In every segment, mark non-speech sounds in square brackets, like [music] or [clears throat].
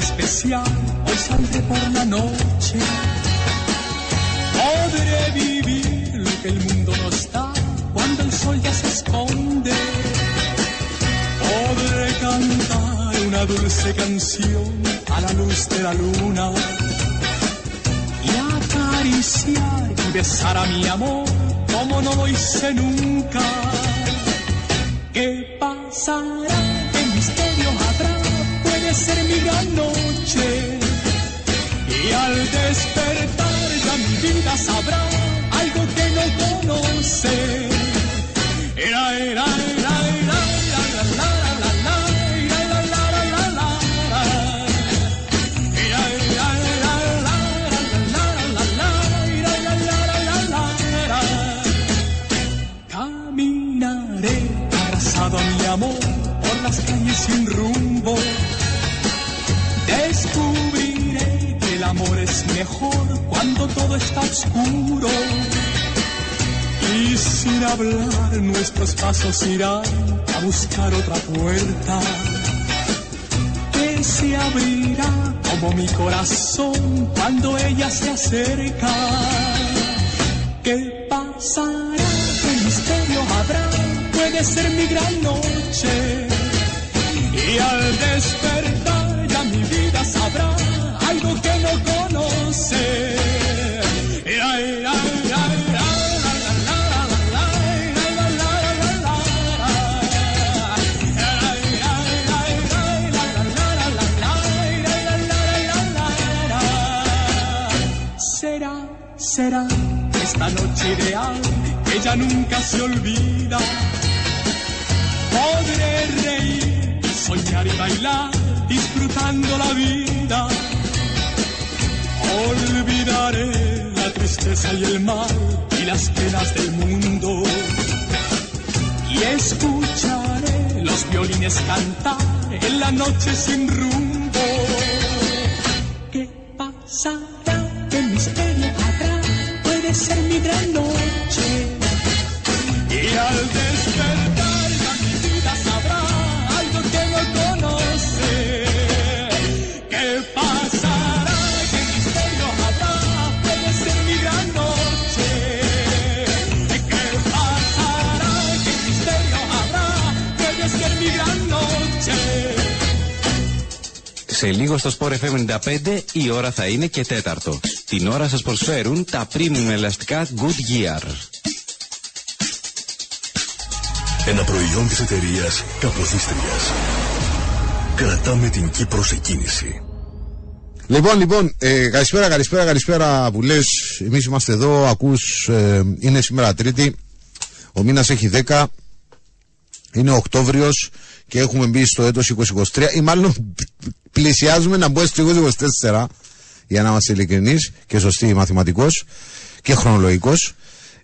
especial, hoy saldré por la noche. Podré vivir lo que el mundo nos da cuando el sol ya se esconde. Podré cantar una dulce canción a la luz de la luna y acariciar y besar a mi amor como no lo hice nunca. ¿Qué pasará? Ser mi gran noche. Y al despertar ya mi vida sabrá algo que no conoce. Era, era, era, mejor cuando todo está oscuro. Y sin hablar nuestros pasos irán a buscar otra puerta que se abrirá como mi corazón cuando ella se acerca. ¿Qué pasará? ¿Qué misterio habrá? Puede ser mi gran noche. Y al despertar Será, será esta noche ideal que ya nunca se olvida. Podré reír, soñar y bailar, disfrutando la vida. Olvidaré la tristeza y el mal y las penas del mundo. Y escucharé los violines cantar en la noche sin rumbo. ¿Qué pasará? ¿Qué misterio habrá? Puede ser mi gran noche. Y al despertar Σε λίγο στο Sport FM 95 η ώρα θα είναι και τέταρτο. Την ώρα σας προσφέρουν τα premium ελαστικά Goodyear. Ένα προϊόν της εταιρείας Καποδίστριας. Κρατάμε την Κύπρο σε κίνηση. Λοιπόν, λοιπόν, ε, καλησπέρα, καλησπέρα, καλησπέρα που λες. Εμείς είμαστε εδώ, ακούς, ε, είναι σήμερα Τρίτη. Ο μήνας έχει 10. Είναι Οκτώβριος και έχουμε μπει στο έτος 2023 ή μάλλον πλησιάζουμε να μπούμε στο 2024 για να είμαστε ειλικρινείς και σωστοί μαθηματικός και χρονολογικός.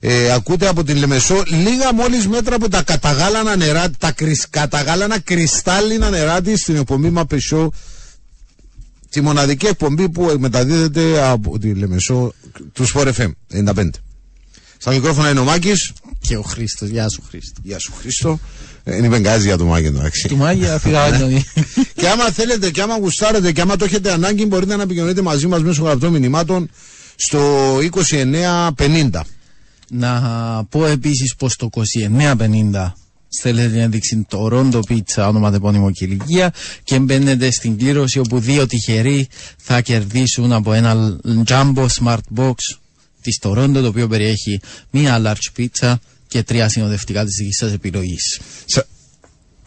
Ε, ακούτε από την Λεμεσό λίγα μόλις μέτρα από τα καταγάλανα νερά, τα κρυσ, καταγάλανα κρυστάλλινα νερά της στην εκπομπή Μαπεσό τη μοναδική εκπομπή που μεταδίδεται από τη Λεμεσό του Sport FM 95. Στα μικρόφωνα είναι ο Μάκης. Και ο Χρήστος. Γεια σου, Χρήστο. Γεια σου Χρήστο. Ε, Είναι πενκάζει για το Μάκη εντάξει. Του Μάγια [laughs] φυγάδι. [laughs] και άμα θέλετε και άμα γουστάρετε και άμα το έχετε ανάγκη μπορείτε να επικοινωνείτε μαζί μας μέσω γραπτών μηνυμάτων στο 2950. Να πω επίσης πως το 2950 στέλνετε την ένδειξη το Ρόντο Πίτσα, ονοματεπώνυμο και ηλικία και μπαίνετε στην κλήρωση όπου δύο τυχεροί θα κερδίσουν από ένα Jumbo Smart Box της Toronto το οποίο περιέχει μία large pizza και τρία συνοδευτικά της δική σας επιλογής. Σα...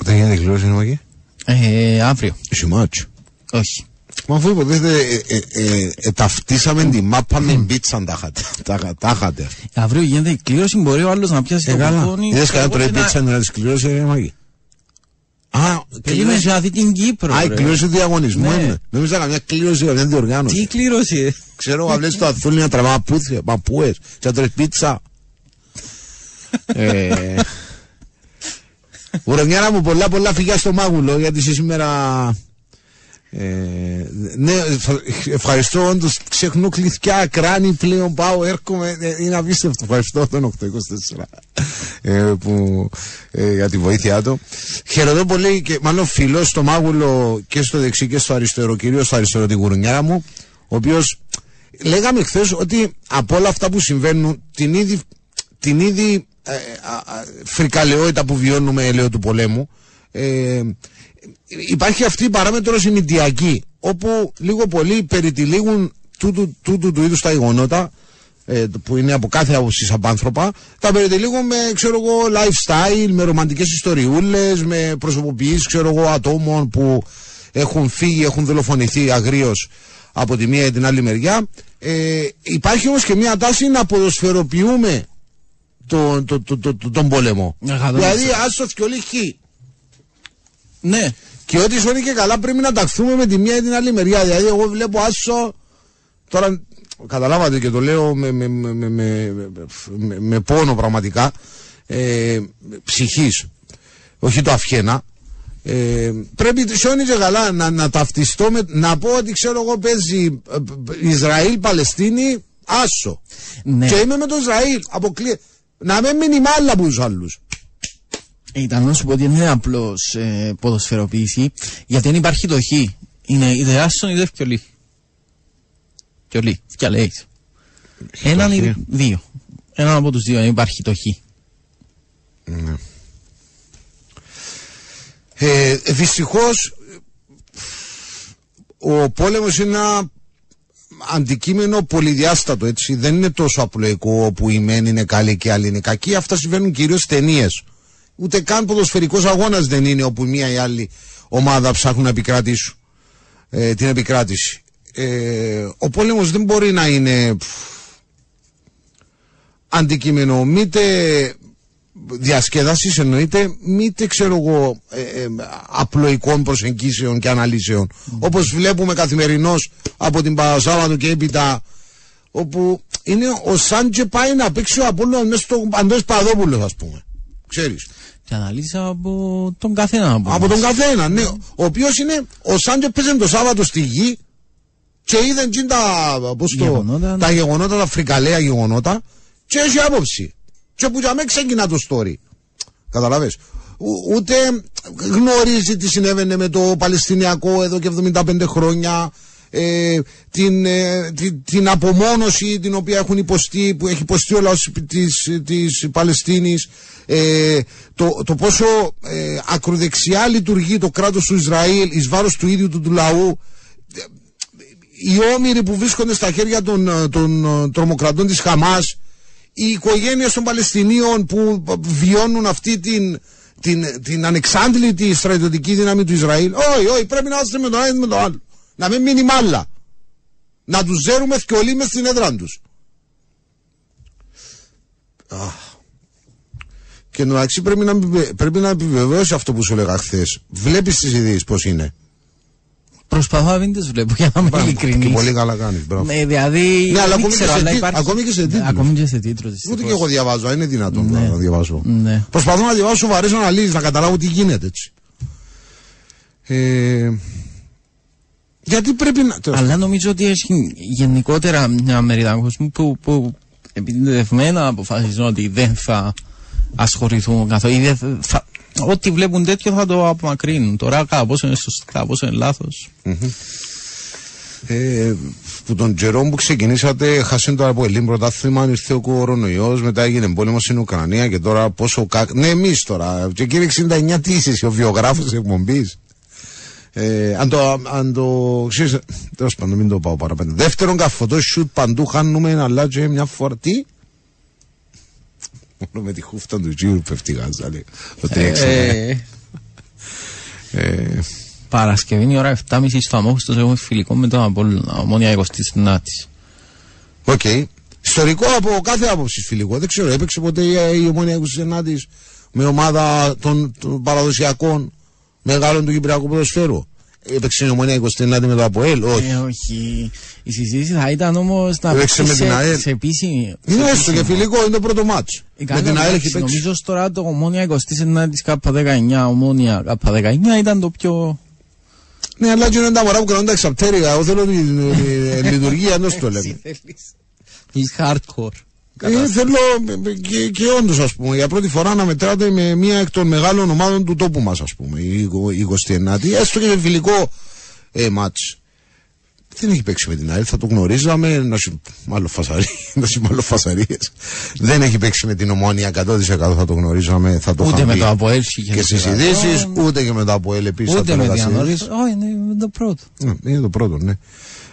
Δεν γίνεται κλήρωση είναι Μάκη. Ε, αύριο. Είσαι μάτσο. Όχι. Μα αφού υποτίθεται ε, ε, ε, ε, ταυτίσαμε τη μάπα με πίτσα τα είχατε. Τα- Τα είχατε. Αύριο γίνεται η κλήρωση, μπορεί ο άλλος να πιάσει Ε, το καλά. κουπόνι. Είδες και κανένα εγώ πρωί να- πίτσα να της κλήρωση, ρε Μάκη. Α, Περίμενε κλήρωση- να δει την Κύπρο. Α, η ρε. κλήρωση του διαγωνισμού Ναι. είναι. Νομίζω να καμιά κλήρωση, καμιά διοργάνωση. Τι κλήρωση. ε; Ξέρω, εγώ βλέπεις το αθούλι να τραβά παπούθια, παππούες, και να τρως πίτσα. Ε, Ουρανιάρα μου πολλά πολλά φιλιά στο Μάγουλο γιατί είσαι σήμερα ε, ναι, ευχα- ευχαριστώ όντως ξεχνώ κλειθιά, κράνη πλέον πάω, έρχομαι, ε, είναι απίστευτο, ευχαριστώ τον 824. ε, που, ε, για τη βοήθειά του. Χαιρετώ πολύ και μάλλον φίλο στο μάγουλο και στο δεξί και στο αριστερό, κυρίως στο αριστερό τη γουρνιά μου, ο οποίος λέγαμε χθες ότι από όλα αυτά που συμβαίνουν, την ήδη, την ήδη ε, α, α, φρικαλαιότητα που βιώνουμε, λέω, του πολέμου, ε, υπάρχει αυτή η παράμετρος ημιτιακή, όπου λίγο πολύ περιτυλίγουν τούτου, τούτου του είδους τα γεγονότα, ε, που είναι από κάθε άποψη απάνθρωπα, τα περιτυλίγουν με, ξέρω εγώ, lifestyle, με ρομαντικές ιστοριούλες, με προσωποποιήσεις, ξέρω εγώ, ατόμων που έχουν φύγει, έχουν δολοφονηθεί αγρίως από τη μία ή την άλλη μεριά. Ε, υπάρχει όμως και μια τάση να ποδοσφαιροποιούμε τον, τον, τον, τον, τον πόλεμο. Εκατό Δηλαδή, άσος θκιολί χ. Ναι. Και ό,τι σου είναι και καλά πρέπει να ταχθούμε με τη μία ή την άλλη μεριά. Δηλαδή, εγώ βλέπω άσο. Τώρα καταλάβατε και το λέω με, με, με, με, με, με- με πόνο πραγματικά. Ε, ψυχής. Όχι το αυχένα. Ε, πρέπει σιώνει και καλά να, να ταυτιστώ με, να πω ότι ξέρω εγώ παίζει ε, ε, Ισραήλ, Παλαιστίνη, άσο. Ναι. Και είμαι με το Ισραήλ. Αποκλεί... Να μην μείνει μάλλα από του άλλους. Ήταν να σου πω ότι δεν είναι απλώ ε, ποδοσφαιροποίηση, γιατί δεν υπάρχει το χ. Είναι είτε άσον είτε φκιολί. Φκιολί, φκιαλέει. Έναν ή δύο. Έναν από τους δύο, δεν υπάρχει το χ. Ε, Δυστυχώς ο πόλεμος είναι ένα αντικείμενο πολυδιάστατο έτσι. Δεν είναι τόσο απλοϊκό όπου η μεν είναι καλή και η άλλη είναι κακή. Αυτά συμβαίνουν κυρίως ταινίες. Ούτε καν ποδοσφαιρικός αγώνας δεν είναι όπου η μία ή η άλλη ομάδα ψάχνουν να επικρατήσουν ε, την επικράτηση. Ε, ο πόλεμος δεν μπορεί να είναι πφ, αντικείμενο μήτε διασκέδασης εννοείται μήτε ξέρω εγώ ε, ε, απλοϊκών προσεγγίσεων και αναλύσεων όπως βλέπουμε καθημερινώς από την Παρασάββατο και έπειτα όπου είναι ο Σάντζε πάει να παίξει ο Απόλλωνας μέσα στο Αντώνης Παδόπουλος ας πούμε ξέρεις Και αναλύσα από τον καθένα από, από μας. τον καθένα, ναι. Ο οποίος είναι. Ο Σάντζε παίζει το Σάββατο στη γη και είδε τζιν τα, πώς το, Γεγονότα, ναι. τα γεγονότα, τα φρικαλαία γεγονότα και έχει άποψη. Και που για μένα ξεκινά το story. Καταλαβες. Ο- Ούτε γνωρίζει τι συνέβαινε με το Παλαιστινιακό εδώ και 75 χρόνια. Ε, την, ε, την, την απομόνωση την οποία έχουν υποστεί, που έχει υποστεί ο λαός της, της Παλαιστίνης ε, το, το πόσο ε, ακροδεξιά λειτουργεί το κράτος του Ισραήλ εις βάρος του ίδιου του, του λαού οι όμοιροι που βρίσκονται στα χέρια των, ε, των ε, τρομοκρατών της Χαμάς οι οικογένειες των Παλαιστινίων που βιώνουν αυτή την, την, την ανεξάντλητη στρατιωτική δύναμη του Ισραήλ όχι, όχι, πρέπει να είμαστε με τον ένα ή με τον άλλο να μην μείνει μάλλα να τους ζέρουμε θκιολί μες στην έδρα τους Αχ. και εντάξει πρέπει να, επιβε- πρέπει να επιβεβαιώσει αυτό που σου έλεγα χθες. Βλέπεις τις ειδήσεις πώς είναι. Προσπαθώ να μην τις βλέπω για να είμαι Και ειλικρινής. πολύ καλά κάνεις. Ναι, δηλαδή. Ναι, αλλά δεν ακόμη ξέρω, και σε αλλά τι- υπάρχει- ακόμη και σε Ναι, τίτλους. Ακόμη και σε τίτλους. Ούτε δυστυχώς. και εγώ διαβάζω, είναι δυνατόν Ναι. να διαβάσω. Ναι. Προσπαθώ να διαβάσω σοβαρέ αναλύσεις, να καταλάβω τι γίνεται έτσι. Ε, γιατί πρέπει να. τέλος Αλλά νομίζω ότι έχει γενικότερα μια μερίδα κόσμου που, που επιτεδευμένα αποφασίζουν ότι δεν θα ασχοληθούν καθόλου. ή δεν θα- Ό,τι βλέπουν τέτοιο θα το απομακρύνουν. Τώρα κατά πόσο είναι σωστό, κατά πόσο είναι λάθος. Ε, που τον καιρό που ξεκινήσατε, χάσαν το από Ελλήν πρωτάθλημα, ήρθε ο κορονοϊός, μετά έγινε πόλεμος στην Ουκρανία και τώρα πόσο. Κα... Ναι, εμείς τώρα. Και κύριε 69, τι είσαι, εσύ, ο βιογράφος τη εκπομπής. Ε, αν το. Αν το ξέρεις, τέλος πάντων, μην το πάω παραπέντε. Δεύτερον, καφωτό σουτ παντού χάνουμε, αλλά και μια φορά. Τι; Μόνο με τη χούφτα του Τζίουρ πέφτει η γάζα, λέει. Το τρέξαμε. Ε, Ε, Παρασκευή είναι η ώρα 7.30 στο Αμόχωστος έχουμε φιλικό με τον Απόλλωνα, ομόνια 29ης. Οκ. Ιστορικό από κάθε άποψη φιλικό. Δεν ξέρω, έπαιξε ποτέ η, η ομόνια 29 με ομάδα των, των παραδοσιακών μεγάλων του Κυπριακού ποδοσφαίρου; Έπαιξε η ομόνια 29 με το Αποέλ. Όχι. Ε, όχι. Η συζήτηση θα ήταν όμω να Έπαιξε παίξει με την σε, ΑΕΛ. σε επίσημη. σε Είναι έστω και επίσημο. φιλικό, είναι το πρώτο μάτς. Με Ικανό, την ΑΕΛ έχει εντάξει, παίξει. Νομίζω τώρα το ομόνια 29 της K19, ομόνια K19 ήταν το πιο. Ναι, αλλά και είναι τα μωρά που κρατούν τα εξαπτέρυγα. Εγώ θέλω τη τη- τη λειτουργία, δεν το λέμε. Is hardcore. Ε, θέλω ε, και, και όντως, ας πούμε, για πρώτη φορά να μετράτε με μία εκ των μεγάλων ομάδων του τόπου μας, ας πούμε, η, η 29η, έστω και με φιλικό ε, μάτς. Δεν έχει παίξει με την ΑΕΛ, θα το γνωρίζαμε, να σου μάλλον [laughs] φασαρίες. Δεν έχει παίξει με την Ομόνια 100% θα το γνωρίζαμε, θα το Ούτε είχαμε με πει το ΑΠΟΕΛ και στις ειδήσεις, ούτε και με το ΑΠΟΕΛ επίσης. θα Ούτε το με έλεγα την στις Ανόρθωση. ειδήσεις. Όχι, είναι το πρώτο. Ναι, είναι το πρώτο, ναι.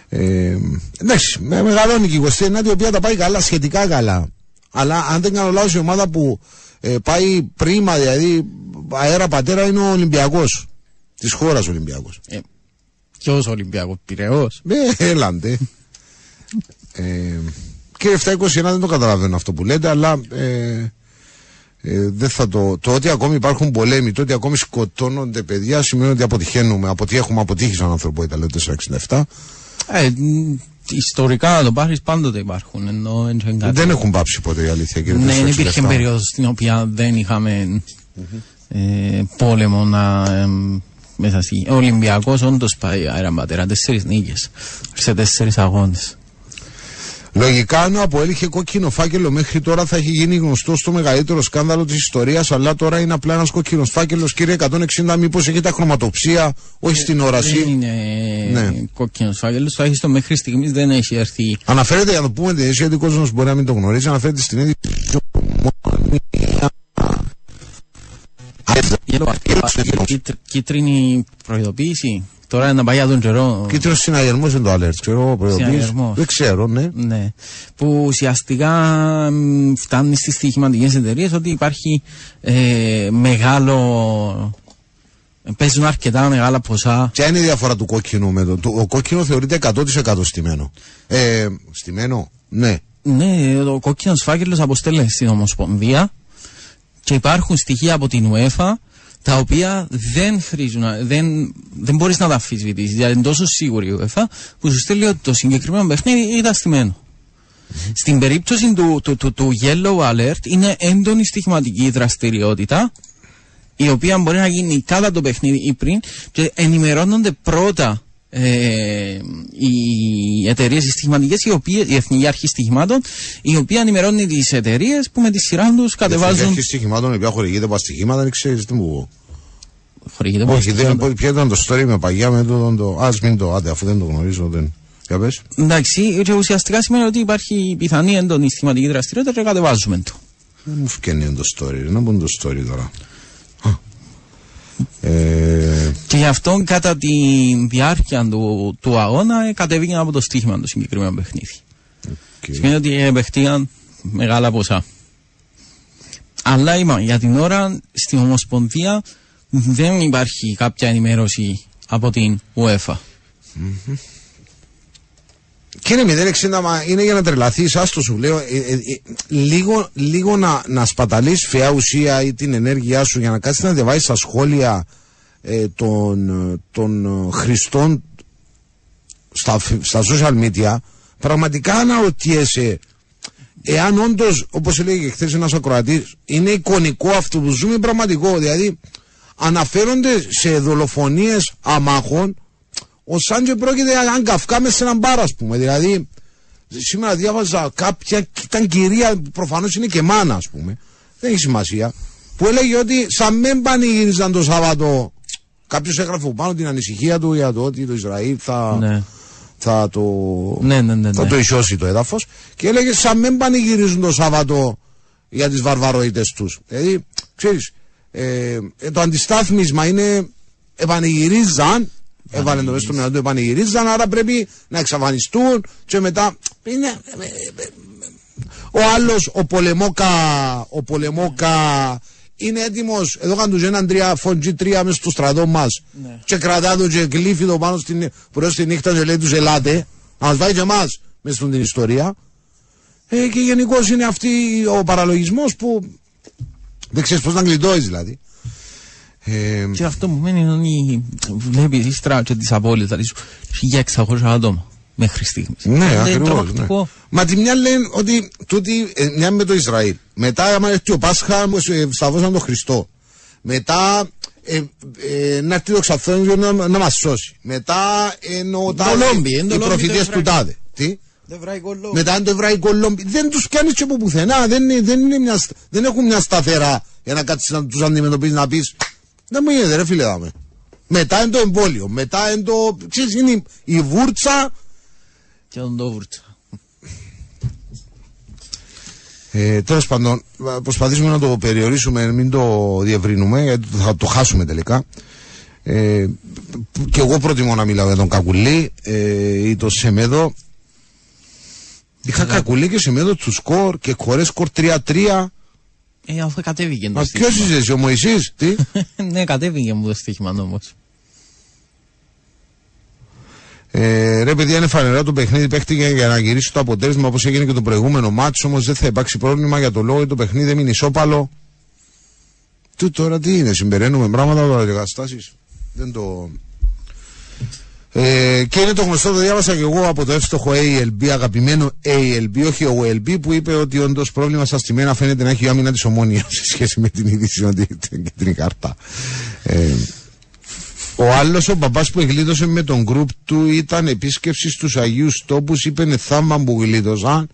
Ε, εντάξει, με μεγαλώνει και η 29η, η οποία τα πάει καλά, σχετικά καλά. Αλλά αν δεν κάνω λάθος, η ομάδα που ε, πάει πρίμα, δηλαδή αέρα πατέρα, είναι ο Ολυμπιακός. Της χώρας ο Ολυμπιακός. Ε, Ποιος Ολυμπιακός, Πυραιό. Ε, έλαντε. ε, κύριε 721 δεν το καταλαβαίνω αυτό που λέτε, αλλά ε, ε, δεν θα το, το ότι ακόμη υπάρχουν πολέμοι, το ότι ακόμη σκοτώνονται παιδιά σημαίνει ότι αποτυχαίνουμε, από ότι έχουμε αποτύχει σαν ανθρωπότητα, λέω 467. Ε, μ, ιστορικά να το πάρεις πάντοτε υπάρχουν. Ενώ, δεν είναι κάτι- Δεν έχουν πάψει ποτέ η αλήθεια κύριε Ναι, δεν 467. υπήρχε περίοδος στην οποία δεν είχαμε ε, πόλεμο να. Ε, μέσα στη. Ο Ολυμπιακός όντως πάει αέρα πατέρα. Τέσσερις νίκες σε τέσσερις αγώνες. Λογικά αν ο Αποέλ είχε κόκκινο φάκελο μέχρι τώρα θα έχει γίνει γνωστό στο μεγαλύτερο σκάνδαλο της ιστορίας, αλλά τώρα είναι απλά ένας κόκκινος φάκελος. Κύριε 160, μήπως έχει τα χρωματοψία, όχι στην Δεν όραση. είναι Ναι. κόκκινος φάκελος. Τουλάχιστον μέχρι στιγμής δεν έχει έρθει. Αναφέρεται, για να το πούμε την αίσθηση, γιατί ο κόσμο μπορεί να μην το γνωρίζει, αναφέρεται στην ίδια. Κίτρινη προειδοποίηση. Τώρα είναι να πάει για τον καιρό. Κίτρινο συναγερμός είναι το alert, ξέρω, προειδοποίηση. Συναγερμός. Δεν ξέρω, ναι. Ναι. Που ουσιαστικά μ, φτάνει στις στοιχηματικές εταιρείες ότι υπάρχει ε, μεγάλο. Παίζουν αρκετά μεγάλα ποσά. Ποια είναι η διαφορά του κόκκινου με το. το- Ο κόκκινο θεωρείται 100% στημένο. Ε, στημένο, ναι. Ναι, ο κόκκινος φάκελος αποστέλλεται στην Ομοσπονδία και υπάρχουν στοιχεία από την UEFA τα οποία δεν χρήζουν, δεν, δεν μπορείς να τα αμφισβητήσεις. Δηλαδή είναι τόσο σίγουρη η UEFA που σου στέλνει ότι το συγκεκριμένο παιχνίδι ήταν στημένο. Στην περίπτωση του, του, του, του Yellow Alert είναι έντονη στοιχηματική δραστηριότητα η οποία μπορεί να γίνει κατά το παιχνίδι ή πριν και ενημερώνονται πρώτα ε, οι εταιρείες οι στοιχηματικές, οι οποίες, η Εθνική Αρχής Στοιχημάτων, η οποία ενημερώνει τις εταιρείες που με τη σειρά τους κατεβάζουν. Έχει στοιχημάτων, η οποία χορηγείται από στοιχήματα, δεν ξέρεις τι μου Χορηγείται πω. από Όχι, δεν στοιχήματα. είναι. Ποιο ήταν το story με παγιά με το. το Α μην το άντε, αφού δεν το γνωρίζω. Δεν. Για πες. Εντάξει, και ουσιαστικά σημαίνει ότι υπάρχει πιθανή έντονη στοιχηματική δραστηριότητα και κατεβάζουμε το. Δεν μου φκένει το story. Να μπουν το story τώρα. Ε, Και γι' αυτό κατά τη διάρκεια του, του αγώνα ε, κατεβήκε από το στοίχημα το συγκεκριμένο παιχνίδι. και- Σημαίνει ότι επεχτήκαν μεγάλα ποσά. Αλλά είπα, για την ώρα στην Ομοσπονδία δεν υπάρχει κάποια ενημέρωση από την UEFA. Κύριε 060, μα είναι για να τρελαθείς, άστο σου λέω. ε, ε, ε, λίγο λίγο να, να σπαταλείς φαιά ουσία ή την ενέργειά σου για να κάτσεις να διαβάζεις τα σχόλια ε, των, ε, των ε, χρηστών στα, φ- στα social media. Πραγματικά αναρωτιέσαι εάν όντως, όπως έλεγε χθες ένας ακροατής, είναι εικονικό αυτό που ζούμε πραγματικό. Δηλαδή, αναφέρονται σε δολοφονίες αμάχων, ω αν και πρόκειται για έναν καυκά μέσα σε έναν μπαρ, ας πούμε. Δηλαδή, σήμερα διάβαζα κάποια, ήταν κυρία, που προφανώς είναι και μάνα, ας πούμε. Δεν έχει σημασία. Που έλεγε ότι σαν μην πανηγύριζαν το Σάββατο. Κάποιος έγραφε από πάνω την ανησυχία του για το ότι το Ισραήλ θα, Ναι. θα το Ναι, ναι, ναι. θα ναι. το ισιώσει το έδαφος και έλεγε σαν μην πανηγυρίζουν το Σάββατο για τις βαρβαροίτες τους. Δηλαδή, ξέρεις, ε, ε, το αντιστάθμισμα είναι επανηγυρίζαν, έβαλε το μέσα στο μυαλό του επανηγυρίζαν, άρα πρέπει να εξαφανιστούν και μετά είναι... ε, ε, ε, ο άλλος, ο Πολεμόκα, ο Πολεμόκα είναι έτοιμος, εδώ κάνουν τους έναν τρία, φοντζή τρία μέσα στο στρατό μας και κρατά το και κλείφει το πάνω στην, προς τη νύχτα και λέει τους ελάτε, να μας βάλει και εμάς μέσα στην ιστορία. Ε, και γενικώς είναι αυτή ο παραλογισμός που δεν ξέρεις πώς να γλιτώεις δηλαδή. Ε, Και αυτό που μένει είναι ότι βλέπεις ύστερα και τις απώλειες, δηλαδή σου 1600 άτομα μέχρι στιγμής. Ναι, Είναι ακριβώς. Ναι. τρομακτικό. Μα τη μια λένε ότι τούτη, ε, μια με το Ισραήλ. Μετά, άμα έρθει ο Πάσχα, ε, σταυρώσαν τον Χριστό. Μετά, ε, ε, να έρθει το ξαφθόνιο να, να μας σώσει. Μετά, ενώ Το λόμπι, είναι το οι λόμπι προφητές του του Ισραήλ. τάδε. Τι, Μετά είναι το εβραϊκό λόμπι. Δεν τους κάνεις και από πουθενά. Δεν, είναι, δεν, είναι μια, στ- δεν έχουν μια σταθερά για να κάτσεις να τους αντιμετωπίσεις να πεις. Δεν μου γίνεται, ρε φίλε, δάμε. Μετά είναι το εμβόλιο. Μετά είναι το. Ξέρεις, είναι η- η βούρτσα. Και τον το βούρτσα. Ε, Τέλος πάντων, α, προσπαθήσουμε να το περιορίσουμε, μην το διευρύνουμε, γιατί θα το χάσουμε τελικά. Ε, και εγώ προτιμώ να μιλάω για τον Κακουλή ε, ή τον Σεμέδο. Είχα Κακουλή και Σεμέδο του σκορ και χωρέ σκορ 3-3. Ε, αφού κατέβηκε το Μα ποιος στοίχημα. είσαι εσύ, ο Μωυσής, τι; [laughs] ναι, κατέβηκε μου το στοίχημα όμως. Ε, ρε παιδιά, είναι φανερά το παιχνίδι παίχτηκε για να γυρίσει το αποτέλεσμα όπως έγινε και το προηγούμενο μάτσο. Όμως δεν θα υπάρξει πρόβλημα για το λόγο ότι το παιχνίδι έμεινε ισόπαλο. Του τώρα τι είναι, συμπεραίνουμε πράγματα από τα καταστάσεις. Δεν το. Ε, και είναι το γνωστό, το διάβασα και εγώ από το εύστοχο ALB, αγαπημένο ALB, όχι ο OLB, που είπε ότι όντως πρόβλημα στα στημένα φαίνεται να έχει η άμυνα της ομόνιας σε σχέση με την είδηση ότι την κίτρινη κάρτα. Ε, ο άλλος ο παπά που εγκλείδωσε με τον γκρουπ του ήταν επίσκεψη στους Αγίους Τόπους, είπε είναι θάμα που γλίτωσαν.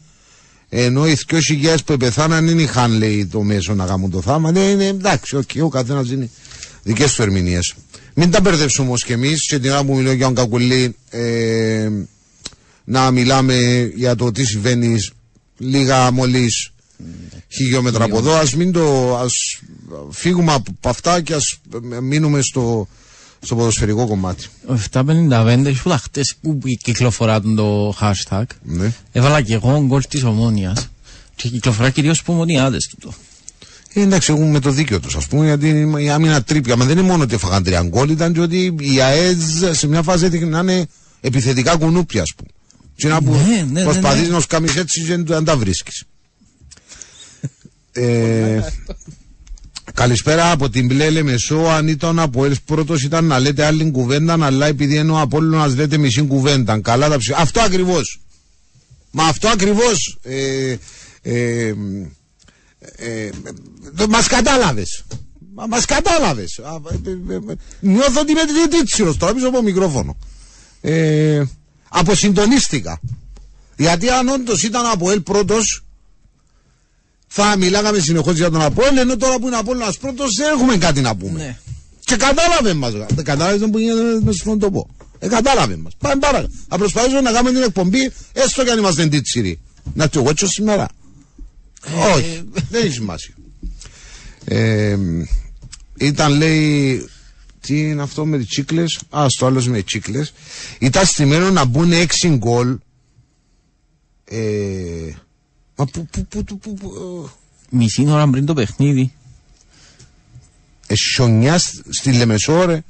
Ενώ οι δυο χιλιάδες που πεθάναν δεν είχαν λέει το μέσο να γάμουν το θάμα. Ναι, είναι εντάξει, οκ, ο καθένας δίνει δικές του ερμηνείες. Μην τα μπερδεύσουμε όμως κι εμείς, σε την ώρα που μιλώ για τον Κακουλή, ε, να μιλάμε για το τι συμβαίνει λίγα μόλις χιλιόμετρα από εδώ. Α μην το. Ας φύγουμε από αυτά και ας μείνουμε στο, στο ποδοσφαιρικό κομμάτι. Ο 755 ήσουν χτες που κυκλοφορά τον το hashtag. Ναι. Έβαλα και εγώ γκολ της ομόνιας. Και κυκλοφορά κυρίως που ομονιάδες του το. Ε, εντάξει, έχουν με το δίκιο τους, ας πούμε, γιατί η άμυνα τρίπια. Μα δεν είναι μόνο ότι έφαγαν τρία γκολ, ήταν και ότι η ΑΕΔ σε μια φάση έδειχνε να είναι επιθετικά κουνούπια, ας πούμε. Τι να που Ναι, ναι, ναι, προσπαθείς ναι. να σου κάνεις έτσι και δεν τα βρίσκεις. ε, καλησπέρα από την Μπλε Λεμεσό. Αν ήταν από Ελ πρώτος ήταν να λέτε άλλη κουβέντα, αλλά επειδή είναι ο Απόλλωνας λέτε μισή κουβέντα. Καλά τα ψυχα. Αυτό ακριβώς. Μα αυτό ακριβώς. Ε, ε, ε, το- μας κατάλαβες. Μα, μας κατάλαβες. Α, ε, ε, ε, νιώθω ότι είμαι διαιτήτσιος τώρα πίσω από μικρόφωνο. Ε, αποσυντονίστηκα. Γιατί αν όντως ήταν από ελ πρώτος θα μιλάγαμε συνεχώς για τον Απόελ ενώ τώρα που είναι Απόλλωνας πρώτος δεν έχουμε κάτι να πούμε. Ναι. και κατάλαβε μας δεν κατάλαβες που γίνεται με στον τόπο ε, κατάλαβε μας. Πάμε πάρα θα προσπαθήσουμε να κάνουμε την εκπομπή έστω και αν είμαστε τίτσιροι να το εγώ σήμερα όχι, δεν έχει σημασία. Ε, ήταν λέει. Τι είναι αυτό με τις τσίκλες; Α, στο άλλο με τις τσίκλες. Ήταν στημένο να μπουν 6 γκολ. Ε, μα που, που, που, που, που, που Μισή ώρα πριν το παιχνίδι. ε, σιωνιά στη Λεμεσό, ρε.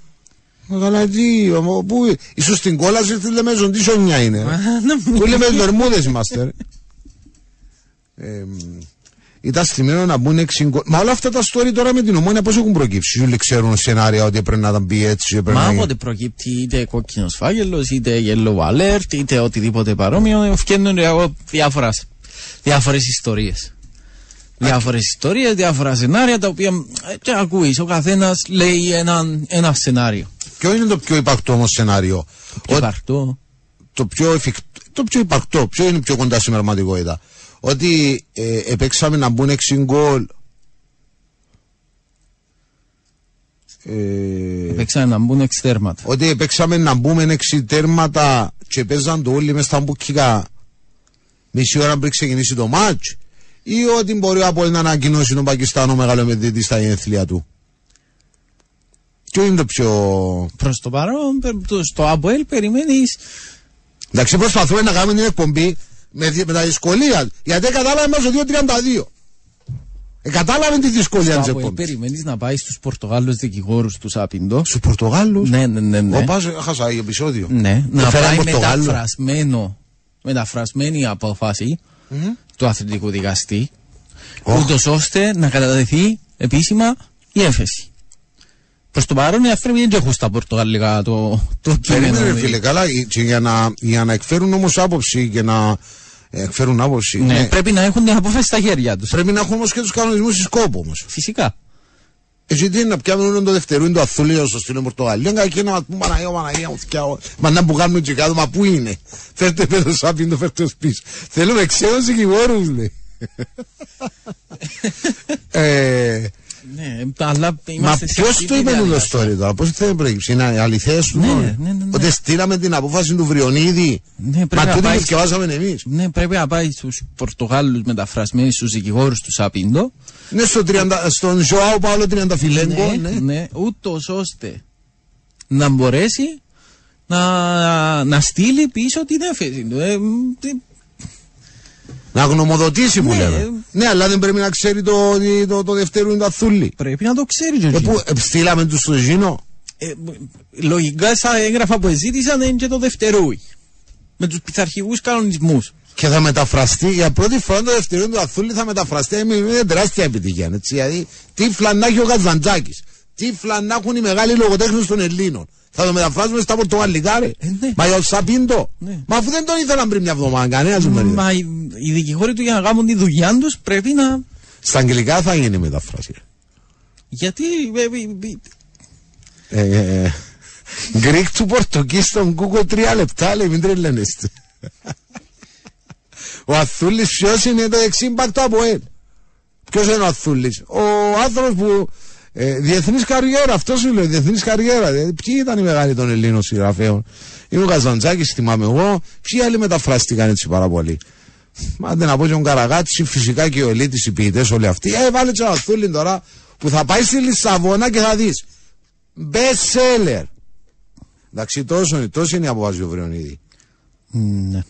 Μα καλά, τι, ομο- πού, ίσως στην κόλαση στη Λεμεσό, τι σιωνιά είναι. ρε. Πού λέμε Βερμούδες είμαστε, ρε. Ε, ήταν στημένο να μπουν 6 γκολ. Μα όλα αυτά τα story τώρα με την ομόνια πώς έχουν προκύψει; Όλοι ξέρουν σενάρια ότι έπρεπε να τα μπει έτσι. έπρεπε Μα να... όποτε προκύπτει είτε κόκκινος φάγελο, είτε yellow alert, είτε οτιδήποτε παρόμοιο, φτιάχνουν διάφορας, διάφορες ιστορίες. Διάφορες ιστορίες, διάφορα σενάρια τα οποία ε, και ακούεις. Ο καθένας λέει ένα, ένα σενάριο. Ποιο είναι το πιο υπαρκτό όμως σενάριο; Και Ο- υπαρκτό. το πιο εφικτό, το πιο υπαρκτό, ποιο είναι πιο κοντά στην πραγματικότητα; Ότι ε, επέξαμε να μπουν 6 γκολ. Ε, Παίξανε να μπουν εξτέρματα. ότι επέξαμε να μπούμε 6 τέρματα και παίζαν το όλοι μες στα μπουκικά μισή ώρα πριν ξεκινήσει το μάτς ή ότι μπορεί ο Απόλλη να ανακοινώσει τον Πακιστάνο μεγάλο μετρητή στα γενέθλια του. Ποιο είναι το πιο... Προς το παρόν, πε- το- στο ΑΠΟΕΛ περιμένεις. Εντάξει, προσπαθούμε να κάνουμε την εκπομπή με, δι- με τα δυσκολία. Γιατί κατάλαβε μας το 2-32. Ε, κατάλαβε τη δυσκολία Στο της ΑΠΟΕΛ εκπομπής. περιμένεις να πάει στους Πορτογάλους δικηγόρους του Άπιντο. Στους Πορτογάλους; Ναι, ναι, ναι. ναι. Οπάς, έχασα επεισόδιο. Ναι, να φέραν πάει Πορτογάλο. μεταφρασμένο, μεταφρασμένη απόφαση του αθλητικού δικαστή, Οχ. ούτως ώστε να καταδεθεί επίσημα η έφεση. Προς το παρόν οι άνθρωποι δεν έχουν στα πορτογαλικά το, το κείμενο. Περίμενε ρε φίλε, καλά, ε, και για να, για να εκφέρουν όμως άποψη και να ε, εκφέρουν άποψη. Ναι, ναι. πρέπει να έχουν την απόφαση στα χέρια τους. Πρέπει να έχουν όμως και τους κανονισμούς της κόπου όμως. Φυσικά. Εσύ τι είναι να πιάνουν το δευτερού, είναι το αθούλιο στο στήλο Πορτογαλία. Είναι και να μας πούν Παναγία, Παναγία, μου φτιάω. Μα να που κάνουν και κάτω, μα πού είναι. Φέρτε με το σάπιν, το φέρτε ως πίσω. Θέλουμε ξένους δικηγόρους, λέει. [laughs] ε, Ναι, αλλά Μα είμαστε σε ποιος αυτή το τη είπε το διαδικασία. story τώρα, πώς θέλει να προέκυψε, είναι αληθές του. Ναι, μόνο. ναι, ναι, ναι. Ότι στείλαμε την απόφαση του Βριονίδη; Ναι, πρέπει Μα να τούτη πάει- που σκευάσαμε εμείς. Ναι, πρέπει να πάει στους Πορτογάλους μεταφρασμένοι στους δικηγόρους του Σαπίντο. Ναι, στο 30, στον Ζωάου Παύλο 30 φιλέγκο. Ναι, Ναι. ναι, ούτως ώστε να μπορέσει να, να στείλει πίσω την έφεση του. Ε, μ, τι- Να γνωμοδοτήσει που Ναι. λέμε. Ναι, αλλά δεν πρέπει να ξέρει το, το, το δευτέρου είναι το αθούλι. πρέπει να το ξέρει, Ε, Τζορτζίνο. που, ε, στείλαμε τους στο Ζήνο. Ε, λογικά στα έγγραφα που ζήτησαν είναι και το δευτερούι. Με τους πειθαρχικούς κανονισμούς. Και θα μεταφραστεί για πρώτη φορά το δευτερού του αθούλι θα μεταφραστεί με μια τεράστια επιτυχία. Έτσι, δηλαδή, τι φλανά ο Γαζαντζάκη. Τι φλανά έχουν οι μεγάλοι λογοτέχνες των Ελλήνων. Θα το μεταφράσουμε στα Πορτογαλικά, ρε. Ε, ναι. Μα για ο Σαπίντο. Ναι. Μα αφού δεν τον ήθελαν πριν μια εβδομάδα, κανένας σου δεν είδε. Μα οι, οι δικηγόροι του για να κάνουν τη δουλειά τους πρέπει να. Στα αγγλικά θα γίνει η μεταφράση. Γιατί. ε, ε, Ε, ε, ε, Γκρικ του Πορτοκή στον Google τρία λεπτά, λέει, μην τρελαίνεστε. Ο Αθούλης ποιος είναι το εξήμπακτο από ελ; Ποιος είναι ο Αθούλης; Ο άνθρωπος που ε, διεθνής καριέρα, αυτός σου λέω, διεθνής καριέρα. Δηλαδή, ποιοι ήταν οι μεγάλοι των Ελλήνων συγγραφέων; Είναι ο Καζαντζάκης, θυμάμαι εγώ. Ποιοι άλλοι μεταφράστηκαν έτσι πάρα πολύ; Μα δεν να πω και ο Καραγάτσι, φυσικά και ο Ελίτης, οι ποιητές όλοι αυτοί. Ε, βάλε και ο Αθούλη τώρα που θα πάει στη Λισαβόνα και θα δεις. Best seller. Εντάξει, τόσο, είναι- τόσο είναι η απόφαση του Βριονίδη. ναι.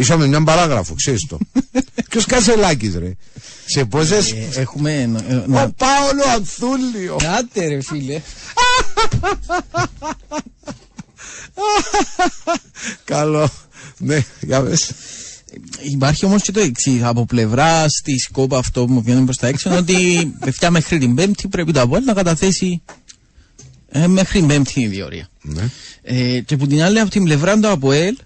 Είσαμε μια παράγραφο, ξέρεις το. [laughs] Ποιος Κασελάκης ρε. Σε πόσες... Ε, έχουμε. ε, Ο να- Πάολο Ανθούλιο. Άντε ρε φίλε. [laughs] Καλό. Ναι, για πες. Υπάρχει όμως και το εξής. Από πλευρά τη κόπα αυτό που μου βγαίνει προς τα έξω είναι ότι παιδιά μέχρι την Πέμπτη πρέπει το ΑΠΟΕΛ να καταθέσει ε, μέχρι την Πέμπτη η διορία. Ναι. Ε, και από την άλλη, από την πλευρά του ΑΠΟΕΛ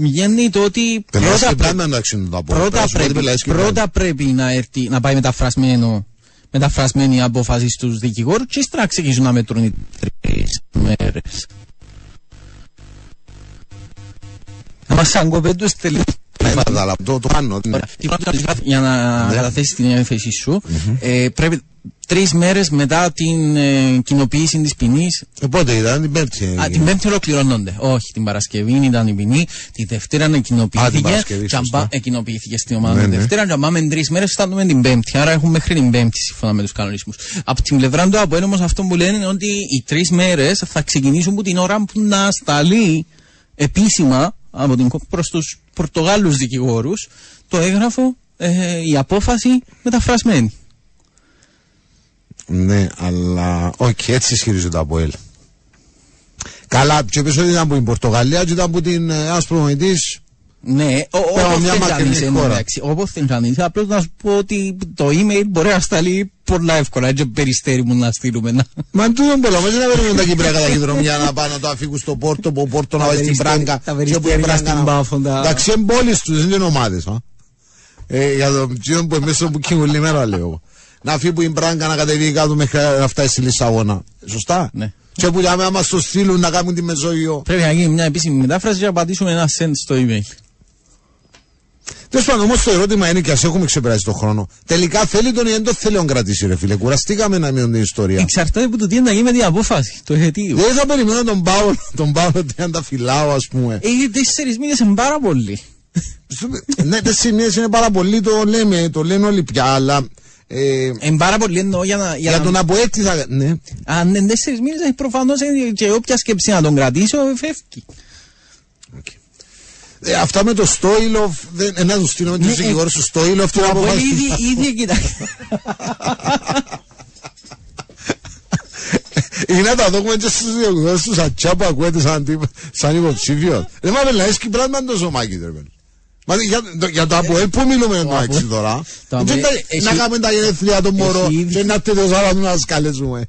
βγαίνει το ότι Πελάς πρώτα, και πρέ- πάντα εντάξει είναι το από. πρώτα, πρέπει, πρώτα πρέπει να, έρθει, να πάει μεταφρασμένο μεταφρασμένη η απόφαση στους δικηγόρους και ύστερα να ξεκινήσουν να μετρούν οι τρεις μέρες. Να μας αγκοπέντους τελείως. Αλλά το, το πάνω. ναι. Για να Ναι. καταθέσει την έφεση σου, ε, πρέπει τρεις μέρες μετά την ε, κοινοποίηση της ποινής. Ε, πότε ήταν την Πέμπτη. Α, έγινε. την Πέμπτη ολοκληρώνονται. Όχι, την Παρασκευή ήταν η ποινή. Τη Δευτέρα Α, την κοινοποιήθηκε. Παρασκευή, και αν σωστά. πά- ε, κοινοποιήθηκε στην ομάδα Ναι, τη ναι. Δευτέρα. Και αν πάμε τρεις μέρες, φτάνουμε την Πέμπτη. Άρα έχουμε μέχρι την Πέμπτη σύμφωνα με τους κανονισμούς. Από την πλευρά του ΑΠΟΕΛ όμως αυτό που λένε είναι ότι οι τρεις μέρες θα ξεκινήσουν από την ώρα που να σταλεί επίσημα από την, προς τους Πορτογάλους δικηγόρους το έγγραφο, ε, η απόφαση μεταφρασμένη. Ναι, αλλά όχι, έτσι ισχυρίζονται από ελ. Καλά, και πες ότι ήταν από την Πορτογαλία και ήταν από την ε, ένας προμηθητής. Ναι, ο- Πέρα όπως μια θέλει μακρινή κανείς, εν τω χώρα. μεταξύ, όπως θέλει κανείς. Απλώς να σου πω ότι το email μπορεί να σταλεί πολλά εύκολα και περιστέρι μου να στείλουμε. να- Μα τούτο πολλά, μας δεν παίρνουν τα Κυπριακά ταχυδρομιά να πάνε να το αφήγουν στο Πόρτο, από Πόρτο να Τα πάει στην περιστέρια- Πράγκα. τα και περιστέρια από την στην Πράγκα να- Πάφο, τα- Εντάξει, εμπόλεις τους, δεν είναι ομάδες. α. Ε, για το τσίον που εμείς που κοινωνεί μέρα λέω εγώ. Να φύγει που η Πράγκα να κατεβεί κάτω μέχρι να φτάσει στη Λισαβόνα. Σωστά; Ναι. Και που για μένα μας το στείλουν να κάνουν τη Μεσόγειο. Πρέπει να γίνει μια επίσημη μετάφραση και να πατήσουμε ένα send στο email. Τέλος πάντων, όμως το ερώτημα είναι και ας έχουμε ξεπεράσει τον χρόνο. Τελικά θέλει τον ή δεν το θέλει να κρατήσει, ρε φίλε. Κουραστήκαμε να μείνουν την ιστορία. Εξαρτάται από το τι είναι να γίνει με την απόφαση, το αιτίο. Δεν θα περιμένω τον Πάολο, τον Πάολο να φυλάω, ας πούμε. Ε, Οι τέσσερις μήνες είναι πάρα πολύ. ναι, τέσσερις μήνες είναι πάρα πολύ, το λέμε, το λένε όλοι πια, αλλά. Ε, Είναι πάρα πολύ εννοώ για να... για να- τον Αποέτη θα. Ναι. Αν είναι τέσσερις μήνες, ε, προφανώς ε, και όποια σκέψη να τον κρατήσω, ε, φεύγει. Ε, αυτά με το Στόιλοφ, δεν, ε, να τους στείλουμε του Ναι, ε, δικηγόρους του Στόιλοφ, την Το Αποέλ αποφάση. ήδη, ήδη, κοιτάξτε. [laughs] Ή να τα δούμε και στους δικηγόρους τους ατσιά που ακούετε σαν, τύπο- σαν υποψήφιος. Δεν μα πελαείς Κυπράς με το σωμάκι, ρε παιδί. Μα για, το- για το Αποέλ που μιλούμε εν τω μεταξύ τώρα; Το Δεν Αποέλ τα- έχει- Να κάνουμε τα γενέθλια των μωρό έχει ήδη- και να έρθετε ως άλλα να σας καλέσουμε.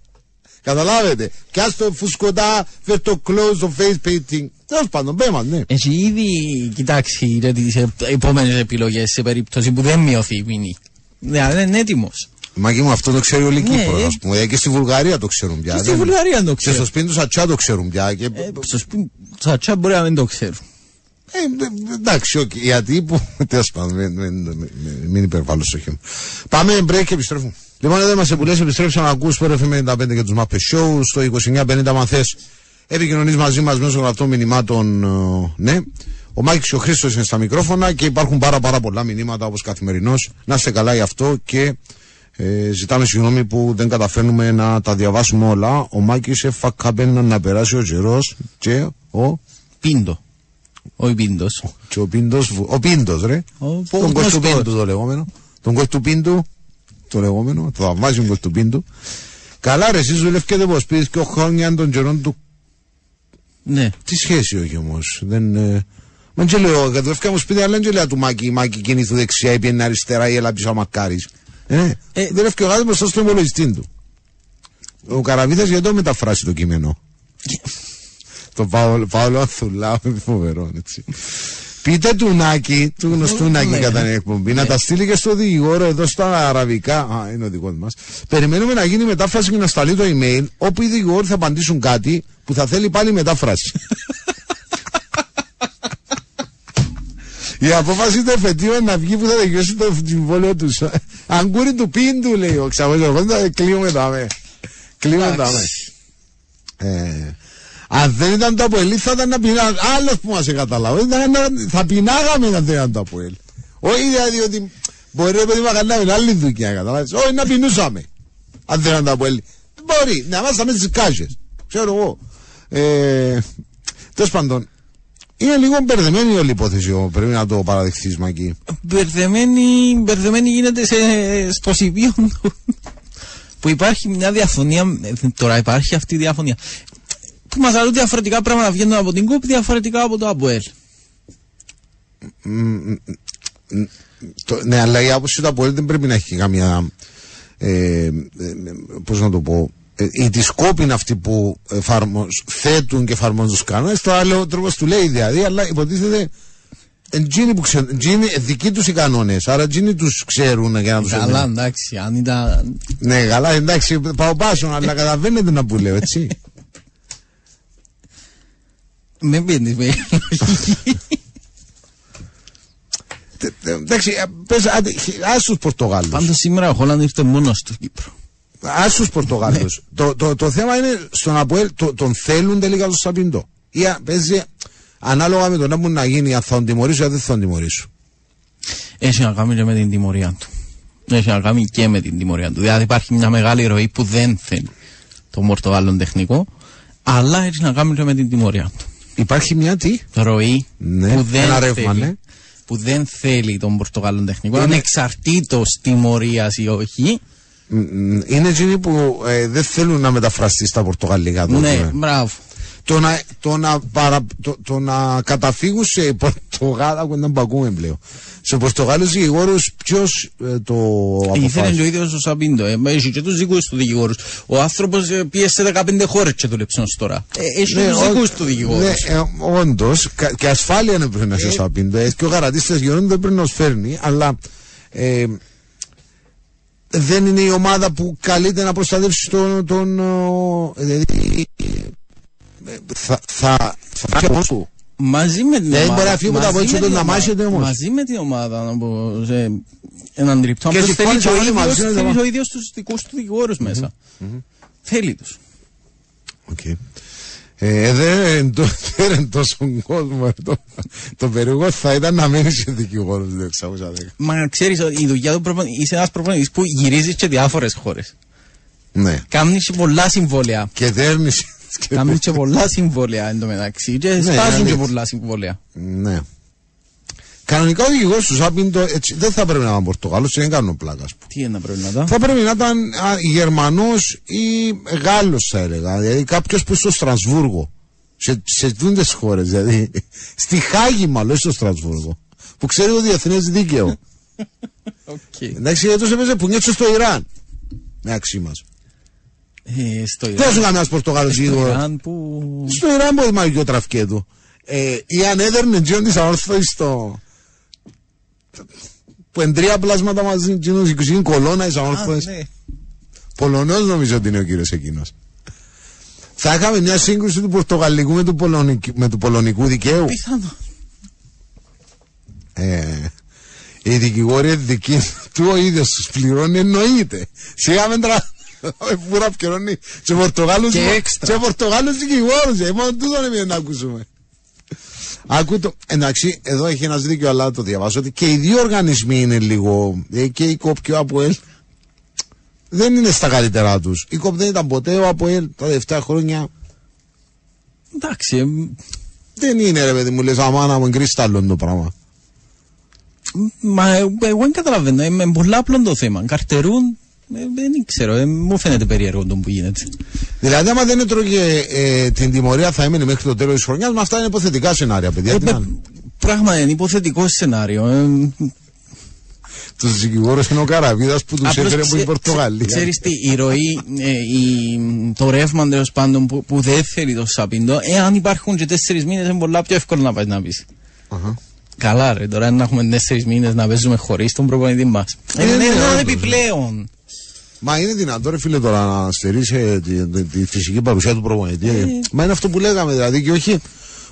Καταλάβετε. Κι ας το φουσκωτά, φέρ το close, το face painting. Τέλος πάντων, πέ μας, ναι. Έχει ήδη κοιτάξει ρε, τις ε- επόμενες επιλογές σε περίπτωση που δεν μειωθεί η ποινή. Δηλαδή είναι έτοιμος. Μαγί μου, αυτό το ξέρει όλη η Ναι, Κύπρος, ε. ας πούμε. Και στη Βουλγαρία το ξέρουν πια. Και στη Δεν- Βουλγαρία το Και ξέρουν. στο σπίτι του Σατσά το ξέρουν πια. Και... Ε, στο σπίτι Σατσά μπορεί να μην το ξέρουν. Ε, ε, εντάξει, οκ, γιατί που. [laughs] Τέλος πάντων, μην, μην, μην, μην υπερβάλλω στο χέρι. Πάμε break και επιστρέφουμε. Λοιπόν, εδώ είμαστε που λες, επιστρέψαμε να ακούς Σπορ FM 95 και τους Μάππες Show στο 2950 αν θες επικοινωνείς μαζί μας μέσω γραπτών μηνυμάτων. ε, ναι. Ο Μάκης και ο Χρήστος είναι στα μικρόφωνα και υπάρχουν πάρα πάρα πολλά μηνύματα όπως καθημερινώς. Να είστε καλά γι' αυτό και ε, ζητάμε συγγνώμη που δεν καταφέρνουμε να τα διαβάσουμε όλα. Ο Μάκης έφακαμπένα να περάσει ο Τζερός και ο Πίντο. Όχι Πίντο. και ο Πίντος, βου- ο Πίντος ρε. Ο τον γνωστός. Κωστού Πίντου το λεγόμενο. Τον Κωστού Πίντου, το λεγόμενο, το θαυμάζιο Κωστού Πίντου. Καλά ρε, εσείς δουλεύκετε πως πήρες και ο χρόνια των καιρών του. Ναι. Τι σχέση όχι όμως, δεν... Ε... Μα και λέω, δουλεύκα μου σπίτι, αλλά δεν και λέω του Μάκη, η Μάκη κινήθου δεξιά, ή πιένει αριστερά, ή έλα πίσω ο Μακάρης. Ε, Ε, δουλεύει ο γάδι μπροστά στον υπολογιστή του. Ο Καραβίδας γιατί το μεταφράσει το κείμενο. Το Παύλο, Παύλο Αθουλάου είναι φοβερό, έτσι. Πείτε του Νάκη, του γνωστού Νάκη Ναι. κατά την εκπομπή, να τα στείλει και στο δικηγόρο εδώ στα αραβικά. Α, είναι ο δικό μας. Περιμένουμε να γίνει μετάφραση και να σταλεί το email, όπου οι δικηγόροι θα απαντήσουν κάτι που θα θέλει πάλι μετάφραση. Η απόφαση του εφετείου είναι να βγει που θα τελειώσει το συμβόλαιο τους. Αγκούρι του πίντου, λέει ο Ξαβέλιο. Κλείουμε τα με. Κλείουμε τα με. Ε, αν δεν ήταν το Αποέλ, θα ήταν να πεινά. Άλλος που μας καταλάβει. Ήταν να- Θα πεινάγαμε αν δεν ήταν το Αποέλ. Όχι δηλαδή ότι μπορεί να παιδί να κάναμε άλλη δουλειά, καταλάβεις. Όχι να πεινούσαμε. Αν δεν ήταν το Αποέλ. Μπορεί να μάθαμε τις κάζε. Ξέρω εγώ. Ε, Τέλος πάντων, είναι λίγο μπερδεμένη η όλη υπόθεση. ο- Πρέπει να το παραδεχθείς, Μακή. Μπερδεμένη, μπερδεμένη γίνεται σε, στο σημείο του που υπάρχει μια διαφωνία. ε, Τώρα υπάρχει αυτή η διαφωνία. Που μας αρούν διαφορετικά πράγματα βγαίνουν από την ΚΟΠ διαφορετικά από το ΑΠΟΕΛ. Το, ναι, αλλά η άποψη του Αποέλ δεν πρέπει να έχει καμία. Ε, ε, Πώς να το πω. Ε, οι δισκόποι είναι αυτοί που εφαρμοζ, θέτουν και εφαρμόζουν τους κανόνες. Το άλλο τρόπος του λέει δηλαδή, αλλά υποτίθεται. Εντζίνοι που ξέρουν, εντζίνοι, δικοί τους οι κανόνες. Άρα εντζίνοι τους ξέρουν για να τους Καλά, εντάξει, αν ήταν. Ναι, καλά, εντάξει, πάω πάσο, αλλά [laughs] καταλαβαίνετε να που λέω, έτσι. Με πίνεις με λογική. Τε- τε- Εντάξει, πες, άντε, ας τους Πορτογάλους. Πάντω σήμερα ο Χόλαντ ήρθε μόνος στο Κύπρο. Ας τους Πορτογάλους. το, το, το θέμα είναι στον Αποέλ, το, τον θέλουν τελικά στο Σαπίντο. Ή α- παίζει ανάλογα με το να μπορεί να γίνει, αν θα τον τιμωρήσω ή αν δεν θα τον τιμωρήσω. Έχει να κάνει και με την τιμωρία του. Έχει να κάνει και με την τιμωρία του. Δηλαδή υπάρχει μια μεγάλη ροή που δεν θέλει το Πορτογάλων τεχνικό, αλλά έχει να κάνει και με την τιμωρία του. Υπάρχει μια τι; Ροή Ναι, που, δεν ένα ρεύμα, θέλει, ναι. που δεν θέλει τον Πορτογάλων τεχνικό, Είναι- ανεξαρτήτως τιμωρίας ή όχι. Μ, μ, Είναι εκείνοι που ε, δεν θέλουν να μεταφραστεί στα Πορτογαλικά. Το, ναι, ναι. μπράβο. Το, να, το, να παρα, το, το να καταφύγουν σε Πορτογάλα που δεν πακούμε πλέον. Σε Πορτογάλους δικηγόρους ποιος ε, το Ήθελε αποφάσισε; και ο ίδιος ο Σαμπίντο. Ε, έχει και τους δικούς του δικηγόρους. Ο άνθρωπος ε, πίεσε 15 χώρες και δούλεψε ως τώρα. Ε, έχει Ναι, τους ο- δικούς του δικηγόρους. Ναι, ε, όντως, και ασφάλεια δεν πρέπει να σε σαπίνει. Ε, και ο γαρατίστα γεωρών δεν πρέπει να σου φέρνει, αλλά ε, δεν είναι η ομάδα που καλείται να προστατεύσει τον. τον ο, δηλαδή, ε, θα, θα, θα φύγει από μόνος του. Μαζί με την Δεν ομάδα. μπορεί να φύγει από τα μαζί πόδια με τους την να ομάδα. μάσεται όμως. Μαζί με την ομάδα, να πω, σε έναν τρυπτό. Και Απλώς θέλει συμφώνησε και ο όλοι ίδιος- μαζί, ναι, θέλεις ναι. ο ίδιος τους δικούς του δικηγόρους μέσα. Θέλει τους. Οκ. Ε, δεν είναι το- δεν είναι τόσο κόσμο. ε, Το, το περίεργο θα ήταν να μένει σε δικηγόρος του 610. Μα ξέρεις ότι η δουλειά του προπονητή, είσαι ένας προπονητής που γυρίζεις και διάφορες χώρες. Ναι. Κάνεις και πολλά συμβόλαια. Και δέρνηση. [laughs] Κάνεις και πολλά συμβόλαια εν τω μεταξύ και Ναι, σπάζουν ναι, και ναι. πολλά συμβόλαια. Ναι. Κανονικά ο δικηγόρο τους Σάπιν το, έτσι, δεν θα πρέπει να ήταν Πορτογάλος, δεν κάνουν πλάκας. ας πούμε. Τι είναι να πρέπει να τα. Θα πρέπει να ήταν Γερμανός ή Γάλλος, θα έλεγα. Δηλαδή κάποιος που στο Στρασβούργο. Σε, σε δούντε χώρες, δηλαδή. [laughs] Στη Χάγη, μάλλον, όχι στο Στρασβούργο. Που ξέρει το διεθνές δίκαιο. [laughs] Οκ. Εντάξει, γιατί τόσο έπαιζε που νιώθει στο Ιράν. Με αξί μας. Ε, Στο Δεν σου Ιράν. κανένα Πορτογάλος Στο δικηγόρο. Ιράν που... Στο Ιράν μπορεί να ο τραφκέτου. Ε, ή αν έδερνε τζιόν της αόρθωσης στο. που είναι τρία πλάσματα μαζί, κοινούς 20 κολόνα, εις Α, αμόρφωες. ναι. Πολωνός νομίζω ότι είναι ο κύριος εκείνος. Θα είχαμε μια σύγκρουση του Πορτογαλικού με του, Πολωνικού, με του Πολωνικού δικαίου. Πιθανό. Ε, οι δικηγόροι δικοί του ο ίδιος τους πληρώνει εννοείται. Σιγά με τρα... Πούρα πληρώνει σε Πορτογάλους Και έξτρα. σε Πορτογάλους δικηγόρους ε, μόνο τούτο είναι να ακούσουμε. Άκου το, εντάξει, εδώ έχει ένας δίκιο, αλλά το διαβάζω ότι και οι δύο οργανισμοί είναι λίγο, ε, και η ΚΟΠ και ο ΑΠΟΕΛ, δεν είναι στα καλύτερά τους. Η ΚΟΠ δεν ήταν ποτέ, ο ΑΠΟΕΛ τα τελευταία χρόνια Εντάξει, ε, δεν είναι ρε παιδί μου, λες αμάνα μου κρυστάλλον το πράγμα. μα ε, εγώ δεν καταλαβαίνω. Είναι πολύ απλό το θέμα. Καρτερούν, ε, δεν ξέρω, ε, μου φαίνεται περίεργο το που γίνεται. Δηλαδή, άμα δεν έτρωγε ε, την τιμωρία, θα έμενε μέχρι το τέλος της χρονιάς. Μα αυτά είναι υποθετικά σενάρια, παιδιά. Ε, Τι παι- να είναι. Πράγμα είναι υποθετικό σενάριο. Ε, Τους δικηγόρους είναι ο Καραβίδας που τους Απλώς έφερε από την ξε- Πορτογαλία. Ξέρεις τι, η ροή, ε, η, το ρεύμα τέλος πάντων που, που δεν θέλει το σαπίντο, εάν υπάρχουν και τέσσερις μήνες, είναι πολλά πιο εύκολο να πάει να πεις. Αχα. Καλά, ρε, τώρα να έχουμε τέσσερις μήνες να παίζουμε χωρίς τον προπονητή μας. Ε, Είναι ναι, ένα όντως. επιπλέον. Μα είναι δυνατό, ρε φίλε, τώρα να στερήσει ε, τη, τη, τη φυσική παρουσία του προπονητή. Ε. Μα είναι αυτό που λέγαμε, δηλαδή, και όχι,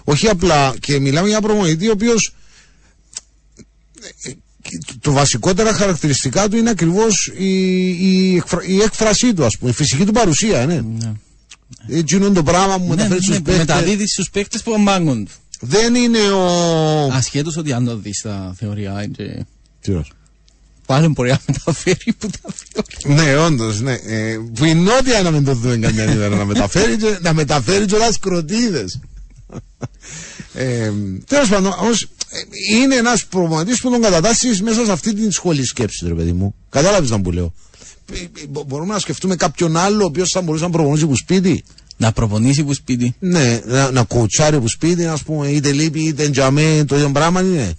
όχι απλά. Και μιλάμε για ένα προπονητή ο οποίος. Το βασικότερα χαρακτηριστικά του είναι ακριβώς η, η, εκφρα- η έκφρασή του, ας πούμε, η φυσική του παρουσία, ναι. Ναι. Έτσι είναι το πράγμα που Ναι, μεταφέρει στους ναι, παίχτε. μεταδίδει στους παίκτες που αμπάγκουν του. Δεν είναι ο. Ασχέτως ότι αν το δεις στα θεωρία, είναι... Τι ρωτάς; Πάλι μπορεί να μεταφέρει που τα θεωρία. Ναι, όντως, ναι. Ε, που η νότια να μην το δούμε καμιά ημέρα να μεταφέρει, και- να μεταφέρει κιόλα κροτίδες. ε, Τέλος πάντων, όμως, ε, είναι ένας προπονητή που τον κατατάσσεις μέσα σε αυτή την σχολή σκέψης, ρε παιδί μου. Κατάλαβες να που λέω. Ε, ε, μπο- Μπορούμε να σκεφτούμε κάποιον άλλο ο οποίος θα μπορούσε να προπονήσει που σπίτι. Να προπονήσει που σπίτι. Ναι, να, να κοουτσάρει που σπίτι, ας πούμε, είτε λείπει είτε τζαμέ, το ίδιο πράγμα είναι.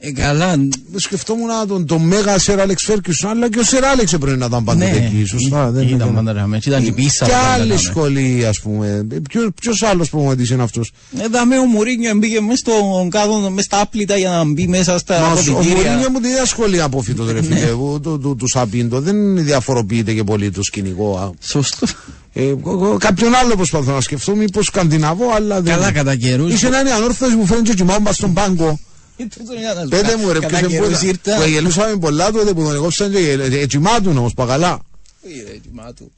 Ε, καλά. Σκεφτόμουν τον, τον μέγα Σερ Άλεξ Φέρκισον, αλλά και ο Σερ Άλεξ έπρεπε να ήταν πάντοτε Ναι, εκεί. Σωστά, δεν ήταν είναι- πάντα ράμε. Ήταν η πίσα. Και που πάντα άλλη ράμε. σχολή, ας πούμε. Ποιο άλλος προπονητή είναι αυτός; Ε, δαμε ο Μουρίνιο μπήκε μέσα στον κάδο, μέσα στα άπλυτα για να μπει μέσα στα Ο Μουρίνιο αποδητήρια. μου την ίδια σχολή απόφυτο, ρε φίλε. του- του- του- Του Σαπίντο. Δεν διαφοροποιείται και πολύ το σκηνικό. α. Σωστό. Ε, εγώ- εγώ κάποιον άλλο προσπαθώ να σκεφτώ, μήπως σκανδιναβό, αλλά δεν. Καλά, κατά καιρούς. Είσαι έναν ανόρθωση που φέρνει και κοιμάμπα στον πάγκο. Πέντε μου ρε, Κατά ποιος καιρούς εμπότα. ήρθα. Που γελούσαμε πολλά τότε που τον εγώψαν και γελ- ε, τσιμάτουν όμως παγαλά. Ε, ρε, τιμά του.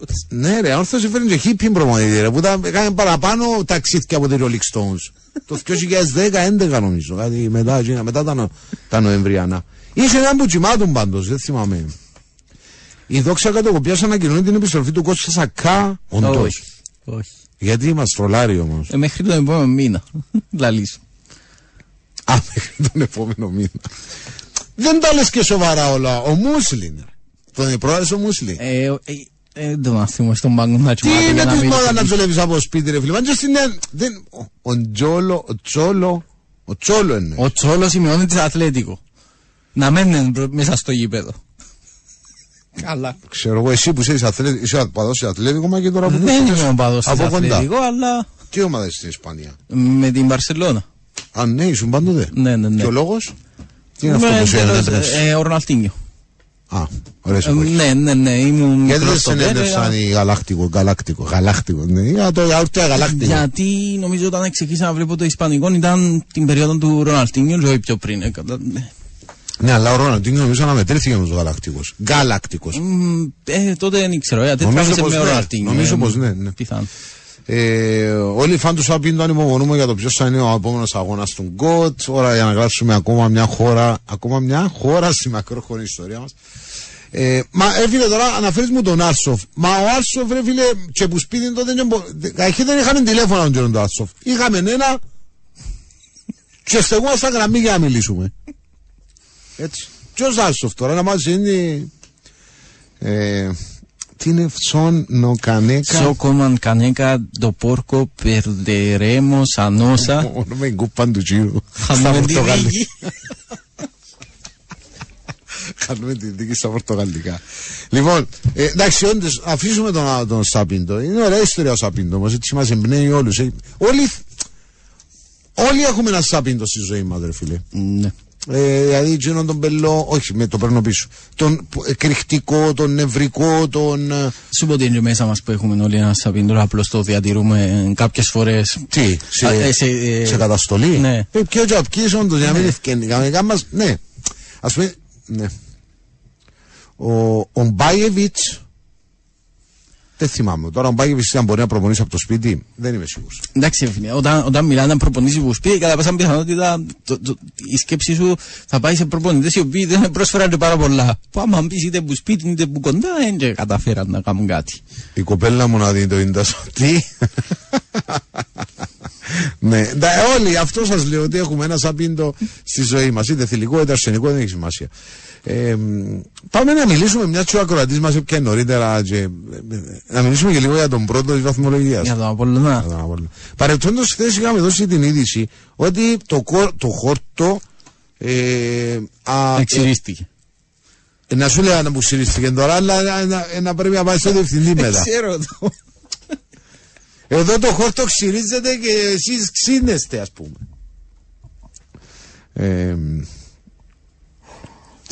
Όντως. Ναι ρε, ανόρθωση φέρνει και χίπιν προμονητή ρε, που ήταν, έκανε παραπάνω ταξίδια από τη Rolling Stones. το 2010-2011 νομίζω, κάτι μετά, εκείνα, μετά τα, νο- τα Νοεμβριανά. Είχε έναν που τσιμάτουν πάντως, δεν θυμάμαι. Η δόξα κατοκοπιάς ανακοινώνει την επιστροφή του Κώστα Σακά, όντως. Όχι. Όχι. Γιατί μας τρολάρει όμως. Ε, μέχρι τον επόμενο μήνα. [laughs] Λαλείς. Α, μέχρι τον επόμενο μήνα. Δεν τα λες και σοβαρά όλα. Ο Μούσλιν. Τον πρόεδρος ο Μούσλιν. Ε, ε, ε, Δεν τον αφήνουμε στον πάγκο να Τι τσιμάται είναι για να της μην... μόδα να δουλεύεις από σπίτι ρε φίλε. Μα και στην νέα- δεν- ο- Ο Τζόλο, ο Τσόλο, ο Τσόλο είναι. Ο Τσόλος σημειώνει της Αθλέτικο. Να μένει μπρο- μέσα στο γήπεδο. Καλά. Ξέρω εγώ εσύ που είσαι αθλέτικο, είσαι παδός αθλέτικο, μα και τώρα που Δεν βρίσκεσαι είμαι ο παδός της Από κοντά. Αθλέτικο, αλλά Τι ομάδα είσαι στην Ισπανία; με την Μπαρσελώνα. Α, ναι, ήσουν πάντοτε. Ναι, ναι, ναι. Και ο λόγος; Τι είναι Με αυτό που σε τέλος, ένεδρες. ε, Ο Ροναλτίνιο. Α, ωραίες Ε, εποχές. Ναι, ναι, ναι. Ήμουν Γιατί δεν μικρός σε τότε, ενέδρευσαν ε, οι γαλάκτικο, γαλάκτικο, γαλάκτικο. Ναι, για το γιαούρτι γαλάκτικο. Γιατί νομίζω όταν ξεκίνησα να βλέπω το Ισπανικό ήταν την περίοδο του Ροναλτίνιο, ζωή πιο πριν. ε, κατά- ναι. Ναι, αλλά ο Ροναλντίνιο νομίζω να μετρήθηκε με τους γαλακτικούς. Γαλακτικό. Μ, Ε, τότε δεν ξέρω, γιατί Νομίζω τράβησε πως με ο ναι. Ροναλτίνιο. Νομίζω ε, πως ναι, ναι. Πιθανό. Ε, όλοι οι φαν τους Σαπίντο ανυπομονούμε για το ποιος θα είναι ο επόμενος αγώνας του Γκοτ. Ώρα για να γράψουμε ακόμα μια χώρα, ακόμα μια χώρα στη μακρόχρονη ιστορία μας. Ε, μα ε, φίλε, τώρα αναφέρεις μου τον Άρσοφ. Μα ο Άρσοφ, ρε φίλε, και που σπίτι τότε δεν, μπο- δε- καταρχήν δεν είχαμε τηλέφωνα τον κύριο του Άρσοφ. Είχαμε ένα και στεγούμε στα γραμμή για να μιλήσουμε. Έτσι. Ποιος Άρσοφ τώρα, να μας είναι. Ε, τι είναι Φσόνο Κανέκα. So coman caneca do porco perderemos a nosa. Μόνο με γκούπαν του Τζίρου. Στα Χαμούμε τη Πορτογαλικά. δίκη. Κάνουμε τη δίκη στα Πορτογαλικά. Λοιπόν, ε, εντάξει, όντως, αφήσουμε τον, τον Σαπίντο. Είναι ωραία ιστορία ο Σαπίντο όμω, έτσι μας εμπνέει όλους. Όλοι, όλοι έχουμε ένα Σαπίντο στη ζωή μας, ρε φίλε. Ναι. Ε, δηλαδή, εκείνον τον πελό, όχι, με το παίρνω πίσω. Τον που- ε, κρυκτικό, τον νευρικό, τον. ε, Σου πω ότι είναι μέσα μας που έχουμε όλοι ένα σαπίντρο, απλώς το διατηρούμε κάποιες φορές. Τι, σε, Α, ε, σε, ε, σε καταστολή; ναι. Ε, Ποιο τζαπκί, όντω, για να μην ευκαινεί. Κανονικά μας, ναι. Α πούμε, ναι. Ο, ο Μπάιεβιτς. Δεν θυμάμαι. Τώρα ο Μπάιεβιτ αν μπορεί να προπονήσει από το σπίτι, δεν είμαι σίγουρος. Εντάξει, φίλε, όταν, όταν μιλάνε να προπονήσει που σπίτι, κατά πάσα πιθανότητα το, το, η σκέψη σου θα πάει σε προπονητές οι οποίοι δεν προσφέρονται πάρα πολλά. Που άμα μπεις είτε που σπίτι είτε που κοντά, δεν και καταφέραν να κάνουν κάτι. Η κοπέλα μου να δει το ίντα Τι. ναι, ντα, όλοι αυτό σας λέω ότι έχουμε ένα σαπίντο στη ζωή μας. Είτε θηλυκό είτε αρσενικό, δεν έχει σημασία. Ε, μ, πάμε να μιλήσουμε μια τσου ακροατής μας πια νωρίτερα και, ε, να μιλήσουμε και λίγο για τον πρώτο της βαθμολογίας. Για τον Απολλωνά. Παρεπτόντω, χθες είχαμε δώσει την είδηση ότι το, κο- το χόρτο. Ε, α, Εξηρίστηκε. ε, να σου λέω να μου ξυρίστηκε τώρα, αλλά να, να, να πρέπει να πάει στο διευθυντή μετά. Ξέρω το. Εδώ το χόρτο ξυρίζεται και εσείς ξύνεστε ας πούμε. Ε,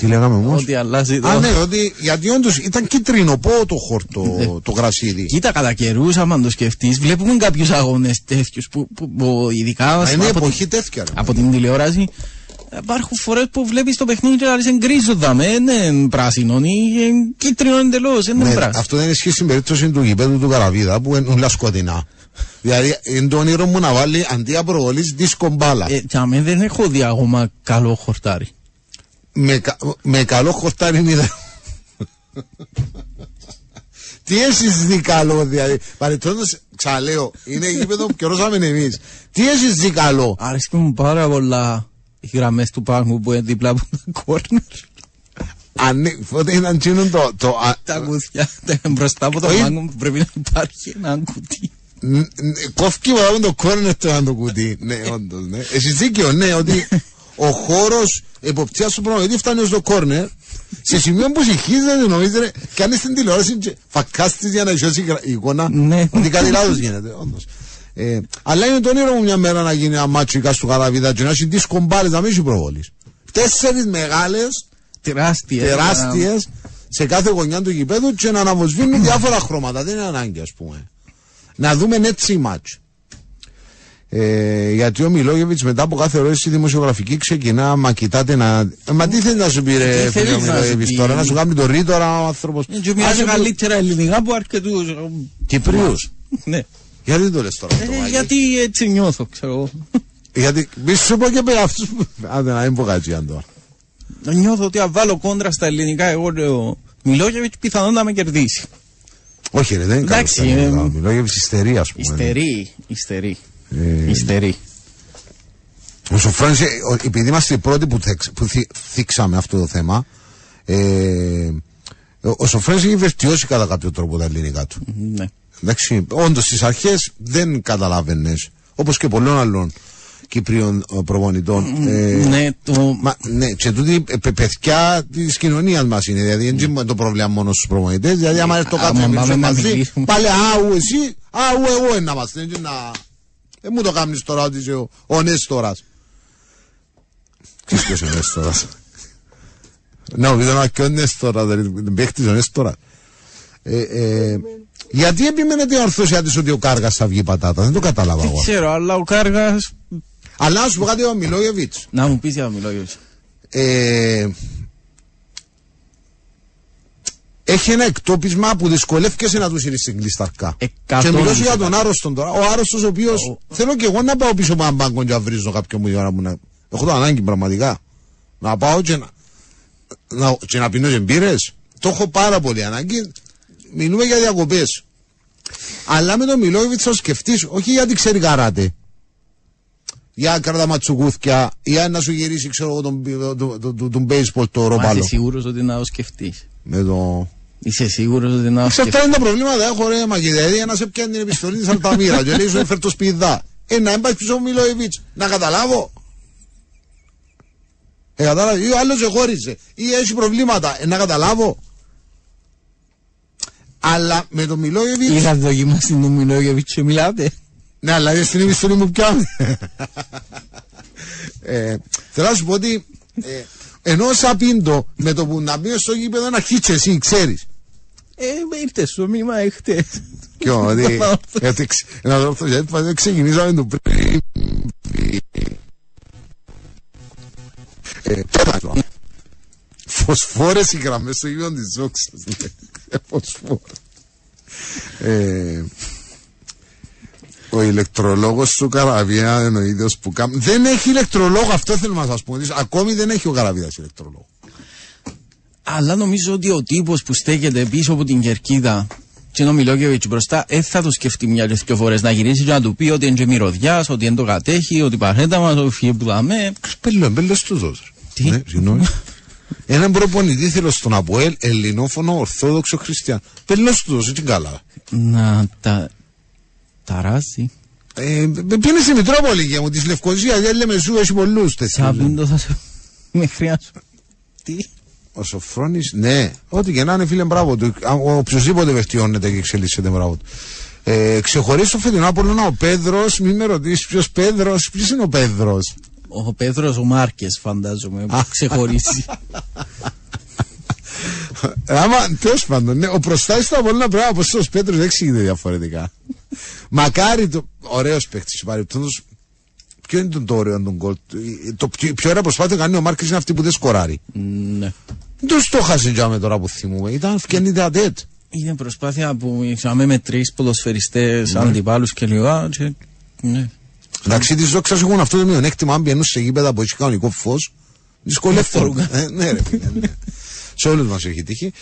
τι λέγαμε όμως; Ότι αλλάζει το. Α, ναι, ότι γιατί όντως ήταν κίτρινο το χόρτο το γρασίδι. Κοίτα, κατά καιρούς, άμα το σκεφτείς, βλέπουμε κάποιους αγώνες τέτοιους που, που, που ειδικά Μα είναι από, εποχή την, τέτοια. ρε. από την τηλεόραση υπάρχουν φορές που βλέπεις το παιχνίδι και λες γκρίζο δάμε, δεν είναι πράσινο, είναι κίτρινο εντελώς, δεν είναι Ναι, πράσινο. αυτό δεν ισχύει στην περίπτωση του γηπέδου του Καραβίδα που είναι όλα σκοτεινά. Δηλαδή είναι το όνειρο μου να βάλει αντί απροβολής δίσκο μπάλα. Ε, για μένα δεν έχω δει ακόμα καλό χορτάρι. Με, κα- με καλό χορτάρι είδα. Τι εσείς δει καλό δηλαδή; Παρεπτόντως, ξαναλέω, είναι γήπεδο που καιρώσαμε εμείς. Τι εσείς δει καλό; Αρέσκουν μου πάρα πολλά οι γραμμές του πάγκου που είναι δίπλα από τα κόρνερ. Αν πότε ήταν τσίνον το... το α, Τα κουθιά τα μπροστά από το Όχι. πάγκο που πρέπει να υπάρχει ένα κουτί. ν- ν- Κόφκι μου το κόρνερ το αν το κουτί. Ναι, όντως, ναι. Εσείς δίκαιο, ναι, ότι [laughs] ο χώρος εποπτείας του προγραμματή φτάνει ως το κόρνερ σε σημείο που συγχύζεται νομίζετε κάνει στην τηλεόραση και φακάστης για να ισιώσει η γρα- η εικόνα Ναι. ότι κάτι λάθος γίνεται όντως. Ε, αλλά είναι το όνειρο μου μια μέρα να γίνει ένα μάτσο η του Καραβίδα και να έχει δίσκο μπάλες να μην έχει προβολής. Τέσσερις μεγάλες, Τεράστια. τεράστιες σε κάθε γωνιά του γηπέδου και να αναβοσβήνουν [clears throat] διάφορα χρώματα. Δεν είναι ανάγκη ας πούμε. Να δούμε έτσι μάτσο. Ε, γιατί ο Μιλόγεβιτς μετά από κάθε ερώτηση δημοσιογραφική ξεκινά, μα κοιτάτε να. Ε, μα τι θέλει να σου πει, ρε Τι φίλε θέλεις ο να σου Μιλόγεβιτς πει; τώρα, να σου κάνει το ρήτορα ο άνθρωπος. Και μοιάζει καλύτερα ελληνικά από αρκετού. Κυπρίους. Ναι. Γιατί δεν το λες τώρα αυτό, Ε, Μάκη; γιατί έτσι νιώθω, ξέρω εγώ. Γιατί μη σου πω και με αυτούς. Άντε να μην πω κάτι αν τώρα. Νιώθω ότι αν βάλω κόντρα στα ελληνικά, εγώ λέω Μιλόγεβιτς πιθανόν να με κερδίσει. Όχι, ρε, δεν είναι Εντάξει, καλό. ε, Ο Μιλόγεβιτς υστερεί, ας πούμε. Ιστερεί, ιστερεί. Ε, Ιστερεί. Ο Σοφρόνης, ε, ο- επειδή είμαστε οι πρώτοι που, θεξ- που θυ- θίξαμε αυτό το θέμα, ε, ο, ο Σοφρόνης έχει βελτιώσει κατά κάποιο τρόπο τα ελληνικά του. Ναι. Εντάξει, όντως στις αρχές δεν καταλάβαινες, όπως και πολλών άλλων Κυπρίων ε, προπονητών. Ε, Ναι, το. Μα, ναι, και τούτη ε, παι- παιδιά της κοινωνίας μας είναι. Δηλαδή, δεν είναι το πρόβλημα μόνο στους προπονητές. Δηλαδή, άμα έρθει το Άμα κάτω πάμε μαζί, να μαζί μιλήσουμε. πάλι άου εσύ, άου εγώ είναι να είμαστε. Δεν να... Δεν μου το κάνεις τώρα ότι είσαι ο, ο Νέστορα. Ξέρεις ποιος είναι ο Νέστορας. Να μου πείτε να και ο Νέστορας, δηλαδή, δεν παίχτης ο Νέστορας. Ε, ε, γιατί επιμένετε η ορθώσια της ότι ο Κάργας θα βγει πατάτα, δεν το κατάλαβα Δεν εγώ. ξέρω, αλλά ο Κάργα. Αλλά να σου πω κάτι ο Μιλόγεβιτς. Να μου πεις για τον Μιλόγεβιτς. Ε, έχει ένα εκτόπισμα που δυσκολεύκεσαι να του σύρεις στην κλεισταρκά. Εκατό Και μιλώ σου για δισεκατό. τον άρρωστον τώρα. Ο άρρωστος ο οποίος θέλω και εγώ να πάω πίσω από έναν μπάγκο και να βρίζω κάποιον μου η ώρα μου να... Έχω το ανάγκη πραγματικά. Να πάω και να, να, και να πίνω και μπύρες. Το έχω πάρα πολύ ανάγκη. Μιλούμε για διακοπές. Αλλά με τον Μιλόγεβιτ θα σκεφτείς, όχι γιατί ξέρει καράτε. Για κρατά ματσουκούθια, ή αν να σου γυρίσει, ξέρω εγώ, τον, τον, τον, τον, τον baseball, το Μα ροπάλο. είσαι σίγουρος ότι να το σκεφτεί. Με το... Είσαι σίγουρος ότι να το Σε αυτά σκεφτεί. είναι τα προβλήματα, έχω ρε μαγειρά. Δηλαδή, ένα σε πιάνει την επιστολή της Αλταμίρα και λέει σου έφερε το σπιδά. Ε, να έμπας πίσω ο Μιλοεβίτς. Να καταλάβω. Ε, κατάλαβες. Ή ο άλλος εχώρισε. Ή έχει προβλήματα. Ε, να καταλάβω. Αλλά με τον Μιλόγεβιτς... Είχα δοκιμάσει τον Μιλόγεβιτ και μιλάτε. Ναι, αλλά είναι στην επιστολή μου πιάνει. ε, θέλω να σου πω ότι Ε, ενώ Σαπίντο με το που να μπει στο γήπεδο να χύτσε εσύ, ξέρεις. Ε, ήρθες στο μήμα εχθές. Ποιο, [laughs] ότι. γιατί ξε- Να δω αυτό, γιατί πάντα ξεκινήσαμε το πριν. Ε, τέταρτο. Φωσφόρες οι γραμμές στο γήπεδο της Ζόξας. [laughs] ναι. Φωσφόρες. Ε, ο ηλεκτρολόγος του Καραβία είναι ο ίδιος που κάνει. Δεν έχει ηλεκτρολόγο, αυτό θέλω να σας πω. Ακόμη δεν έχει ο Καραβίας ηλεκτρολόγο. Αλλά νομίζω ότι ο τύπος που στέκεται πίσω από την κερκίδα και είναι ο Μιλόγεβιτ μπροστά, δεν θα το σκεφτεί μια και δύο φορές να γυρίσει και να του πει ότι είναι και μυρωδιάς, ότι δεν το κατέχει, ότι παρέτα μας, ότι φύγε που δαμέ. Πέλο, εμπέλο του δώσω. Τι; Ναι, συγγνώμη. Έναν προπονητή θέλω στον Αποέλ, ελληνόφωνο, ορθόδοξο χριστιαν. Πέλος του δώσω, τι καλά. Να τα. ταράσει. Ε, πήγαινε στη Μητρόπολη για μου, της Λευκοσίας, γιατί λέμε σου, έχει πολλούς τέτοιου. Σαπίντο θα σε. [laughs] Με χρειάζω. Τι; Ο Σοφρόνη, ναι, ό,τι και να είναι, φίλε, μπράβο του. Α, ο- Οποιοδήποτε βελτιώνεται και εξελίσσεται, μπράβο του. Ε, ξεχωρίζει το φετινό Απόλλωνα ο Πέδρος, μην με ρωτήσεις ποιος Πέδρος, ποιος είναι ο Πέδρος; Ο Πέτρο ο Μάρκες, φαντάζομαι, που ξεχωρίζει. [laughs] Άμα, τέλος πάντων, ναι, ο προστάτης του Απόλλωνα πρέπει να πω ο Πέτρο δεν εξηγείται διαφορετικά. Μακάρι το. Ωραίος παίκτης, παρεπτόντω. Ποιο είναι το, το ωραίο τον γκολ. του; Ε, Το πιο, πιο ωραία προσπάθεια κάνει ο Μάρκη είναι αυτή που δεν σκοράρει. ναι. Δεν του το χάσει τζάμε τώρα που θυμούμε. Ήταν φκένιτε ατέτ. Είναι προσπάθεια που είχαμε με τρεις ποδοσφαιριστές αντιπάλους και λοιπά. Και... Ναι. Εντάξει, τη δόξα έχουν αυτό το μειονέκτημα. Αν μπαίνουν σε γήπεδα που έχει κανονικό φως, δυσκολεύονται. Ε, ναι, ρε φίλε. ναι. σε όλους μας έχει τύχει.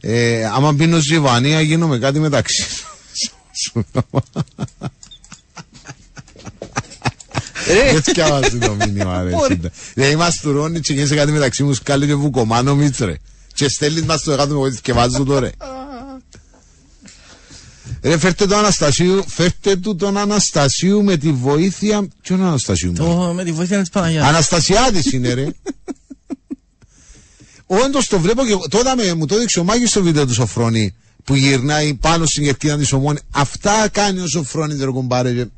Ε, άμα μπαίνω στη Βανία, γίνομαι κάτι μεταξύ. [laughs] σου. Ε, Δεν θυκιάβαζε το μήνυμα, ρε. σύντα. Δηλαδή, είμαστε του Ρόνι και γίνεσαι κάτι μεταξύ μου, σκάλι και βουκομάνο μίτρε. Και στέλνεις μας το εκάτω με και βάζω το ρε. Ρε, φέρτε τον Αναστασίου, φέρτε του τον Αναστασίου με τη βοήθεια. Ποιον Αναστασίου, μωρέ; το, με τη βοήθεια της Παναγιά. Αναστασιάδης είναι, ρε. [laughs] Όντως το βλέπω και εγώ. Τότε με, μου το έδειξε ο Μάγης στο βίντεο του Σοφρόνη που γυρνάει πάνω στην κερκίδα της Ομόνη. Αυτά κάνει ο Σοφρόνη, ρε κουμπάρε.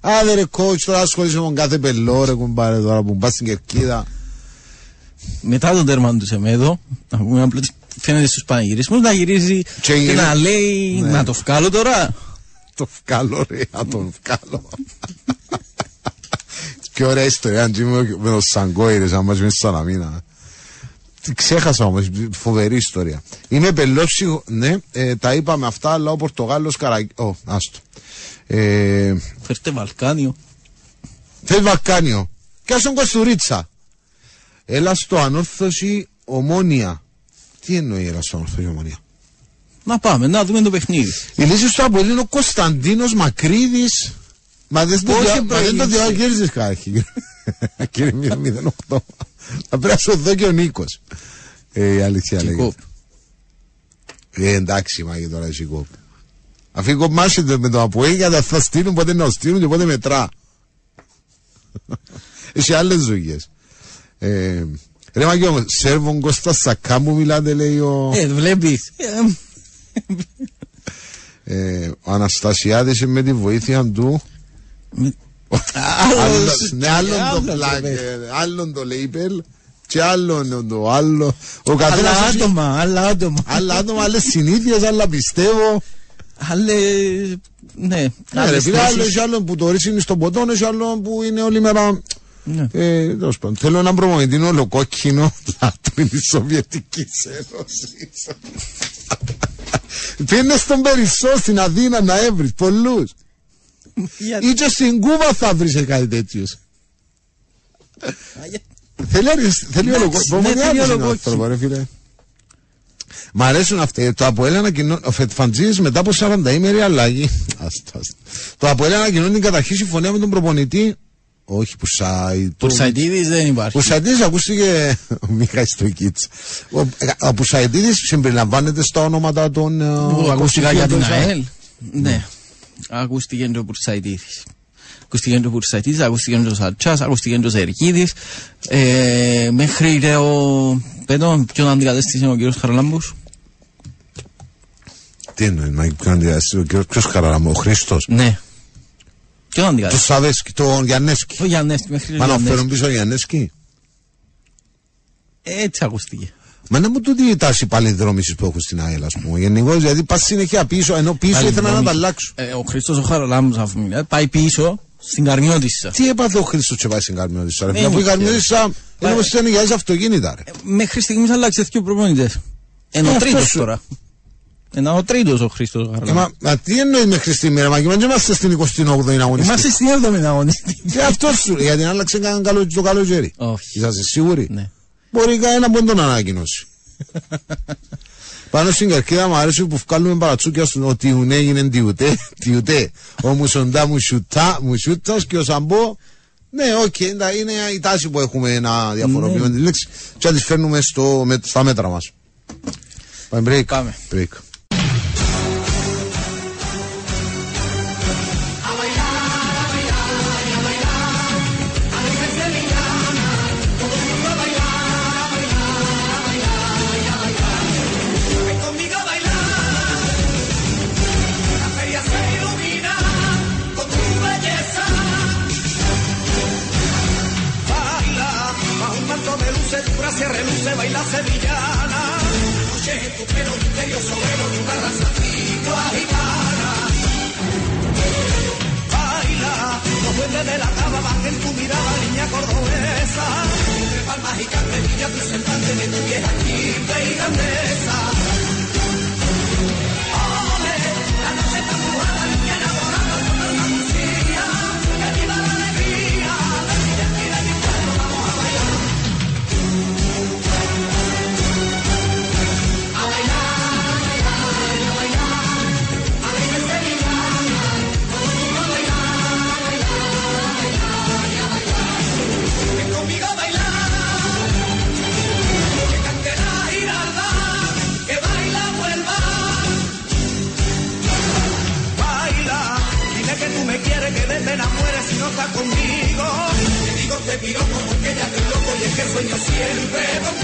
Και... Άδε ρε coach, τώρα ασχολείσαι με τον κάθε πελό, ρε κουμπάρε, τώρα που πας στην κερκίδα. Μετά τον τέρμα του Σεμέδο, να πούμε απλά ότι φαίνεται στους πανηγυρισμούς να γυρίζει Και και, γυρίζει- να λέει Ναι. να το βγάλω τώρα. Το βγάλω, ρε, να τον βγάλω. Και ωραία ιστορία, αν με με τον Σαγκόι, ρε, αν μας μέσα σαν αμήνα. Τι ξέχασα όμως, φοβερή ιστορία. Είμαι πελόψυχο, ναι, ε, τα είπαμε αυτά, αλλά ο Πορτογάλος καραγ... Ω, άστο. Ε, Φέρτε Βαλκάνιο. Θες Βαλκάνιο. Και ας τον Κοστουρίτσα. Έλα στο ανόρθωση ομόνια. Τι εννοεί έλα στο ανόρθωση ομόνια; Να πάμε, να δούμε το παιχνίδι. Η λύση στο Απολύν είναι ο Κωνσταντίνος Μακρύδης. Μα δεν το Όχι δια- μα δεν το προηγήθηκε. διαγύριζες κάτι. [laughs] Κύριε 008. Θα πρέπει να σου δω και ο Νίκος. Ε, η αλήθεια Και λέγεται. κόπ. Ε, εντάξει, μάγε τώρα εσύ κόπ. Αφού κομμάσετε με το Αποέλ γιατί θα στείλουν πότε να στείλουν και πότε μετρά. Έχει άλλες ζωγιές. Ε, ρε μάγε όμως, Σέρβον Κώστα Σακά μου μιλάτε λέει ο, Ε, βλέπεις. ε, ο Αναστασιάδης με τη βοήθεια του Άλλος- ναι, άλλον το πλάκ, ε, άλλον το label και άλλον το άλλο. Ο Άλλα καθένας έχει άτομα, άλλα άτομα. άλλα άτομα, άλλες συνήθειες, άλλα πιστεύω. Άλλε. Ναι, Ναι, ρε άλλες φίλε, άλλο θέσεις. έχει άλλον που το ρίχνει στον ποτόν, έχει άλλον που είναι όλη μέρα. Ναι. Ε, τέλος πάντων. Θέλω έναν προμονητή ολοκόκκινο λάτρη της Σοβιετικής Ένωσης. Πήγαινε στον Περισσό στην Αθήνα να έβρει πολλούς. Γιατί- Ή και στην Κούβα θα βρεις κάτι τέτοιος. Θέλει, αρι- θέλει Εντάξει, ολοκόκκινο. ναι, Προμονητή θέλει είναι ολοκόκκινο. άνθρωπο, ρε φίλε. Μ' αρέσουν αυτοί. Το Αποέλ ανακοινώνει. Ο Φετφαντζή μετά από 40 ημέρη αλλαγή. [laughs] Άστα, άστα. Το Αποέλ ανακοινώνει την καταρχή συμφωνία με τον προπονητή. Όχι, Πουσάι. Πουρσαϊτίδης δεν Ο υπάρχει. Πουσαϊτίδη ακούστηκε. [laughs] Ο Μιχάη Στροκίτ. Ο, ο Πουσαϊτίδη συμπεριλαμβάνεται στα ονόματα των. ε, Που ακούστηκα για την κοστιφίων των ΑΕΛ. Ναι. Ακούστηκε και ο Πουρσαϊτίδης. Ακούστηκε και ο Πουρσαϊτίδης, ακούστηκε και ο Σαρτσάς, ακούστηκε και ο Ζερκίδης. Ε, Μέχρι και ο... Πέτω, ποιον αντικατέστησε ο κύριος Χαραλάμπους. Τι εννοεί, να κάνει ο Ποιος χαράρα, ο Χρήστος. Ναι. Ποιον Του αντικατέστησε. Σαβέσκι, τον Γιαννέσκι. Ο Γιαννέστη μέχρι και ο Μα να Γιαννέστη. φέρουν πίσω ο Γιαννέσκι; Έτσι ακούστηκε. Μα να μου τούτη η τάση παλινδρόμησης που έχω στην ΑΕΛ, ας πούμε. Γενικώ, δηλαδή πας συνέχεια πίσω, ενώ πίσω ήθελα να τα αλλάξω. Ε, ο Χρήστος ο Χαραλάμου, αφού μιλάει, πάει πίσω στην Καρμιώτισσα. Τι έπαθε ο Χρήστος και πάει στην Καρμιώτισσα. Ρε Ναι, φίλε, που η μου Καρμιώτισσα είναι όπω ήταν για αυτοκίνητα. Ρε. Μέχρι στιγμής αλλάξει δύο προπονητές. Ένα ο αυτός τρίτος σου. τώρα. Ένα ο τρίτος ο Χρήστος ο Ε, Χαραλάμου. Μα, μα τι εννοεί μέχρι στιγμή, ρε, μα και μα δεν είμαστε στην 28η αγωνιστική. Είμαστε στην 7η αγωνιστική. Και αυτός σου, γιατί άλλαξε κανένα καλό, το καλοκαίρι. Όχι. Είσαστε σίγουροι; Ναι. Μπορεί κανένα που δεν τον ανακοινώσει. [laughs] Πάνω στην καρκίδα μου αρέσει που βγάλουμε παρατσούκια στον ότι ουνέ έγινε τιουτέ, τιουτέ. Ο μουσοντά μου σιουτά, μου σιούτας και ο σαμπό. Ναι, οκ, εντά- είναι η τάση που έχουμε να διαφοροποιούμε τη λέξη και να τις φέρνουμε στο, με, στα μέτρα μας. Πάμε break. Πάμε. Break. tenés que aquí, bailame. Sueño siempre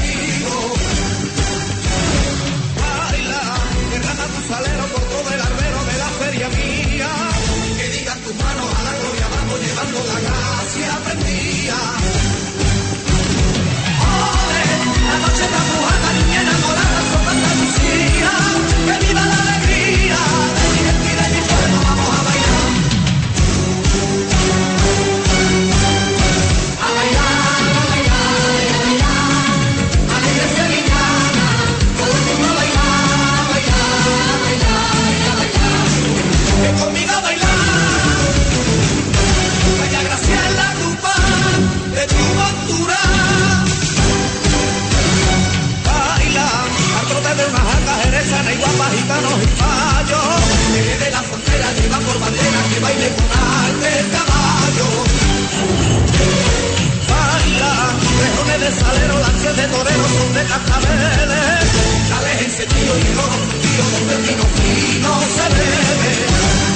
de torero, son de cascabeles. Sales en sentido y rojo, tío, donde el vino fino se bebe.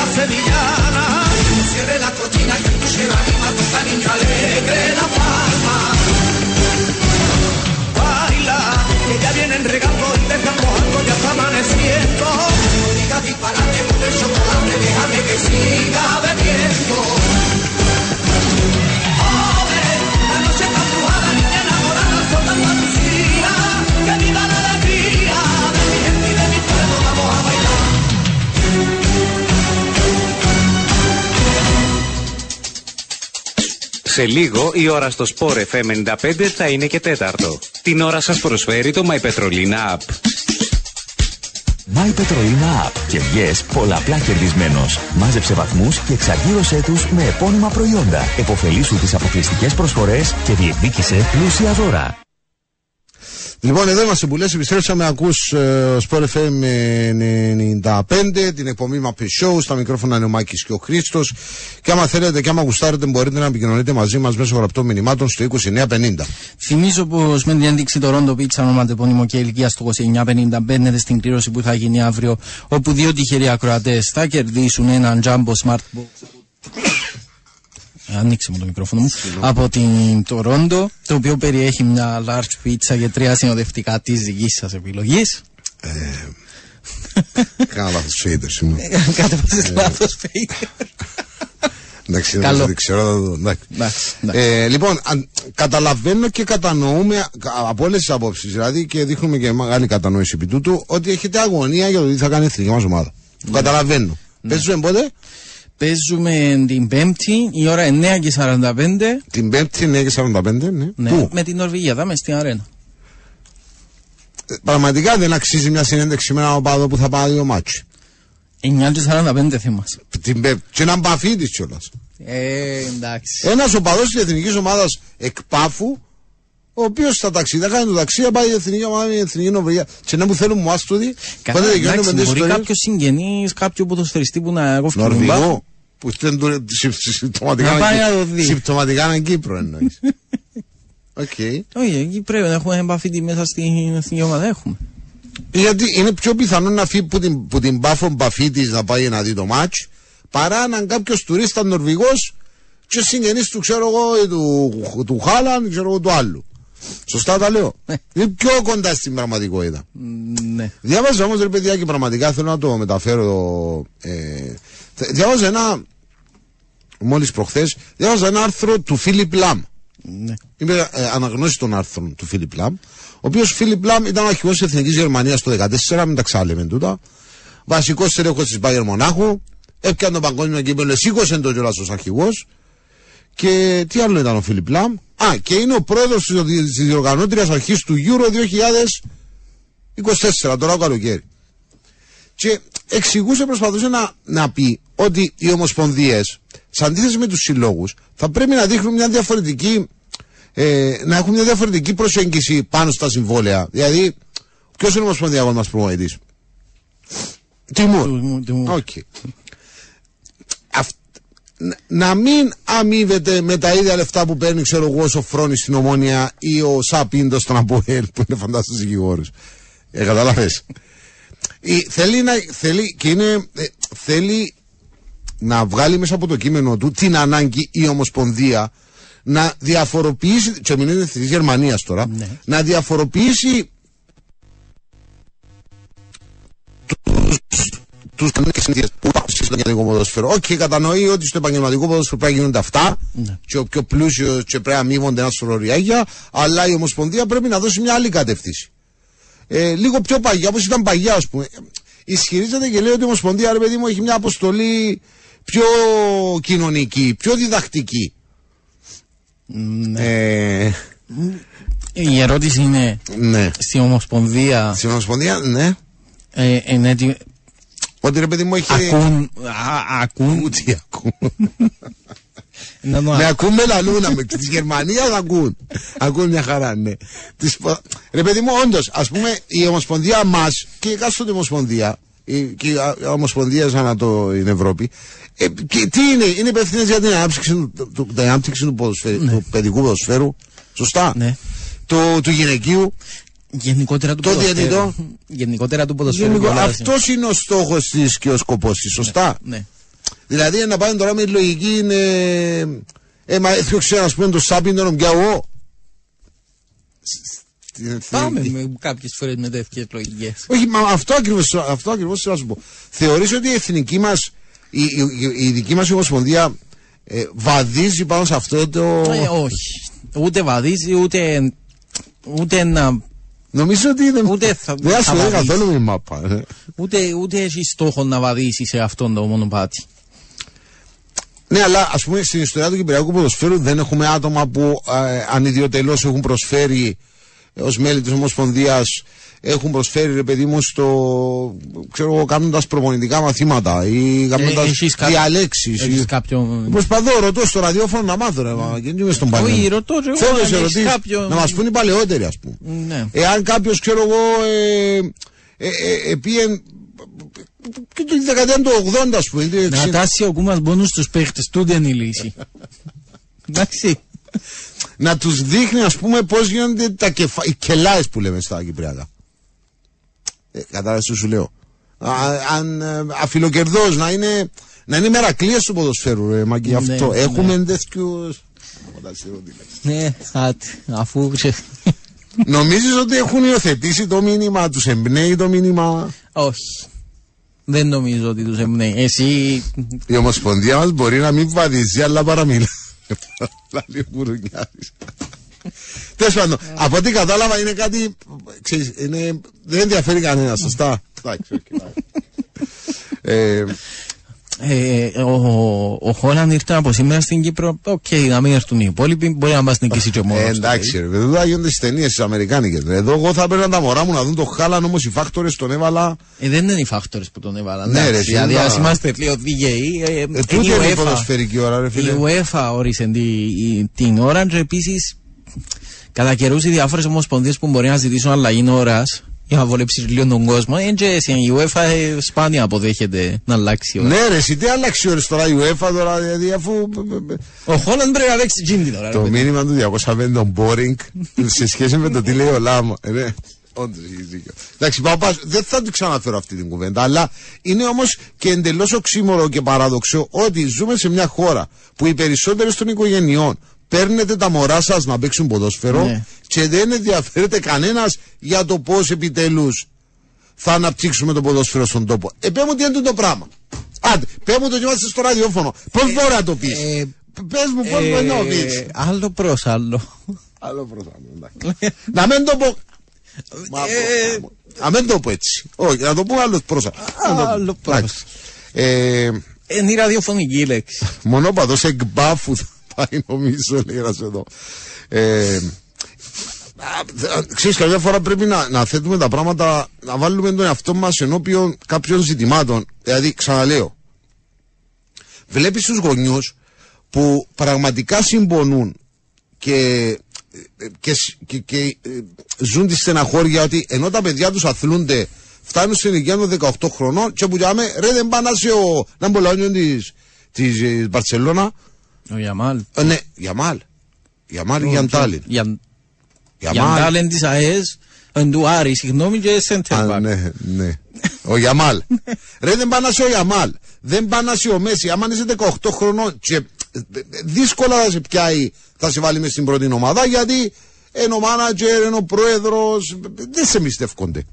La sevillana. Cierre la cortina que escuche la rima, toca niño alegre la palma. Baila, que ya vienen regando y dejan mojando, ya está amaneciendo. No digas disparate con el chocolate, déjame que siga bebiendo. Σε λίγο η ώρα στο Sport FM 95 θα είναι και τέταρτο. Την ώρα σας προσφέρει το My Petrolina App. My Petrolina App και βγες πολλαπλά κερδισμένος. Μάζεψε βαθμούς και εξαργύρωσέ τους με επώνυμα προϊόντα. Εποφελήσου τις αποκλειστικές προσφορές και διεκδίκησε πλούσια δώρα. Λοιπόν, εδώ είμαστε που λες, επιστρέψαμε, ακούς ε, Sport FM ε, 95, την εκπομπή Mappi Show, στα μικρόφωνα είναι ο Μάκης και ο Χρήστος και άμα θέλετε και άμα γουστάρετε μπορείτε να επικοινωνείτε μαζί μας μέσω γραπτών μηνυμάτων στο 2950. Θυμίζω πως με την ένδειξη το Ρόντο Πίτσα ονοματεπώνυμο και ηλικία στο 2950 μπαίνετε στην κλήρωση που θα γίνει αύριο, όπου δύο τυχεροί ακροατές θα κερδίσουν έναν Jumbo Smart Box. Ανοίξε μου το μικρόφωνο μου. Από την Τορόντο, το οποίο περιέχει μια large pizza και τρία συνοδευτικά της δική σας επιλογής. Κάνα λάθος φέιτερ σήμερα. Κατέβασε λάθος, Φέιτερ. Εντάξει, Καλό. δεν ξέρω. θα δω, εντάξει. Εντάξει, εντάξει. Ε, λοιπόν, αν- καταλαβαίνω και κατανοούμε α- από όλες τις απόψεις, δηλαδή και δείχνουμε και μεγάλη κατανόηση επί τούτου, ότι έχετε αγωνία για το τι θα κάνει η εθνική μας ομάδα. Το καταλαβαίνω. Παίζουμε πότε; Παίζουμε την Πέμπτη, η ώρα 9 και 45. Την Πέμπτη 9 και 45, ναι. Ναι, Πού; με την Νορβηγία, θα είμαι στην αρένα. Ε, Πραγματικά δεν αξίζει μια συνέντευξη με έναν οπαδό που θα πάει δύο μάτσι. 9 και 45 θυμάσαι. Την Πέμπτη. Και έναν μπαφίτη κιόλας. Ε, εντάξει. Ένας οπαδός της εθνικής ομάδας εκπάφου, ο οποίος στα ταξίδια κάνει το ταξί, να πάει η εθνική ομάδα με η εθνική Νορβηγία. Και να μου θέλουν μου άστοδη, Καλά, πότε τελειώνει εντάξει, με τις μπορεί ιστορίες. κάποιος συγγενή, κάποιο ποδοσφαιριστή που να κόφει τον μπάφ. Νορβηγό, που ήταν το- συ- συ- συμπτωματικά Να πάει είναι να το Κύ- δει. συμπτωματικά είναι Κύπρο εννοείς. [laughs] Οκ. Όχι, εκεί πρέπει να έχουμε επαφή μέσα στην εθνική ομάδα. Έχουμε. Γιατί είναι πιο πιθανό να φύγει που την, που την πάφο μπαφή τη να πάει να δει το μάτς παρά να είναι κάποιος τουρίστας Νορβηγός και συγγενής του, ξέρω εγώ, ή του, του Χάλαν, ξέρω εγώ, του άλλου. Σωστά τα λέω. Ναι. Είναι πιο κοντά στην πραγματικότητα. Μ, Ναι. Διάβαζα όμως, ρε παιδιά, και πραγματικά θέλω να το μεταφέρω. Ε, θε- διάβαζα ένα. Μόλις προχθές, διάβαζα ένα άρθρο του Φίλιπ Λαμ. ναι. Είμαι ε, αναγνώστης των άρθρων του Φίλιπ Λαμ. Ο οποίος Φίλιπ Λαμ ήταν αρχηγός της Εθνικής Γερμανίας το 2014, μεν τα ξαναλέμε τούτα. Βασικός στελέχος της Μπάγερν Μονάχου. Έπιανε το παγκόσμιο κύπελο, σήκωσε το κιόλας ως αρχηγός. Και τι άλλο ήταν ο Φίλιπ Λαμ; Α, και είναι ο πρόεδρος της διοργανώτριας αρχής του Euro 2024, τώρα ο καλοκαίρι. Και εξηγούσε, προσπαθούσε να, να πει ότι οι ομοσπονδίες, σε αντίθεση με τους συλλόγους, θα πρέπει να δείχνουν μια διαφορετική. Ε, να έχουν μια διαφορετική προσέγγιση πάνω στα συμβόλαια. Δηλαδή, ποιος είναι ο ομοσπονδιακός μας προμηθευτής, Τιμούρ. Του- του- Οκ. Αυ- να- Να μην αμείβεται με τα ίδια λεφτά που παίρνει, ξέρω εγώ, ο Σωφρόνης στην Ομόνια ή ο Σα Πίντο στον Αποέλ, που είναι φανταστικό δικηγόρος. Ε, καταλαβες. Ε, θέλει να. Θέλει, και είναι, ε, θέλει να βγάλει μέσα από το κείμενο του την ανάγκη η Ομοσπονδία να διαφοροποιήσει. Και μην είναι της Γερμανίας τώρα. Να διαφοροποιήσει του κανόνες και συνήθειε που υπάρχουν στο επαγγελματικό ποδόσφαιρο. Οκ, κατανοεί ότι στο επαγγελματικό ποδόσφαιρο πρέπει να γίνονται αυτά. Και ο πιο πλούσιος και πρέπει να αμείβονται ένα σωρό ριάλια. Αλλά η Ομοσπονδία πρέπει να δώσει μια άλλη κατεύθυνση. Ε, λίγο πιο παγιά, όπως ήταν παγιά, ας πούμε. Ισχυρίζεται και λέει ότι η Ομοσπονδία, ρε παιδί μου, έχει μια αποστολή πιο κοινωνική, πιο διδακτική. Ε, Η ερώτηση είναι ναι. στην Ομοσπονδία. Στην Ομοσπονδία, ναι. Ε, είναι ότι Ότι ρε παιδί μου έχει. ακούν. α- ακούν. Ούτε ακούν. να το Με ακούν με λαλούνα, με της Γερμανίας θα ακούν. ακούν μια χαρά, ναι. Τις, πο- ρε παιδί μου, όντως, ας πούμε, η Ομοσπονδία μας και η εκάστοτε Ομοσπονδία, η, και οι α- ομοσπονδίες ανά το, την Ευρώπη, ε, και τι είναι, είναι υπεύθυνε για την ανάπτυξη, του- του, την ανάπτυξη του, ποδοσφαίρου, του παιδικού ποδοσφαίρου. Σωστά. Ναι. Το, του γυναικείου. Γενικότερα του Το ποδοσφαίρου. διαιτητό. Γενικότερα του ποδοσφαίρου. Γενικό, πολλά αυτός είναι ο στόχος της και ο σκοπός της. Σωστά. Ναι. Δηλαδή να πάνε τώρα με τη λογική είναι. Ε, μα έθιωξε να πούμε το σάπιν τον πιάω. Πάμε με κάποιες φορές με τέτοιε λογικέ. Όχι, μα αυτό ακριβώς, αυτό ακριβώς θέλω να σου πω. Θεωρείς ότι η εθνική μας, η, η, η, η δική μας ομοσπονδία ε, βαδίζει πάνω σε αυτό το... Ε, όχι. Ούτε βαδίζει, ούτε. Ούτε να. Νομίζω ότι δεν, Ούτε θα- δεν θα ασχολείται βαδίσει. καθόλου με η μάπα. ε. Ούτε, ούτε έχει στόχο να βαδίσει σε αυτόν το μονοπάτι. Ναι, αλλά ας πούμε στην ιστορία του Κυπριακού ποδοσφαίρου δεν έχουμε άτομα που ε, ανιδιοτελώς έχουν προσφέρει ως μέλη της Ομοσπονδίας έχουν προσφέρει ρε παιδί μου στο. ξέρω εγώ, κάνοντας προπονητικά μαθήματα ή κάνοντας Ε, έχεις κάποιο- διαλέξεις. έχεις κάποιο- Προσπαθώ, ρωτώ στο ραδιόφωνο να μάθω, ρε, μα, και δεν είμαι στον παλιό. Όχι, ρωτώ και εγώ, Θέλω αν σε έχεις ερωτήσεις, κάποιο- να μας πούν οι παλαιότεροι, ας πούμε. Ναι. Εάν κάποιος, ξέρω εγώ, ε, ε, ε, ε, πήγε. και τη δεκαετία του 80, ας πούμε. ή του 60. Να τάσει ο Κούμας μόνο στους παίχτες, τούτη είναι η λύση. [laughs] Εντάξει. Να τους δείχνει ας πούμε πώς γίνονται τα κεφα... οι κελάες που λέμε στα Κυπριακά. Ε, κατάλαβες τι σου λέω. Α, αν ε, αφιλοκερδός να είναι, να είναι μερακλείες του ποδοσφαίρου ρε Μαγκή Ναι, αυτό. ναι. Έχουμε τέτοιους... Ναι, άτι, αφού ξε... Νομίζεις ότι έχουν υιοθετήσει το μήνυμα, τους εμπνέει το μήνυμα; Όχι. Δεν νομίζω ότι τους εμπνέει. Εσύ... Η Ομοσπονδία μας μπορεί να μην βαδίζει αλλά παραμιλά. Λάλη ο Μπουρουνιάδης. Τέλος πάντων, από ό,τι κατάλαβα είναι κάτι, ξέρεις, είναι, δεν ενδιαφέρει κανένας, σωστά. Εντάξει, οκ. Ε, Ε, ο, ο Χάαλαντ ήρθε από σήμερα στην Κύπρο. Οκ, να μην έρθουν οι υπόλοιποι. Μπορεί να μα νικήσει και ο μόνος ε, του, εντάξει, ρε, βέβαια θα γίνονται στις ταινίες τι Αμερικάνικες. Εδώ εγώ θα έπαιρνα τα μωρά μου να δουν το χάλαν όμως οι φάκτορες τον έβαλα. Ε, δεν είναι οι φάκτορες που τον έβαλαν. Ναι, ρε, εντάξει, Δηλαδή, σίγουρα. α είμαστε λίγο δίκαιοι. Ε, Ε, είναι τούτη η είναι η UEFA. ποδοσφαιρική ώρα, ρε Η φίλε. UEFA όρισε τη, η- την ώρα και επίσης κατά καιρούς οι διάφορες ομοσπονδίες που μπορεί να ζητήσουν αλλαγή ώρα για να βολέψεις λίγο τον κόσμο. Ε, και η UEFA ε, σπάνια αποδέχεται να αλλάξει η ώρα. Ναι, ρε, εσύ τι άλλαξε ώρες τώρα η UEFA τώρα, δηλαδή αφού. Ο Χόλαντ πρέπει να παίξει τζιν την ώρα. ρε Το παιδί. μήνυμα του 205 τον boring σε σχέση με το τι λέει ο Λάμο. Ε, ναι. Όντως έχεις δίκιο. Εντάξει, πάω πας, δεν θα την ξαναφέρω αυτή την κουβέντα, αλλά είναι όμως και εντελώς οξύμορο και παράδοξο ότι ζούμε σε μια χώρα που οι περισσότερε των οικογενειών παίρνετε τα μωρά σας να παίξουν ποδόσφαιρο Ναι. και δεν ενδιαφέρεται κανένας για το πώς επιτέλους θα αναπτύξουμε το ποδόσφαιρο στον τόπο. Ε, πέ μου τι είναι το πράγμα. Άντε, πέ μου το και είμαστε στο ραδιόφωνο. Πώς μπορεί να το πεις; ε, Πες μου, πώς μπορεί να το πεις. Ε, άλλο προς άλλο. Άλλο προς άλλο, εντάξει. Να μην το πω. Μα, Ε, πω, Να μην το πω έτσι. Όχι, να το πούμε άλλος προς άλλο. Άλλο προς. Εντάξει. Ε, Είναι η ραδιοφωνική λέξη. Μονόπαδος εκμπάφου θα πάει νομίζω λέει ένας εδώ. Ε, α, α, Ξέρεις καμιά φορά πρέπει να, να θέτουμε τα πράγματα να βάλουμε τον εαυτό μας ενώπιον κάποιων ζητημάτων δηλαδή ξαναλέω βλέπεις τους γονιούς που πραγματικά συμπονούν και, και, και, και ε, ζουν τη στεναχώρια ότι ενώ τα παιδιά τους αθλούνται φτάνουν στην ηλικία των 18 χρονών και που λέμε ρε δεν πάνε να σε ο να μπολόνιο της, της ε, Μπαρτσελώνα Ο Γιαμάλ. ε, ναι, Γιαμάλ Γιαμάλ ή Γιαντάλιν Για Γιαμάλ Γιαντάλεν της ΑΕΣ, εν του Άρη, συγγνώμη και Α, Σέντερμπακ. ναι, ναι. Ο Γιαμάλ. Ρε δεν πάνε να είσαι ο Γιαμάλ. Δεν πάνε να είσαι ο Μέση. Άμα είσαι 18 χρονών και ε, δύσκολα θα σε πιάει, θα σε βάλει μες στην πρώτη ομάδα γιατί είναι ο μάνατζερ, είναι ο πρόεδρος, δεν σε εμπιστεύκονται.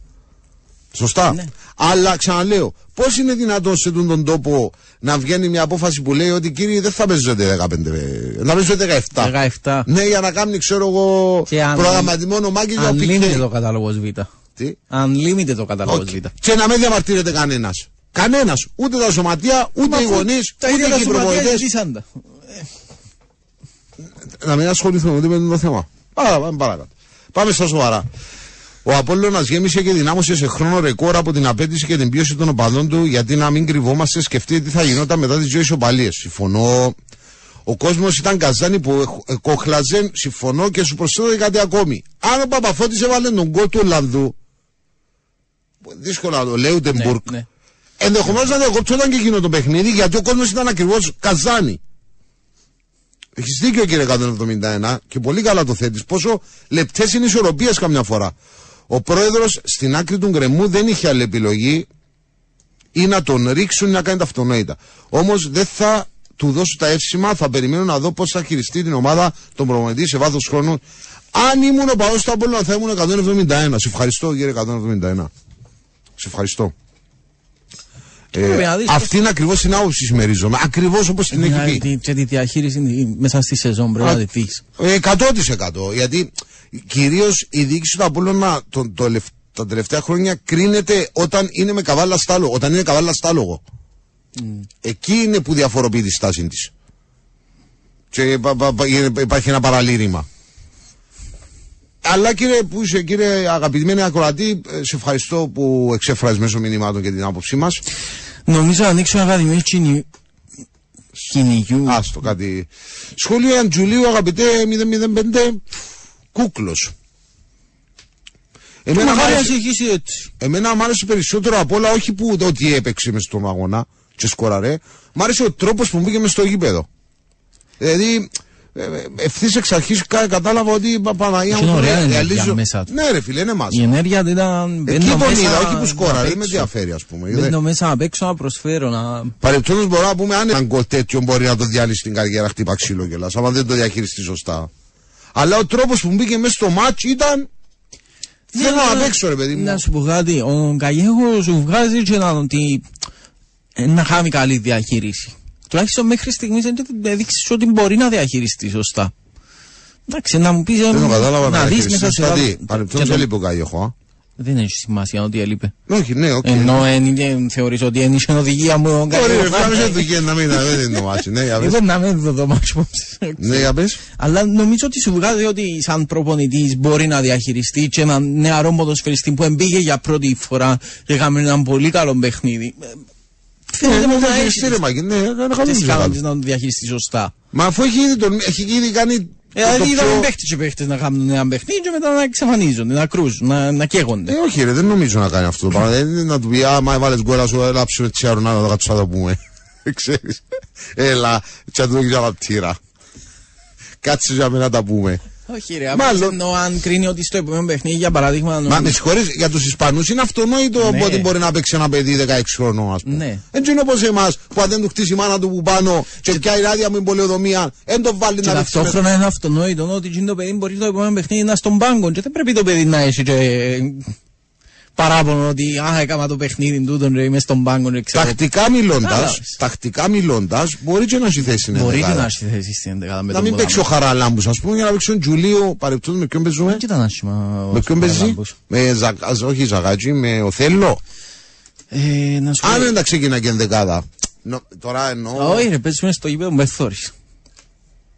Σωστά. Ναι. Αλλά ξαναλέω, πώς είναι δυνατόν σε αυτόν τον τόπο να βγαίνει μια απόφαση που λέει ότι κύριοι δεν θα παίζετε 15, ε, να παίζετε 17. 17. Ναι, για να κάνει, ξέρω εγώ, Και αν- προγραμματισμένο μάγκη για Unlimited PK. το κατάλογος Β. Τι; Unlimited το κατάλογος Όχι. Β. Και να μην διαμαρτύρεται κανένας. Κανένας. Ούτε τα σωματεία, ούτε οι γονείς, Τα ούτε ίδια τα οι σωματεία προπονητές. ζητήσαν τα. Να μην ασχοληθούμε ούτε με το θέμα. Πάρα, πάμε παρακάτω. Πάμε στα σοβαρά. Ο Απόλλωνας γέμισε και δυνάμωσε σε χρόνο ρεκόρ από την απέτηση και την πίεση των οπαδών του γιατί να μην κρυβόμαστε σκεφτείτε τι θα γινόταν μετά τις δύο ισοπαλίες. Συμφωνώ. Ο κόσμος ήταν καζάνι που εχ- κοχλαζέν. Συμφωνώ και σου προσθέτω και κάτι ακόμη. Αν ο Παπαφώτης έβαλε τον γκολ του Ολλανδού δύσκολα να το λέει ούτε Ναι, Μπουρκ. ναι. Ενδεχομένως να διακόψονταν και εκείνο το παιχνίδι γιατί ο κόσμος ήταν ακριβώς καζάνι. Έχεις δίκιο κύριε 171 και πολύ καλά το θέτεις. Πόσο λεπτές είναι οι ισορροπίες καμιά φορά. Ο πρόεδρος στην άκρη του γκρεμού δεν είχε άλλη επιλογή ή να τον ρίξουν ή να κάνει τα αυτονόητα. Όμως δεν θα του δώσω τα εύσημα, θα περιμένω να δω πώς θα χειριστεί την ομάδα τον προμονητή σε βάθος χρόνου. Αν ήμουν ο παό του Απόλλωνα θα ήμουν 171. Σε ευχαριστώ κύριε 171. Σε ευχαριστώ. Πρέπει Ε, να δεις αυτή είναι ακριβώς την άποψη συμμερίζομαι. Ακριβώς όπως την έχει πει. Δηλαδή, Και τη διαχείριση είναι μέσα στη σεζόν πρέπει Α, να τη δεις. Ε, 100%. Γιατί κυρίως η διοίκηση του Απόλλωνα το, το, λευ- τα τελευταία χρόνια κρίνεται όταν είναι με καβάλα στάλογο. Όταν είναι καβάλα στάλογο. Εκεί είναι που διαφοροποιεί τη στάση της. Και πα- πα- πα- είναι- υπάρχει ένα παραλήρημα. Αλλά κύριε που είσαι, κύριε αγαπημένοι ακροατή, ε, σε ευχαριστώ που εξέφραζες μέσω μηνυμάτων και την άποψή μας. Νομίζω να ανοίξω ακαδημίες κυνη... κυνηγιού. Άστο κάτι. Σχόλιο Αντζουλίου, αγαπητέ 005, κούκλος. Εμένα, μ' Μακάρι να άρεσε- συνεχίσει έτσι. εμένα μ' άρεσε περισσότερο απ' όλα όχι που το ότι έπαιξε μες στον αγώνα και σκόραρε. Μ' άρεσε ο τρόπος που μπήκε μες στο γήπεδο. Δηλαδή, ευθύς εξ αρχής κατάλαβα ότι η Παναγία Είχε ωραία ε, ενέργεια αλύζω- μέσα του. Ναι, ρε φίλε, είναι μαζί. Η ενέργεια του ήταν. Εκεί μπαίνω τον μέσα είδα, όχι που να σκόραρε, δεν με παίξω. ενδιαφέρει, ας πούμε. είδε. Μπαίνω μέσα να παίξω, να προσφέρω, να... Παρεπτόντω μπορώ να πούμε αν ένα γκολ τέτοιο μπορεί να το διάλυσει την καριέρα χτύπα ξύλο κιόλας, άμα δεν το διαχειριστεί σωστά. Αλλά ο τρόπος που μπήκε μέσα στο μάτς ήταν. Θέλω Ναι, να ναι, παίξω, ρε παιδί μου. Να σου πω κάτι, ο Καγέχο σου βγάζει και έναν ότι ε, να χάνει καλή διαχείριση. Τουλάχιστον μέχρι στιγμής δεν έδειξες ότι μπορεί να διαχειριστείς σωστά. Εντάξει, να μου πεις. Δεν το κατάλαβα να να δεις δει μέσα σε. Δηλαδή, και παρεπτόντω το- έλειπε ο Καγιοχό. α; Δεν έχει σημασία ότι έλειπε. Όχι, ναι, οκ. Ενώ εν θεωρείς ότι είναι η οδηγία μου ο Ωραία, ρε φίλε, Καγέχο. δεν του γίνει να μην δεν είναι το μάτσι. Ναι, για πες. Εγώ να μην δω το μάτσο. Ναι, για πες. Αλλά νομίζω ότι σου βγάζει ότι σαν προπονητής μπορεί να διαχειριστεί και έναν νεαρό ποδοσφαιριστή που εμπήγε για πρώτη φορά και έκαμε έναν πολύ καλό παιχνίδι. Ε, Φαίνεται Ναι, μου να ναι, έχει ναι, ρε, Μάκη, ναι, έκανε καλό τις δουλειά. ικανότητες να το διαχειριστεί σωστά. Μα αφού έχει ήδη τον- έχει ήδη κάνει. Ε, το Δηλαδή είδαμε πιο- παίχτες και παίχτες να κάνουν ένα παιχνίδι και μετά να εξαφανίζονται, να κρούζουν, να, να καίγονται. Ε, όχι, ρε, δεν νομίζω να κάνει αυτό το πράγμα. Δεν είναι να του πει, άμα έβαλες γκολ, σου έλα ψούμε τσιάρου να το κάτσω να το πούμε. [laughs] Ξέρεις. Έλα, τσα του δείξω ένα τύρα. Κάτσε για μένα να τα πούμε. Όχι ρε, Μάλλον- απλώς εννοώ αν κρίνει ότι στο επόμενο παιχνίδι για παράδειγμα... Μα με συγχωρείς, για τους Ισπανούς είναι αυτονόητο Ναι. ότι μπορεί να παίξει ένα παιδί 16 χρονών, ας πούμε. Ναι. Έτσι είναι όπως εμάς, που αν δεν του χτίσει η μάνα του που πάνω και πιάει ράδια με πολεοδομία, δεν το βάλει Και να παίξει. με- ταυτόχρονα είναι αυτονόητο ότι εκείνο το παιδί μπορεί το επόμενο παιχνίδι να είναι στον πάγκο και δεν πρέπει το παιδί να έχει και ε, παράπονο ότι α, έκανα το παιχνίδι τούτον ρε, είμαι στον πάγκο ρε, ξέρω. Τακτικά μιλώντας, Κατάλαβες. τακτικά μιλώντας, μπορεί και να έχει θέση στην Μπορεί και ενδεκάδα. να έχει θέση στην ενδεκάδα με Να τον μην παίξει ο Ποδάμα. Χαραλάμπους, ας πούμε, για να παίξει τον Τζουλίο, παρεπτόντως με ποιον παίζουμε; Δεν ήταν άσχημα ο Με ποιον παίζει, Χαραλάμπους. με Ζα... όχι Ζαγάτζι, με ο Θέλο. Ε, να σου πω. Αν δεν τα ξεκινά και ενδεκάδα. Νο, τώρα εννοώ. Όχι ρε, παίζουμε στο γήπεδο με θόρυς.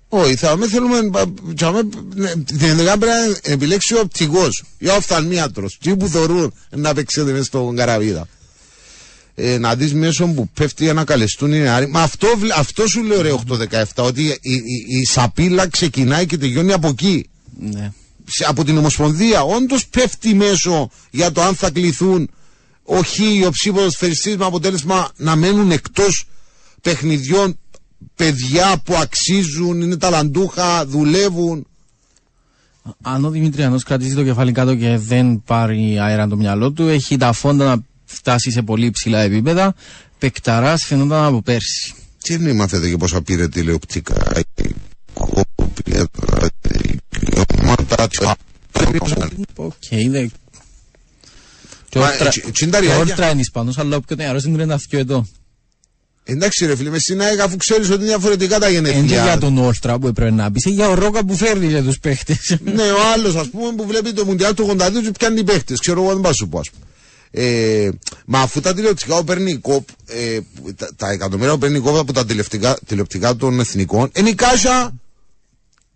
Όχι, θα με θέλουμε. πα- τσάμε, ναι, Την ενδεκάδα πρέπει να επιλέξει ο οπτικός ή ο οφθαλμίατρος. Τι που θεωρούν να παίξετε μέσα στον καραβίδα. Ε, να δεις μέσω που πέφτει για να καλεστούν οι νεαροί. Μα αυτό, βλέ- αυτό σου λέω ρε 8-17, ότι η, η, η σαπίλα ξεκινάει και τελειώνει από εκεί. Ναι. σε- από την Ομοσπονδία όντως πέφτει μέσω για το αν θα κληθούν ο χ ή ο ψ ποδοσφαιριστής με αποτέλεσμα να μένουν εκτός παιχνιδιών παιδιά που αξίζουν, είναι ταλαντούχα, δουλεύουν. Αν ο Δημητριανός κρατήσει το κεφάλι κάτω και δεν πάρει αέρα το μυαλό του, έχει τα φόντα να φτάσει σε πολύ ψηλά επίπεδα. Πεκταράς φαινόταν από πέρσι. Τι είναι μάθετε και πόσα πήρε τηλεοπτικά η κόπια, η ομάδα, Οκ, δεν... Και Μα, όρτρα- έτσι- έτσι είναι τα και ριάκια. όρτρα είναι Ισπανός, αλλά όποιο νεαρός είναι ένα αυτιό εδώ. Εντάξει ρε φίλε, με στην ΑΕΚ αφού ξέρεις ότι είναι διαφορετικά τα Είναι και για γενέθλια. τον όρτρα που έπρεπε να πεις, είναι για ο Ρόκα που φέρνει για τους παίχτες. [laughs] ναι, ο άλλος ας πούμε που βλέπει το Μουντιάλ του 82 και πιάνει παίχτες, ξέρω εγώ δεν πάω σου πω ας πούμε. Ε, μα αφού τα τηλεοπτικά που παίρνει η ΚΟΠ, ε, τα, τα εκατομμύρια που παίρνει η ΚΟΠ από τα τηλεοπτικά, τηλεοπτικά των εθνικών, είναι η κάσα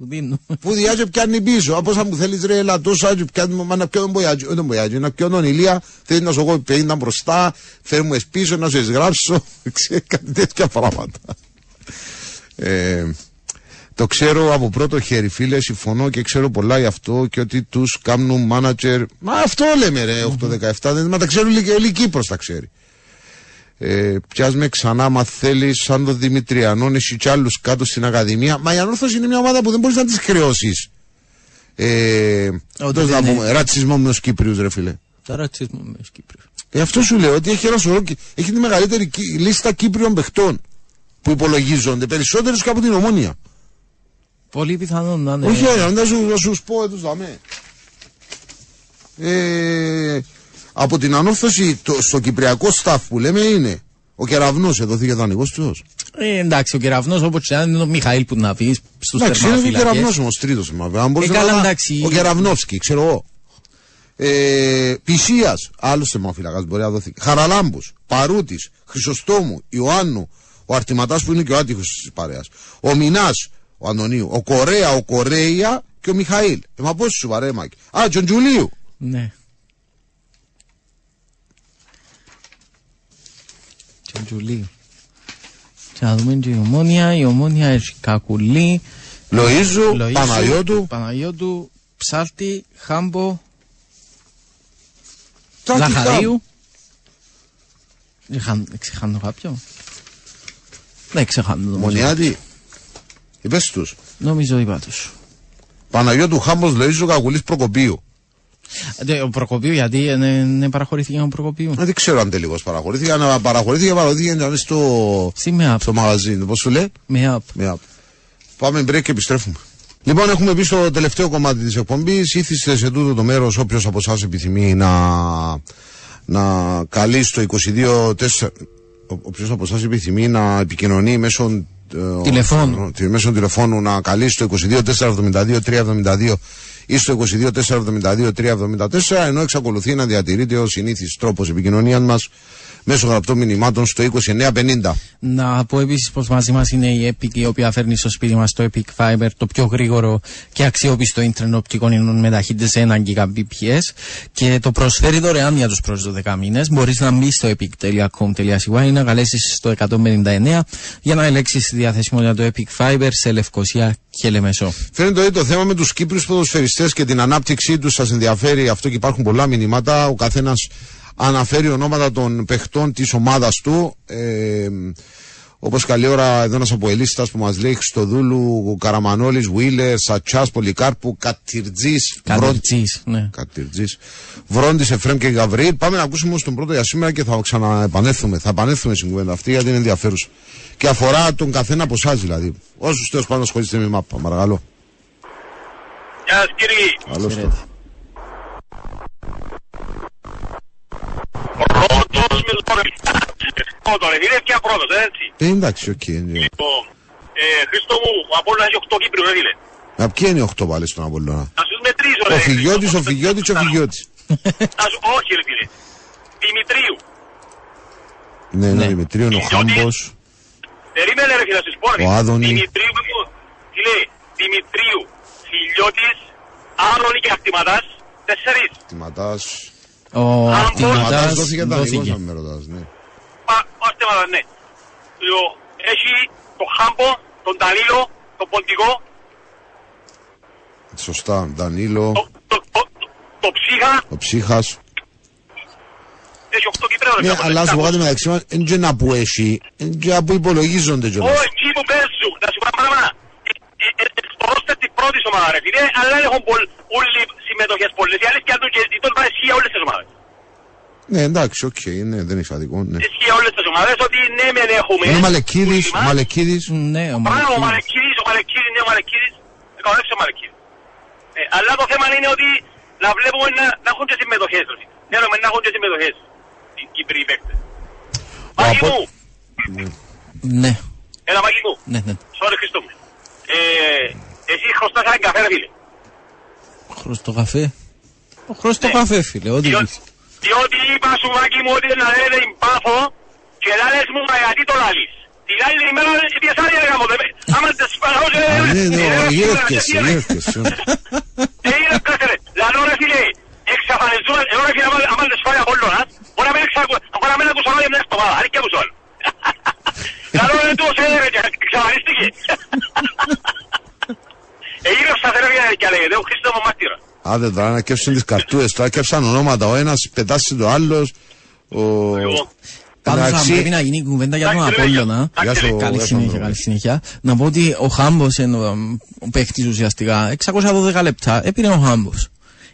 Που δίνουν. που διάζει πιάνει πίσω. Από όσα μου θέλεις ρε, έλα τόσο άτζι πιάνει, μα να πιω τον Μποιάτζι, όχι τον Μποιάτζι, να πιω τον Ηλία, θέλει να σου εγώ 50 μπροστά, θέλει μου πίσω να σου εισγράψω, [laughs] ξέρει κάτι τέτοια πράγματα. Ε, το ξέρω από πρώτο χέρι, φίλε, συμφωνώ και ξέρω πολλά γι' αυτό και ότι τους κάνουν μάνατζερ. Μα αυτό λέμε, ρε, 8-17. δεν- Μα τα ξέρουν όλη, όλη η Κύπρος τα ξέρει. Ε, πιάσμε ξανά, μα θέλει, σαν τον Δημητριανό, εσύ κι άλλους κάτω στην Ακαδημία. Μα η Ανόρθωση είναι μια ομάδα που δεν μπορείς να τη χρεώσεις. Ε, Ότι πώς να δεν είναι. πούμε, ρατσισμό με τους Κύπριους, ρε φίλε. Τα ρατσισμό με τους Κύπριους. Ε, αυτό σου λέω ότι έχει ένα σωρό. Κι- Έχει τη μεγαλύτερη κι- λίστα Κύπριων παιχτών που υπολογίζονται. Περισσότερου και από την ομόνια. Πολύ πιθανόν να είναι. Όχι, όχι, να σου, να σου πω, τους δαμε. Ε, από την ανόρθωση το, στο κυπριακό staff που λέμε είναι ο κεραυνός εδώ και δανεικός τους. Ε, εντάξει, ο κεραυνός όπως και αν είναι ο Μιχαήλ που να πεις στους Εντάξει, είναι και ο θερμαφύλακες. κεραυνός όμως τρίτος. μα, Αν μπορούσε Ε, να καλά, είναι εντάξει. Ο Κεραυνόφσκι, ξέρω εγώ. Ε, Πισίας, άλλος θερμοφύλακας μπορεί να δοθεί. Χαραλάμπους, Παρούτης, Χρυσοστόμου, Ιωάννου, ο Αρτηματάς που είναι και ο άτυχος της παρέας. Ο Μινάς, ο Αντωνίου, ο Κορέα, ο Κορέια και ο Μιχαήλ. Ε, μα πώς σου βαρέ, Μάκη. Α, Τζον Τζουλίου. Ναι. Τζοντζουλίου. Και να δούμε και η ομόνια. Η ομόνια έχει κακουλή. Λοίζου, Λοΐζου, Παναγιώτου. Παναγιώτου, Ψάλτη, Χάμπο, Τάκι Ζαχαρίου. Είχαν- Ξεχάνω κάποιο; Ναι, ξεχάνω. Χαμ. Νομίζω, Μονιάτη. Είπες τους. νομίζω είπα τους. Παναγιώτου Χάμπος Λοίζου Κακουλής Προκοπίου. Ε, Ο Προκοπίου γιατί ε, ναι, ναι, παραχωρήθηκε ο Προκοπίου. Δεν ξέρω αν τελικώς παραχωρήθηκε. Αν παραχωρήθηκε, παραχωρήθηκε να είναι στο, Στη ΜΕΑΠ. στο μαγαζί. Πώς σου λέει; ΜΕΑΠ. Μια. Πάμε break και επιστρέφουμε. Λοιπόν, έχουμε μπει στο τελευταίο κομμάτι της εκπομπής. Ήθιστε σε τούτο το μέρος, όποιος από εσάς επιθυμεί να, να καλεί στο 22 Όποιος από εσάς επιθυμεί να επικοινωνεί μέσω ε, Τηλεφώνου. τη- μέσω τηλεφώνου να καλεί στο 22 472 372 ή στο 22 472 374 ενώ εξακολουθεί να διατηρείται ο συνήθις τρόπος επικοινωνίας μας μέσω γραπτών μηνυμάτων στο 2950. Να πω επίσης πως μαζί μας είναι η Epic, η οποία φέρνει στο σπίτι μας το Epic Fiber, το πιο γρήγορο και αξιόπιστο ίντερνετ οπτικών ινών με ταχύτητες 1 Gbps και το προσφέρει δωρεάν για τους πρώτους 12 μήνες. Μπορείς να μπεις στο epic.com.cy ή να καλέσεις στο 159 για να ελέγξεις τη διαθεσιμότητα του Epic Fiber σε Λευκοσία και Λεμεσό. Φαίνεται ότι το θέμα με τους Κύπριους ποδοσφαιριστές και την ανάπτυξή τους σας ενδιαφέρει αυτό και υπάρχουν πολλά μηνύματα. Ο καθένας αναφέρει ονόματα των παιχτών της ομάδας του. Ε, Όπως καλή ώρα εδώ ένα από ελίστα που μας λέει Χριστοδούλου, Καραμανόλης, Βουίλερ, Σατσάς, Πολυκάρπου, Κατυρτζή, Κατερτζή, ναι. Κατυρτζή, Βρόντις, Εφρέμ και Γαβρίλ. Πάμε να ακούσουμε όμως τον πρώτο για σήμερα και θα ξαναεπανέλθουμε. Θα επανέλθουμε στην κουβέντα αυτή γιατί είναι ενδιαφέρουσα. Και αφορά τον καθένα από εσάς δηλαδή. Όσους τέλος πάντων ασχολείστε με μάπα, παρακαλώ. Γεια σας κύριε. Καλώς Χαιρέτη. Πρώτος με λόρι. Πρώτο ρε φίλε, πια πρώτος, ε, έτσι. Ε, εντάξει, οκ. είναι. Λοιπόν, ε, Χρήστο μου, ο Απόλλωνας έχει 8 Κύπριο, ρε φίλε. Να ποιοι είναι οι 8 πάλι στον Απολλώνα. Να σου μετρήσω, ρε. Ο Φιγιώτης, Χρήστο, ο Φιγιώτης και ο Φιγιώτης. Να σου, όχι ρε φίλε. Δημητρίου. Ναι, ναι, Ναι. Δημητρίου, είναι ο Φιγιώτης. Χάμπος. Περίμενε ρε φίλε, να σου πω ρε. Ο Άδωνη. Δημητρίου, μου, τι λέει, Δημητρίου, Φιλιώτης, Άρωνη και Ακτιματάς, τέσσερις. Τιματά. Ο Άμπος. Τιματά Ακτιματάς δόθηκε δανεικό, δόθηκε. αν με ρωτάς. Ναι. Πα, ο Ακτιματάς, ναι. Ο- Έχει το Χάμπο, τον Τανίλο, τον Ποντικό, Σωστά. Ντανίλο, το, το, το, το, το Ψύχα, ο Ψύχας. έχει 8 Κυπρέο, ρε Ναι, φίλε. αλλά σου πω κάτι μεταξύ μας, δεν είναι να που έχει, είναι και να που υπολογίζονται κιόλα. Όχι, εκεί που παίζουν, να σου πω ένα πράγμα. Ε, ε, ε, Στο ρόστερ της πρώτης ομάδας, ρε φίλε, αλλά έχουν πολλ- όλοι συμμετοχές πολλές. Οι άλλες και αν το και τον πάει ισχύει για όλες τις ομάδες. Ναι, εντάξει, οκ, ναι, δεν έχει αδικό. Ναι. Ισχύει για όλες τις ομάδες ότι ναι μεν έχουμε. Είναι ο Μαλεκίδης, όλοι ο μας. Μαλεκίδης. Ναι, ο Μπράβο, ο Μαλακίδης. Μαλεκίδης, ο Μαλεκίδης, ναι, ο Μαλεκίδης. Εκατοδέξε ο Μαλεκίδης. Ε, αλλά το θέμα είναι ότι να βλέπουμε να, να έχουν και συμμετοχές. ρε φίλε. Θέλουμε να έχουν και συμμετοχές. Οι Κύπροι παίκτες. Μάκη από- μου, Ναι, έλα Μάκη μου. ναι, ναι. Sorry Χριστό μου. Ε, εσύ χρωστάς έναν καφέ ρε φίλε. Χρωστό καφέ. Ο χρωστό Ναι. καφέ, φίλε, ό,τι Διό- πεις. Διότι είπα σου Μάκη μου ότι να λένε πάθο και να λες μου μα γιατί το λάλης. Την άλλη ημέρα διασάρει ρε γάμο. δε- Άμα τις παραγώσεις... Α, ναι, ναι, γύρευκες, γύρευκες. Ε, είναι κάθε ρε. Λαλό ρε φίλε, εξαφανιζούμε, εγώ ρε φίλε, άμα- άμα τις φάει Απόλλωνας, μπορεί να μην εξακου- μπορεί να μην ακούσω άλλη μια εβδομάδα, αρκεί ακούσω άλλο. Λαλό ρε του, σε ρε, εξαφανίστηκε. Έγινε σταθερά και λέγεται, ο Χρήστος μου μάρτυρα. Άντε τώρα να κέψουν τις καρτούες. Τώρα κέψαν ονόματα. Ο ένας πετάσει το άλλος. Ο... Εγώ. Πάντως αν Εντάξει. πρέπει να γίνει κουβέντα για τον Εντάξει, ρε, Απόλλωνα. Γεια σου, Καλή Έφανο. συνέχεια, καλή συνέχεια. Να πω ότι ο Χάμπος είναι ο, ο παίχτης ουσιαστικά. 612 λεπτά έπαιρνε ο Χάμπος.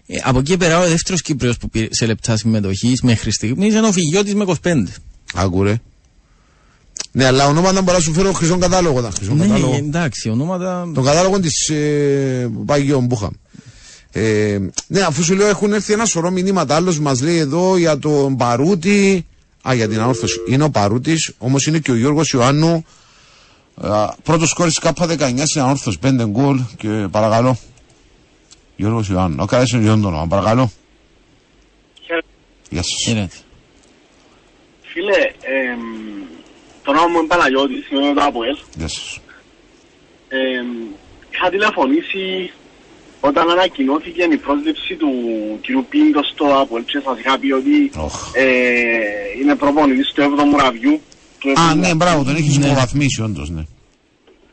Ε, από εκεί πέρα ο δεύτερος Κύπριος που πήρε σε λεπτά συμμετοχής μέχρι στιγμής είναι ο Φιγιώτης με 25. Άκουρε. Ναι, αλλά ονόματα μπορεί να σου φέρω χρυσό κατάλογο. Τα χρυσό Ναι, κατάλογο. εντάξει, ονόματα... Τον κατάλογο της ε, Παγιών Μπούχαμ. Ε, ναι, αφού σου λέω έχουν έρθει ένα σωρό μηνύματα. Άλλος μας λέει εδώ για τον Παρούτη. Α, για την ανόρθωση. Είναι ο Παρούτης, όμως είναι και ο Γιώργος Ιωάννου. Πρώτος κόρη ΚΑΠΑ 19 στην ανόρθωση. 5 γκολ και παρακαλώ. Γιώργος Ιωάννου. Ο καλά είναι το όνομα, παρακαλώ. Γεια σας. Χαίρετε. Φίλε, εμ, το όνομα μου είναι Παναγιώτης, είμαι με το ΑΠΟΕΛ. Γεια σας. Εμ, είχα τηλεφωνήσει όταν ανακοινώθηκε η πρόσληψη του κ. Πίντος στο Apple και σας είχα πει ότι Οχ. ε, είναι προπονητής του 7ου ραβιού. του Α, 7ου ναι, μπράβο, τον έχεις Ναι. υποβαθμίσει όντως, ναι.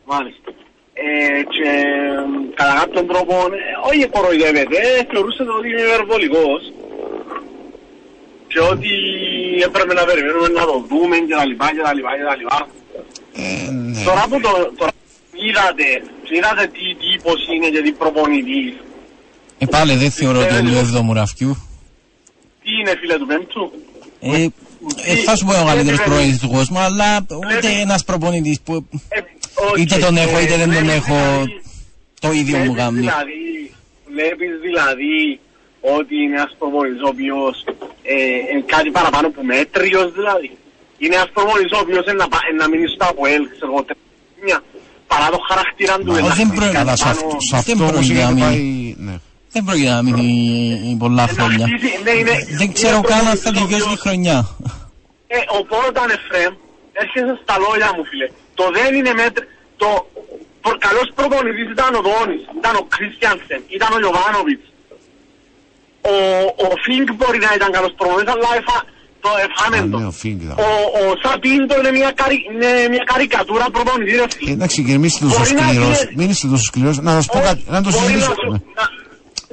Μάλιστα. Ε, και ε, κατά κάποιον τρόπο, ε, όχι κοροϊδεύεται, ε, θεωρούσε το ότι είναι υπερβολικός και ότι έπρεπε να περιμένουμε να το δούμε και τα λοιπά και τα λοιπά και τα λοιπά. Ε, ναι. Τώρα που το, τώρα που είδατε, και είδατε τι τύπος είναι και τι προπονητής, Ε, πάλι δεν θεωρώ Ε, το ε, του έβδομου ραφιού. τι είναι φίλε του πέμπτου. Ε, ε, θα σου πω ο καλύτερος Ε, προπονητής του κόσμου, αλλά ούτε ένας προπονητής που Ε, όχι, είτε τον έχω ε, είτε δεν τον βλέπεις έχω δηλαδή- το ίδιο μου Βλέπεις κάνει. Δηλαδή, βλέπεις δηλαδή ότι είναι ένας προπονητής ο οποίος ε, είναι κάτι παραπάνω που μέτριος δηλαδή. Είναι ένας προπονητής ο οποίος είναι να, πά- να μείνει στο ΑΠΟΕΛ, ξέρω εγώ, τρία, παρά το χαρακτήρα του. Μα, είναι δεν να προ- χτίσει Αλλά κάτι σε πάνω. αυτό, σε αυτό Δεν όμως πρόκειται είχε να πάει. μείνει. Ναι. Δεν πρόκειται να μείνει πολλά Ε, να χρόνια. χτίσει- ναι, είναι- Δεν είναι ξέρω καν αν προπονητής θα ο τελειώσει οποίος- η χρονιά. Ε, οπότε Εφραίμ, έρχεσαι στα λόγια μου φίλε. Το δεν είναι μέτρη. Το προ- καλός προπονητής ήταν ο Δόνης, ήταν ο Κρίστιανσεν, ήταν ο Ιωβάνοβιτς. Ο, ο Φίνκ μπορεί να ήταν καλός προπονητής, αλλά εφα, το εφάμε Α, το. ναι, ο Φίνκ ήταν. Ο, ο Σαπίντο είναι μια, καρι, είναι μια καρικατούρα προπονητή, ρε Ε, φίλε. Εντάξει, και μην είστε τόσο Μπορεί να σκληρό. είναι- Μην είστε τόσο σκληρός. Να σας πω Όχι, κάτι, να το μπορεί συζητήσουμε. σου- να-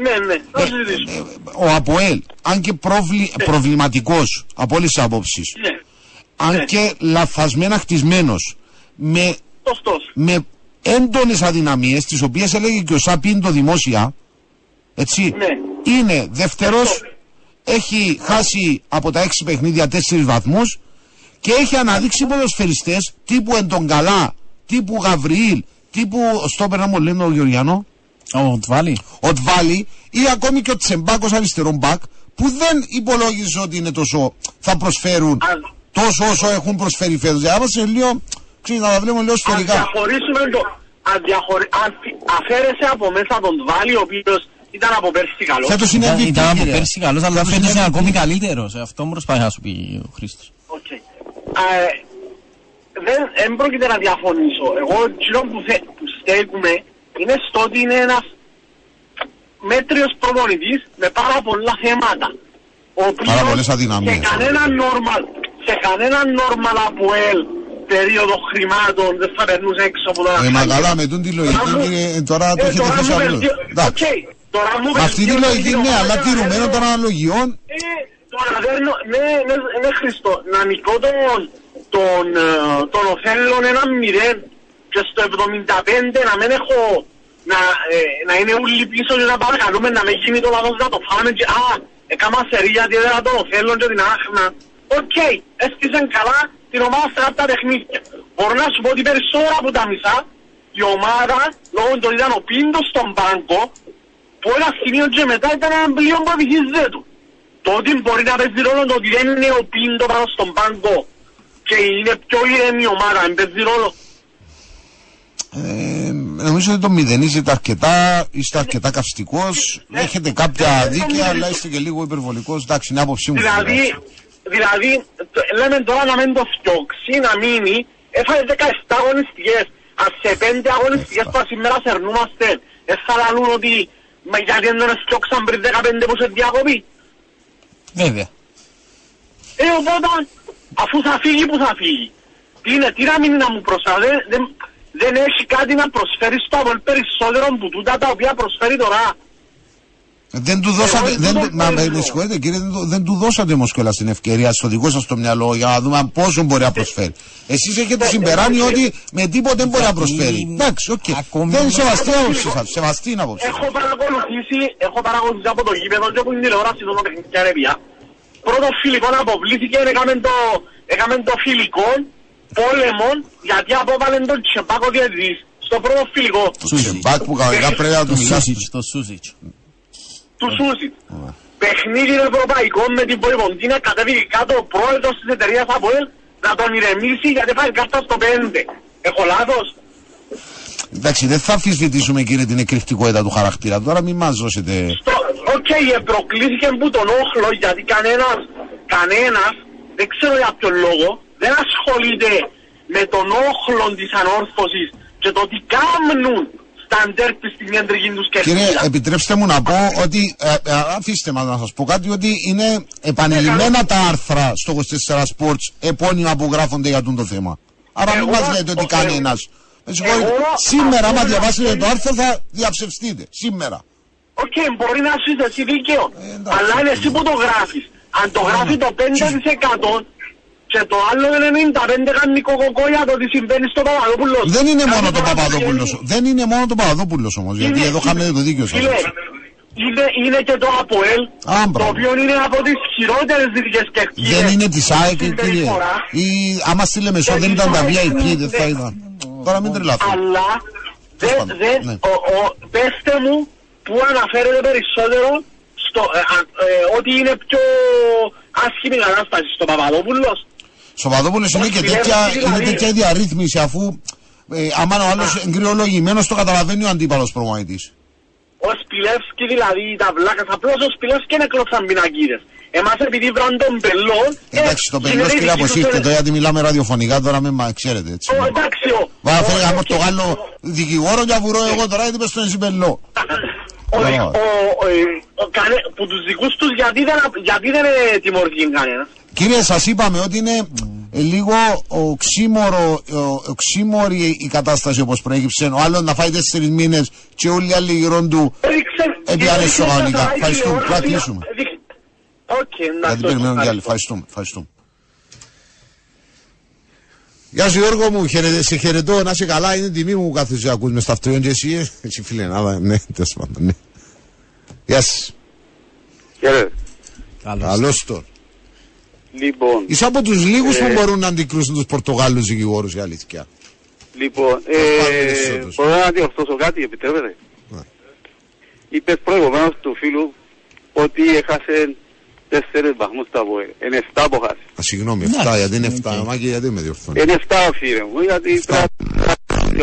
Ναι, ναι, να το συζητήσουμε. Ο Αποέλ, αν και προβλη... προβληματικός από όλες τις απόψει, Ναι, αν ναι. και λαθασμένα χτισμένος, με, σωστός. με έντονες αδυναμίες, τις οποίες έλεγε και ο Σαπίντο δημόσια, έτσι, Ναι. Είναι δεύτερο, έχει χάσει από τα έξι παιχνίδια τέσσερις βαθμούς και έχει αναδείξει ποδοσφαιριστές τύπου Εντογκαλά, τύπου Γαβριήλ, τύπου Στόπερ να μου λένε ο Γεωργιανό, Ο Τβάλι. ο Τβάλι ή ακόμη και ο Τσεμπάκος αριστερό μπακ που δεν υπολόγιζε ότι είναι τόσο, θα προσφέρουν Α, τόσο όσο έχουν προσφέρει φέτος. Για να είμαστε λίγο, ξέρεις, να τα βλέπουμε λίγο Αν σφαιρικά. διαχωρίσουμε το. Αν, διαχωρι... αν φυ- αφαίρεσε από μέσα τον Τβάλι, ο οποίος ήταν από πέρσι καλός. Φέτος είναι Ήταν, MVP. ήταν από κύριε. πέρσι καλός, αλλά Φέτος φέτος είναι είναι MVP. ακόμη καλύτερος. Αυτό μου προσπαθεί να σου πει ο Χρήστος. Οκ. Ε, δεν, δεν πρόκειται να διαφωνήσω. Εγώ εκείνο που, θε, που στέκουμε είναι στο ότι είναι ένας μέτριος προπονητής με πάρα πολλά θέματα. Ο οποίος Πάρα πολλές αδυναμίες. Σε κανένα normal, σε κανένα normal ΑΠΟΕΛ περίοδο χρημάτων δεν θα περνούσε έξω από το Ε, μα καλά, με τούν τη λογική, μου- κύριε, τώρα το Ε, έχετε τώρα θέσει μου αλλού. βελτιώ- Εντάξει. Οκ, τώρα μου Με αυτή τη βελτιώνει λογική, την ναι, ομάδα αλλά να τηρουμένων λέω- των αναλογιών, ε, τώρα δεν νο- ναι, ναι, ναι, Χριστό, να νικώ τον, τον, ε, τον Οθέλον ένα μηδέν και στο 75 να μην έχω, να, ε, να είναι όλοι πίσω και να παρακαλούμε να μην γίνει το λάθος να το φάμε και α, έκαμα σερί γιατί έδερα τον Οθέλον και την Άχνα. Οκ, έστησαν καλά την ομάδα σε αυτά τα παιχνίδια. Μπορώ να σου πω ότι περισσότερα από τα μισά η ομάδα, λόγω του ότι ήταν ο Πίντος στον πάγκο, που ένα σημείο και μετά ήταν ένα πλοίο που βυθίζετουν. Το ότι μπορεί να παίζει ρόλο το ότι δεν είναι ο Πίντο πάνω στον πάγκο και είναι πιο ήρεμη ομάδα, δεν παίζει ρόλο. ε, νομίζω ότι το μηδενίζετε αρκετά, είστε αρκετά καυστικός, έχετε κάποια ε, δίκαια, το αλλά είστε και λίγο υπερβολικός. Εντάξει, είναι άποψή μου. Δηλαδή, δηλαδή, το- λέμε τώρα να μην το φτιάξει, να μείνει, έφαγε 17 αγωνιστικές. Αν σε 5 αγωνιστικές που σήμερα σερνούμαστε, δεν θα λαλούν ότι μα γιατί δεν τον φτιάξαν πριν 15 που σε διακοπή. Βέβαια. Ε, οπότε, αφού θα φύγει, που θα φύγει. Τι είναι, τι να μείνει να μου προσφέρει. Δεν, δεν, δεν έχει κάτι να προσφέρει στο Απολ περισσότερο που τούτα τα οποία προσφέρει τώρα. Δεν του δώσατε, Εγώ δεν, δεν του- το μα, με, ξέρω. με συγχωρείτε κύριε, δεν, του- δεν του δώσατε όμως κιόλας την ευκαιρία στο δικό σας το μυαλό για να δούμε πόσο μπορεί να προσφέρει. Εσείς έχετε συμπεράνει ε, ότι με τίποτε δεν μπορεί να Γιατί προσφέρει. Εντάξει, οκ. ακόμη- Δεν είναι σεβαστή Ε, άποψη σας. Σεβαστή είναι άποψη. Έχω παρακολουθήσει, έχω παρακολουθήσει από το γήπεδο και από την τηλεόραση των παιχνίδια ρε πια. Πρώτος φιλικό να αποβλήθηκε, έκαμε το, έκαμε το φιλικό πόλεμο γιατί απόβαλε τον Τσεμπάκο διαιτητής. Στο πρώτο φιλικό Το τσεμπάκ που κανονικά πρέπει να του Το μιλάς. Σούσιτς, το Σούσιτς. Του Σούσιτ. Παιχνίδι ευρωπαϊκό με την Πολυποντίνα κατέβηκε κάτω ο πρόεδρος της εταιρείας ΑΠΟΕΛ να τον ηρεμήσει γιατί φάει κάρτα στο 5. Έχω λάθος; Εντάξει, δεν θα αμφισβητήσουμε κύριε την εκρηκτικότητα του χαρακτήρα. Τώρα μην μας δώσετε. Στο- Οκ, okay, προκλήθηκε που τον όχλο γιατί κανένας, κανένας, δεν ξέρω για ποιο λόγο, δεν ασχολείται με τον όχλο της ανόρθωσης και το τι κάνουν τα ντέρπι στην κεντρική τους Κύριε, κερκίδα. επιτρέψτε μου να πω ότι. ε, ε, αφήστε μα να σας πω κάτι, ότι είναι επανειλημμένα τα άρθρα στο 24 Sports επώνυμα που γράφονται για τον το θέμα. Άρα μην Εγώ- μας λέτε ότι ε, κανένας. Με συγχωρείτε. εγώ- Σήμερα, άμα εγώ- διαβάσετε το άρθρο, θα διαψευστείτε. Σήμερα. Οκ, μπορεί να σου είσαι εσύ δίκαιο. Ε, εντάξει. αλλά είναι εσύ που το γράφεις. Αν το γράφει το 5% και το άλλο είναι 95 κάνει κοκοκό για το τι συμβαίνει στο Παπαδόπουλος. Δεν είναι μόνο Κάθε το φορά που Παπαδόπουλος. βγαίνει- Δεν είναι μόνο το Παπαδόπουλος όμως. Γιατί Είναι- εδώ χάνετε το δίκιο σας. Φίλε, είναι, είναι και το ΑΠΟΕΛ, Α, το μπράβο. οποίο είναι από τις χειρότερες δυτικές κερκίδες. Δεν είναι της ΑΕΚ, στην κύριε. περιφορά. Ή άμα στη Λεμεσό δεν ήταν τα VIP, δεν θα ήταν. Τώρα μην τρελαθώ. Αλλά Τέλος δεν, πάντων, δεν, ναι. ο, ο, πέστε μου που αναφέρεται περισσότερο στο, ε, α, ε, ότι είναι πιο άσχημη κατάσταση στο Παπαδόπουλος. Στο Παπαδόπουλο είναι και Όχι, τέτοια, δηλαδή. είναι τέτοια η διαρρύθμιση αφού ε, άμα ο άλλος εγκριολογημένο το καταλαβαίνει ο αντίπαλος προμονητή. Ο Σπιλεύσκι δηλαδή τα βλάκας, απλώς ο Σπιλεύσκι είναι κλωτσαν πινακίδες. Εμάς επειδή βραν τον Πελόν... ε, Εντάξει, το παιδί γίνεται η κύριε δική τους αποσύρτε το ελε- γιατί μιλάμε ραδιοφωνικά τώρα με μα ξέρετε έτσι. Ο, εντάξει, ο... Βα ο- φέρει άμα ο- το Γάλλο δικηγόρο και αβουρώ εγώ τώρα γιατί πες στον εσύ [laughs] πελό. ο- Μπράβο. ο- ο- ο- κανε- Που τους δικούς τους γιατί δεν, γιατί δεν ε, τιμωρήθηκε κανένας. Κύριε σας είπαμε ότι είναι ε, λίγο οξύμορο, ο- οξύμορη η κατάσταση όπως προέκυψε. Ο άλλος να φάει τέσσερις μήνες και όλοι οι άλλοι γύρω του Έδειξε- Επί άλλες έδειξε κανονικά. στα Ευχαριστούμε. τηλεόραση- Πρέπει να κλείσουμε. έδειξε- Οκ, εντάξει, γιατί περιμένουν και άλλοι. Ευχαριστούμε. Ευχαριστούμε. Γεια σου Γιώργο μου, χαιρε- σε χαιρετώ, να είσαι καλά, είναι τιμή μου που κάθεσαι ακούς μες στα αυτοίον και εσύ, ε. εσύ φίλε, αλλά ναι, τέλος πάντων, ναι. Γεια σας. Χαίρετε. Καλώς τώρα. Λοιπόν, Είσαι από τους λίγους που Ε. μπορούν να αντικρούσουν τους Πορτογάλους δικηγόρους, η αλήθεια. λοιπόν, πάρουμε ε, περισσότερους. μπορώ να διορθώσω κάτι, επιτρέπετε; Ναι. Είπες προηγουμένως του φίλου ότι έχασε τέσσερις βαθμούς τα ΒΟΕ. Είναι 7 που χάσει. Α, συγγνώμη, Εντάξει, 7, γιατί είναι 7, οκ. μάκη, γιατί με διορθώνει. Είναι 7 φίλε μου, γιατί Εφτά. πρέπει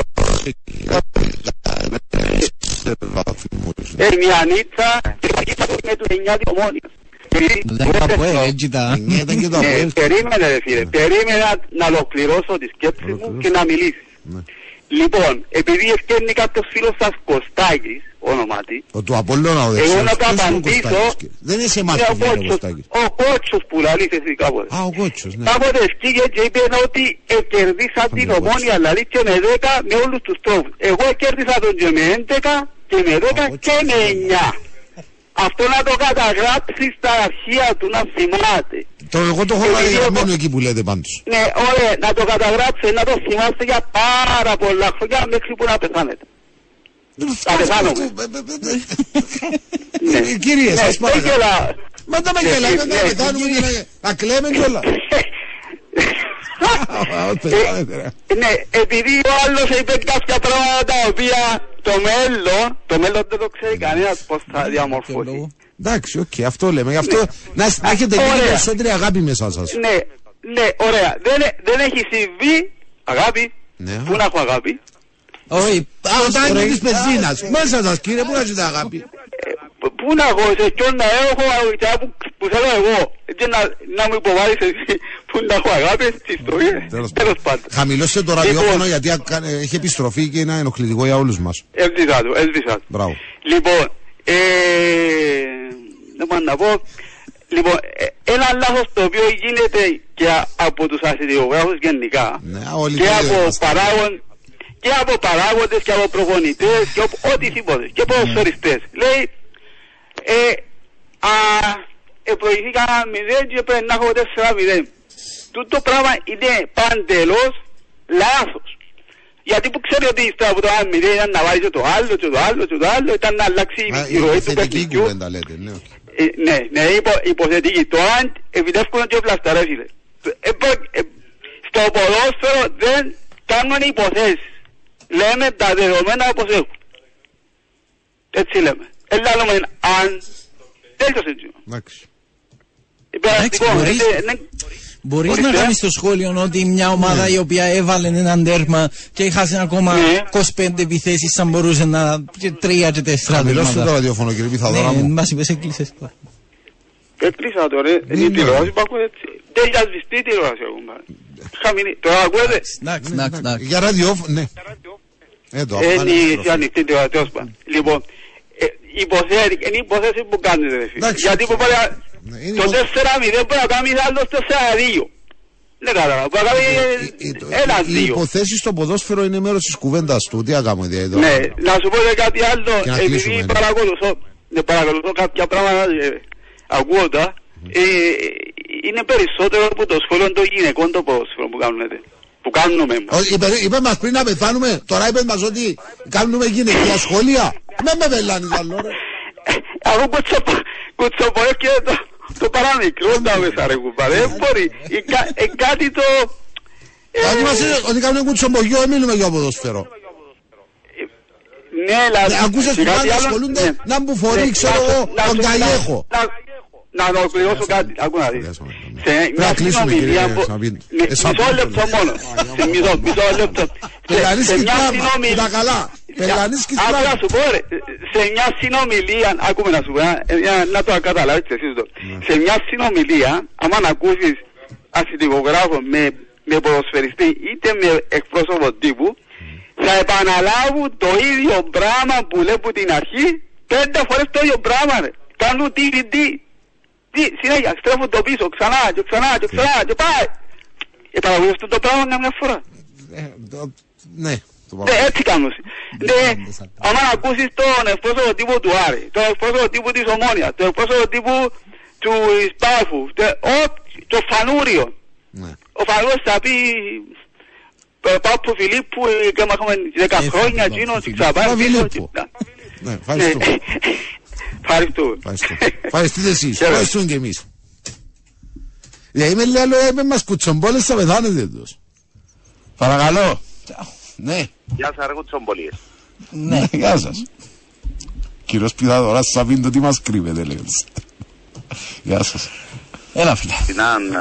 Ε, μια νίτσα και η νίτσα του είναι του 9 της ομόνιας. Δεν είναι από έτσι τα... Ναι, ήταν και το Ναι, Αποέλ. περίμενε ρε φίλε, περίμενε να- να ολοκληρώσω τη σκέψη μου Ολοκληρώσω. και να μιλήσεις. Ναι. Λοιπόν, επειδή ευκαιρνεί κάποιος φίλος σας Κωστάκης, ονομάτι, Ο του Απολλώνα ο Εγώ δεξιός. να το Ποιος είναι ο απαντήσω. Κωστάκης, κύριε; Δεν είναι σε εμάς είναι που ο βγαίνει ο Κότσος, Κωστάκης. ο Κότσος που λαλείς εσύ κάποτε. Α, ο Κότσος, ναι. Κάποτε ευκήγε και είπε ότι κερδίσα την ο ομόνια δηλαδή και με 10 με όλους τους τρόπους. Εγώ κέρδισα τον και με 11 και με 10 Ο και με Κότσος. 9. Αυτό να το καταγράψει στα αρχεία του να θυμάται. Το εγώ το έχω Επειδή γραμμένο εγώ- εκεί που λέτε πάντως. Ναι, ωραία, να το καταγράψει, να το θυμάστε για πάρα πολλά χρόνια μέχρι που να πεθάνετε. Θα πεθάνουμε. Ναι. Ε, Κύριε, Ναι, σας δεν παρακαλώ. γελά. Μα τα με Ναι, γελάει, ναι, δεν τα ναι, πεθάνουμε και να- να κλαίμε κιόλα. [laughs] Ναι, επειδή ο άλλος είπε κάποια πράγματα τα οποία το μέλλον, το μέλλον δεν το ξέρει κανένας πώς θα διαμορφωθεί. Εντάξει, οκ, αυτό λέμε. Γι' αυτό να να έχετε λίγο Ωραία. περισσότερη αγάπη μέσα σας. Ναι, ναι, ωραία. Δεν, δεν έχει συμβεί αγάπη. Ναι. Πού να έχω αγάπη; Όχι, Το τάγκι ρε, της πεζίνας. Μέσα σας κύριε, πού να ζητά αγάπη; Ε, Πού να έχω, σε ποιον να έχω αγάπη που, που θέλω εγώ. Και να, να μου υποβάλεις εσύ που να έχω αγάπη στις ιστορίες. Τέλος Τέλος πάντων. Χαμηλώστε το Λοιπόν. ραδιόφωνο γιατί ακα- ε, έχει επιστροφή και είναι ενοχλητικό για όλους μας. Έσβησα του, έσβησα του. Μπράβο. Λοιπόν, ε, δεν μπορώ να πω. Λοιπόν, ε, ένα λάθος το οποίο γίνεται και α- από τους ασυντηρογράφους γενικά Ναι, όλοι και το από είμαστε. παράγον και από παράγοντες και από προπονητές και από οτιδήποτε και ποδοσφαιριστές. Λέει, ε, α, ε, προηγήθηκα μηδέν και πρέπει να έχω τέσσερα μηδέν. Τούτο πράγμα είναι παντελώς λάθος. Γιατί που ξέρει ότι ύστερα από το ένα μηδέν ήταν να βάλει και το άλλο και το άλλο και το άλλο ήταν να αλλάξει Α, η ροή η του θετική παιχνιδιού. κουβέντα λέτε, ναι. οκ. Ε, ναι, ναι, υπο, υποθετική. Τώρα επιτεύχουν και πλαστά, ρε φίλε. Ε, πο- ε, στο ποδόσφαιρο δεν κάνουν υποθέσεις. Λέμε τα δεδομένα όπως έχουν. Έτσι λέμε. Έλα λέμε αν... Τέλειωσε έτσι. Εντάξει. Υπεραστικό. Εντάξει, μπορείς- έτσι, ναι. Μπορείς Ορίστε. να κάνεις στο σχόλιο ότι μια ομάδα η οποία έβαλε έναν τέρμα και έχασε ακόμα Ναι. 25 επιθέσεις θα μπορούσε να... και τρία και τέσσερα Χαμηλώστε το τέρματα. ραδιόφωνο κύριε Πιθαδόρα Ναι, μου. μας είπες έκλεισες το. Έκλεισα τώρα. Ναι, Είναι η ναι. τηλεόραση που ακούω έτσι. Δεν έχει ασβηστεί η τηλεόραση ακόμα. Χαμηλή. Τώρα ακούετε; Εντάξει, εντάξει, εντάξει. Για ραδιόφωνο, ναι. Ε, το Είναι Αφγάνι η επιστροφή. ανοιχτή του τέλος πάντων. Λοιπόν, ε, υποθέτει, είναι η υπόθεση που κάνετε ρε φίλε. Εντάξει, Γιατί οκ. που μπορεί Ναι, είναι το υπο- 4-0 μπορεί να κάνει άλλος 4-2. Δεν κατάλαβα. Μπορεί να Ε, ε, κάνει το- ένας Οι δύο. υποθέσεις στο ποδόσφαιρο είναι μέρος της κουβέντας του. Τι αγάμε δηλαδή εδώ. Ναι, να σου πω και κάτι άλλο, Και να κλείσουμε, επειδή ναι. παρακολουθώ, ναι, παρακολουθώ κάποια πράγματα ε, ακούγοντα, ε, είναι περισσότερο από το σχόλιο των γυναικών το ποδόσφαιρο που κάνετε. Που κάνουμε. Ο- Είπε, είπε μας πριν να πεθάνουμε, τώρα είπε μας ότι κάνουμε γυναικεία σχόλια. Με με βελάνεις άλλο ρε. Αφού κουτσοπορεύει και το, το παραμικρό τα μέσα ρε κουμπάρε, δεν μπορεί. Ε, κα- ε, κάτι το... ε, Αν είμαστε ότι κάνουμε κουτσομπογιό, δεν μιλούμε για ποδόσφαιρο. Ναι, δηλαδή... Ναι, ακούσες και που κάτι πάνε άλλο, ασχολούνται ναι. να μπουφορεί, Ναι, ξέρω να εγώ, σου- να τον σου- Καγιέχο. Να- Να να ολοκληρώσω κάτι, άκου να δεις. Πιάσαμε, ναι. Σε Πρέπει να μια κλείσουμε, συνομιλία κύριε που... Σαββίδη. Ναι, Ε, Σαββίδη, Μισό λεπτό ναι. μόνο. Σε μισό, μισό λεπτό. Σε- Πελανίσκεις σε μια πράγμα, συνομιλία- που τα καλά. Πελανίσκεις Άκου πράγμα. να σου πω ρε, σε μια συνομιλία, άκουμε να σου πω, ε, για να το καταλάβεις και εσείς το. Ναι. Σε μια συνομιλία, άμα να ακούσεις αστυνομογράφο με, με ποδοσφαιριστή είτε με εκπρόσωπο τύπου, θα επαναλάβουν το ίδιο πράγμα που λέω από την αρχή, πέντε φορές το ίδιο πράγμα ρε. Κάνουν DVD. Τι, συνέχεια, στρέφουν το πίσω, ξανά και ξανά και ξανά και πάει. Επαναλάβουν αυτό το πράγμα μια φορά. Ε, το- Ναι, το Ναι, πάω. έτσι κάνουν. Ναι, άμα να ακούσεις τον εκπρόσωπο τύπου του Άρη, τον εκπρόσωπο τύπου της Ομόνιας, τον εκπρόσωπο τύπου του Σπάφου, τε- ο- το Φανούριο. Ναι. Ο Φανούριος θα πει ε, Πάπου Φιλίππου ε, και έχουμε 10 Ε, χρόνια Πάπου εκείνο και Φιλίππου. ξαπάρει Πάπου πίσω. Φιλίππου. και- Ναι, Ναι. ευχαριστώ. [laughs] Ευχαριστώ. Ευχαριστώ. Ευχαριστείτε εσείς. Χαίρετε. Ευχαριστούμε και εμείς. Δηλαδή με λέει άλλο είπε μας κουτσομπόλες θα πεθάνετε τους. Παρακαλώ. Ναι. Γεια σας ρε κουτσομπολίες. Ναι. Γεια σας. Κύριος Πιδαδόρας Σαβίντο τι μας κρύβεται λέει. Γεια σας. Έλα φίλε. Συνάν,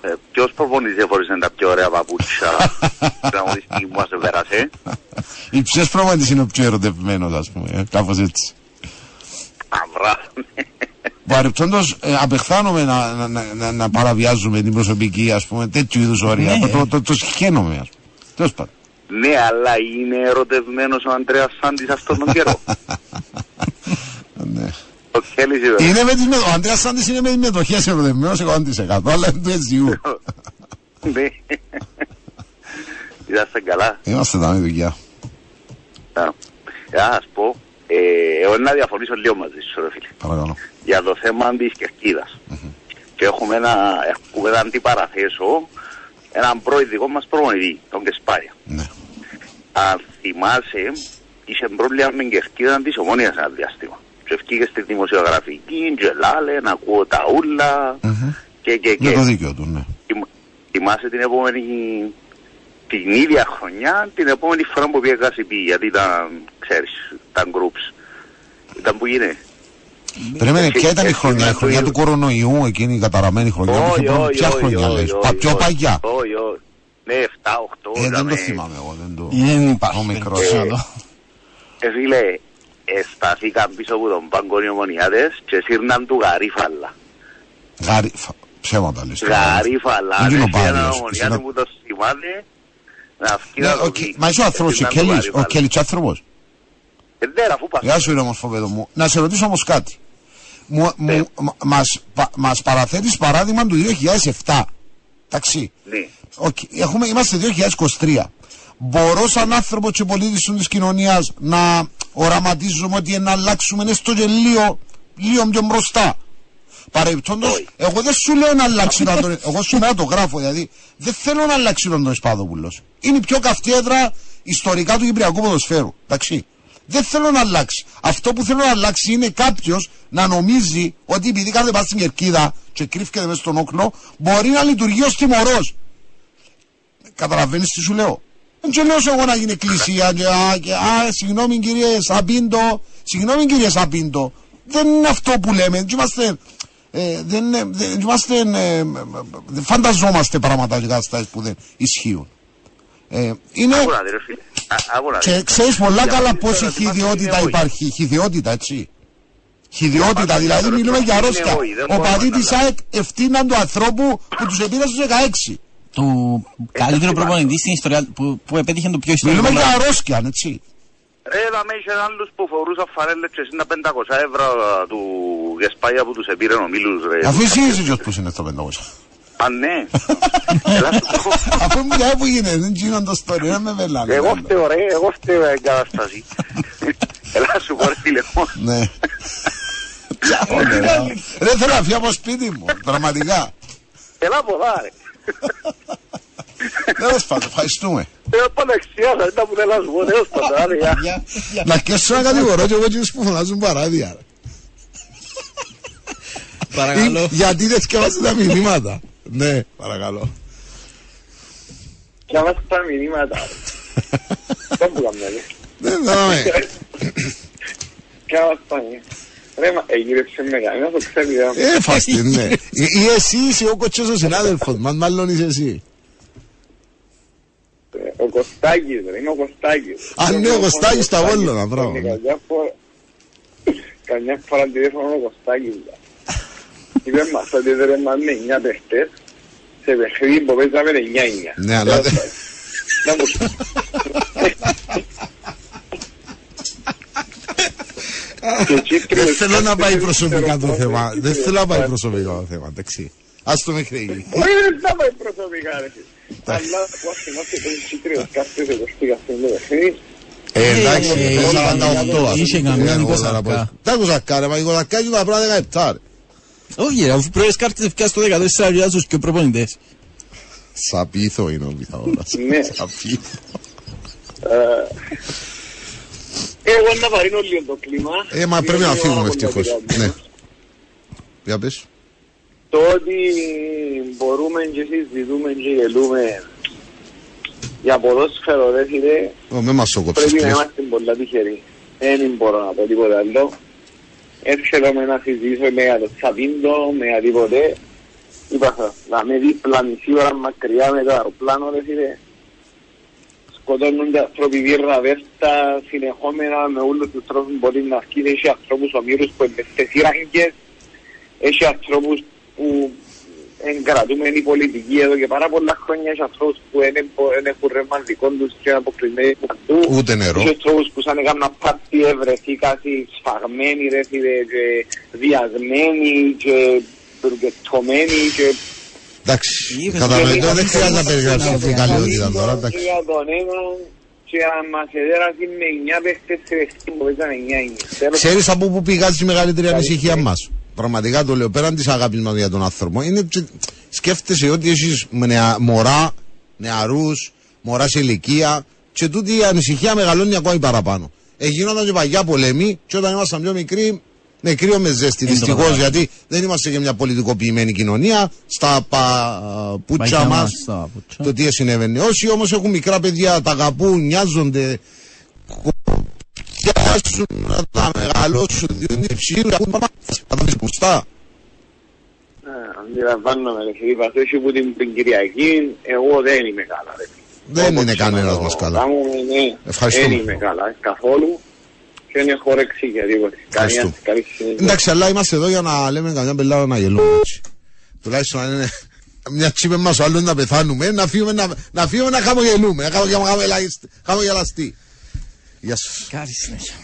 ε, ποιος προπονητής εφορήσε τα πιο ωραία παπούτσια; [laughs] Τραγουδιστική που μας πέρασε. Η ποιος προγραμματής είναι ο πιο ερωτευμένος ας πούμε. ε, Κάπως έτσι. Αυρά. Παρεπτόντως ε, απεχθάνομαι να, να, να, να, να παραβιάζουμε την προσωπική ας πούμε τέτοιου είδους όρια. Ναι. Το, το, το συχαίνομαι ας πούμε. Τέλος πάντων. Ναι, αλλά είναι ερωτευμένος ο Αντρέας Σάντης αυτόν τον καιρό. [laughs] Ναι. Ο Κέλλης είπε. Είναι με τις, με- ο Αντρέας Σάντης είναι με τις μετοχές ερωτευμένος 100% αλλά είναι του SGU. [laughs] Ναι. Είσαστε καλά. Είμαστε τα με δουλειά. Α, Να σας πω, ε, εγώ να διαφωνήσω λίγο μαζί σου ρε φίλε. Παρακαλώ. για το θέμα της κερκίδας. Και έχουμε ένα, έχουμε να αντιπαραθέσω έναν προεδρικό μας προπονητή, τον Κεσπάρια. Ναι. Αν θυμάσαι, είχε πρόβλημα με την κερκίδα της ομόνιας ένα διάστημα. Και ευκήγε στη δημοσιογραφική, και λάλε, να ακούω τα ούλα, και και Με και. το δίκαιο του, ναι. Θυμ- Θυμάσαι την επόμενη, την ίδια χρονιά, την επόμενη φορά που πήγε Κασιπί, γιατί ήταν, ξέρεις, ήταν groups. Ήταν που γίνεται. Περίμενε, και- ποια ήταν η και- χρονιά, η και- χρονιά του κορονοϊού, εκείνη η καταραμένη χρονιά. που είχε Όχι, πρόβλημα. όχι, Ποια όχι, χρονιά όχι, λες, όχι, πα- πιο όχι. παγιά. Όχι, όχι. Ναι, 7, 8. Ε, δεν το θυμάμαι εγώ, δεν το... Δεν Ο υπάρχει μικρός. περίπτωση να το. Ε, φίλε, εσταθήκαν πίσω από τον πάγκο οι ομονιάτες και σύρναν του γαρίφαλα. Γάρι, φα- ψέματα λες. τώρα. Γαρίφαλα. Δεν γίνω Έχει πάλι, έναν ας, ομονιάτη εσύ να- που το θυμάται να φκεί Ναι, να το οκ, πει. Μα είσαι ο άνθρωπος, ο Σύρναν του Κέλλης, ο γαρίφαλα. Κέλλης άνθρωπος; Ε, ναι, αφού πας. Γεια σου ρε όμως φοβέδο μου. Να σε ρωτήσω όμως κάτι. Μου, Ναι. μου, μα- μας, πα- μας παραθέτεις παράδειγμα του 2007. Εντάξει. Ναι. Οκ, Έχουμε, είμαστε 2023. Μπορώ σαν άνθρωπο και πολίτης της κοινωνίας να οραματίζουμε ότι να αλλάξουμε έστω και λίγο, λίγο πιο μπροστά. Παρεμπιπτόντως, Όχι. εγώ δεν σου λέω να αλλάξει τον Αντώνη. Εγώ σου να το γράφω, δηλαδή δεν θέλω να αλλάξει τον Αντώνης Παπαδόπουλο. Είναι η πιο καυτή έδρα ιστορικά του Κυπριακού ποδοσφαίρου. Εντάξει. Δεν θέλω να αλλάξει. Αυτό που θέλω να αλλάξει είναι κάποιος να νομίζει ότι επειδή κάνετε πάτε στην κερκίδα και κρύφκεται μέσα στον όχλο, μπορεί να λειτουργεί ως τιμωρός. Καταλαβαίνεις τι σου λέω; Δεν και λέω σε εγώ να γίνει εκκλησία και, α, και α, συγγνώμη κύριε Σαπίντο, συγγνώμη κύριε Σαπίντο. Δεν είναι αυτό που λέμε. Δεν είμαστε, ε, δεν, είναι- δεν είμαστε, ε, ε, δεν φανταζόμαστε πράγματα και καταστάσεις που δεν ισχύουν. Ε, είναι, Άκου να δει, ρε φίλε. Α- άκου να δει. και ξέρεις πολλά Για καλά να πόση δεις τώρα τι χειδιότητα μας είναι υπάρχει. Χειδιότητα, έτσι. Χειδιότητα, Για δηλαδή μας μιλούμε είναι για εγώ, αρρώστια. δεν Ο μπορούμε παδί να της ΑΕΚ ευθύναν του ανθρώπου που τους επήρε στους 16. Του καλύτερου θυμάμαι. προπονητή στην ιστορία που, που επέτυχε το πιο ιστορικό. Μιλούμε για πράγμα. αρρώστια, έτσι. Ρε, είδαμε είχε άλλους που φορούσαν φαρέλες και είναι 500 ευρώ του Γεσπάγια που τους επήρε ο Μίλους ρε. Αφού εσύ είσαι ποιος που είναι στο 500. Α, ναι. Έλα σου πω. Αφού μου λέει που γίνεται, δεν γίνονται το story, δεν με βελάνε. Εγώ φταίω ρε, εγώ φταίω για εγκαταστάση. Έλα σου πω ρε φίλε μου. Ναι. Δεν θέλω να φύγω από σπίτι μου, πραγματικά. Έλα από εδώ ρε. Τέλος πάντων, ευχαριστούμε. Θέλω παναξιά, θα ήταν που θέλω να σου πω, τέλος πάντων, άρε, γεια. Να κέσω να κατηγορώ και εγώ εκείνους που φωνάζουν παράδεια. ρε. Παρακαλώ. Ή- Γιατί δεν σκέφασαι τα μηνύματα; Ναι, παρακαλώ. Και μας τα μηνύματα. Δεν που κάνουμε, ρε. Δεν δάμε. Και μας τα Ρε, μα εγύρεψε με κανένα, το ξέρει. ρε. Ε, φάστη, ναι. Ή ή εσύ είσαι ο κοτσός ο συνάδελφος μας, μάλλον είσαι εσύ. Ο Κωστάκης, ρε, είμαι ο Κωστάκης. Α, ναι, ο Κωστάκης στα Βόλωνα, μπράβο, Και ναι. Καμιά φορά, καμιά φορά τηλέφωνο ο Κωστάκης. ρε. Είπε μας ότι δεν μας με 9 παιχτές σε παιχνίδι που παίζαμε 9-9. Ναι, αλλά δεν- Να μου Και Κύπριος- Δεν θέλω να πάει προσωπικά το θέμα. Δεν θέλω να πάει προσωπικά το θέμα, εντάξει. Ας το μέχρι εκεί. Όχι, δεν θα πάει προσωπικά, ρε. Αλλά που ας θυμάστε τον Κύπριος κάθεται εγώ πήγα στο παιχνίδι. Ε, εντάξει, Ε, ε, 48 ας είχε πούμε. καμιά Ε, Νίκο εγώ τώρα Σαρκά. πω- Τα έχω Σαρκά, ρε, μα Νίκο Σαρκά είναι τα πράγματα 17, ρε. Όχι ρε, αφού πρώτες κάρτες ευκαιρία στο 14 για τους και προπονητές. Σαπίθο είναι ο Πυθαγόρας. Ναι. Σαπίθο. Εγώ να βαρύνω λίγο το κλίμα. Ε, μα πρέπει να Είναι φύγουμε πάρα ευτυχώς. πολύ Ναι. αγαπημένο. Για πες. Το ότι μπορούμε και συζητούμε και γελούμε για ποδόσφαιρο, ρε φίλε, Ω, Με μας σοκόψες πρέπει να πλήρως. είμαστε πολλά τυχεροί. Δεν μπορώ να πω τίποτα άλλο. Δεν θέλω να συζητήσω με για το Τσαπίντο, με για τίποτε. Είπα σας, να με δίπλα μισή ώρα μακριά με το αεροπλάνο, ρε φίλε. Σκοτώνονται άνθρωποι βίρρα βέρτα συνεχόμενα με όλους τους τρόπους που μπορεί να αρκεί. Έχει ανθρώπους ομήρους που είναι τεσσιράγγες. Έχει ανθρώπους που εγκρατούμενοι πολιτικοί εδώ και πάρα πολλά χρόνια. Έχει ανθρώπους που δεν εμπο- δεν έχουν ρεύμα δικό τους και είναι αποκλεισμένοι παντού. Ούτε νερό. Είχε ανθρώπους που σαν έκαναν πάρτι ευρεθήκασαι σφαγμένοι ρε φίλε και διασμένοι και μπουργκετωμένοι και Εντάξει, Είπες, καταλαβαίνω, γιατί- δεν χρειάζεται να περιγράψεις γιατί- την καλλιότητα τώρα, και εντάξει. για τον έναν και αν μας εδέρασε με 9 παίχτες σε παιχνίδι που παίζαν 9-9. Τέλος Ξέρεις από πού πηγάζει η μεγαλύτερη ανησυχία μας. Πραγματικά το λέω, πέραν της αγάπης μας για τον άνθρωπο, είναι τσι- σκέφτεσαι ότι έχεις νεα, μωρά, νεαρούς, μωράς σε ηλικία και τούτη η ανησυχία μεγαλώνει ακόμη παραπάνω. Εγίνονταν και παγιά πολέμοι και όταν ήμασταν πιο μικροί, με κρύο με ζέστη. Εν το Δυστυχώς καταλάβω. γιατί δεν είμαστε και μια πολιτικοποιημένη κοινωνία. Στα πα, πούτσα Παγιά μας μας, στα πούτσα. το τι συνέβαινε. Όσοι όμως έχουν μικρά παιδιά, τα αγαπούν, νοιάζονται, πιάσουν να τα μεγαλώσουν, διότι είναι ψηλού, ακούν πάμε, θα τα πεις μπροστά. Ε, Αντιλαμβάνομαι ρε φίλε, είπα όχι που την, την Κυριακή, εγώ δεν είμαι καλά ρε. Δεν Όπως είναι κανένας το μας καλά. γάμο μου, ναι, Ευχαριστούμε. Δεν είμαι καλά ε, καθόλου και δεν έχω όρεξη για τίποτε. Καμία Ευχαριστούμε. καλή συνέχεια. Εντάξει, αλλά είμαστε εδώ για να λέμε καμιά πελάτα να γελούμε έτσι. Τουλάχιστον αν είναι [laughs] μια τσίπε μας ο άλλος να πεθάνουμε, να φύγουμε να, να, φύγουμε να χαμογελούμε, να χαμογελαστεί. Γεια σας. Καλή συνέχεια.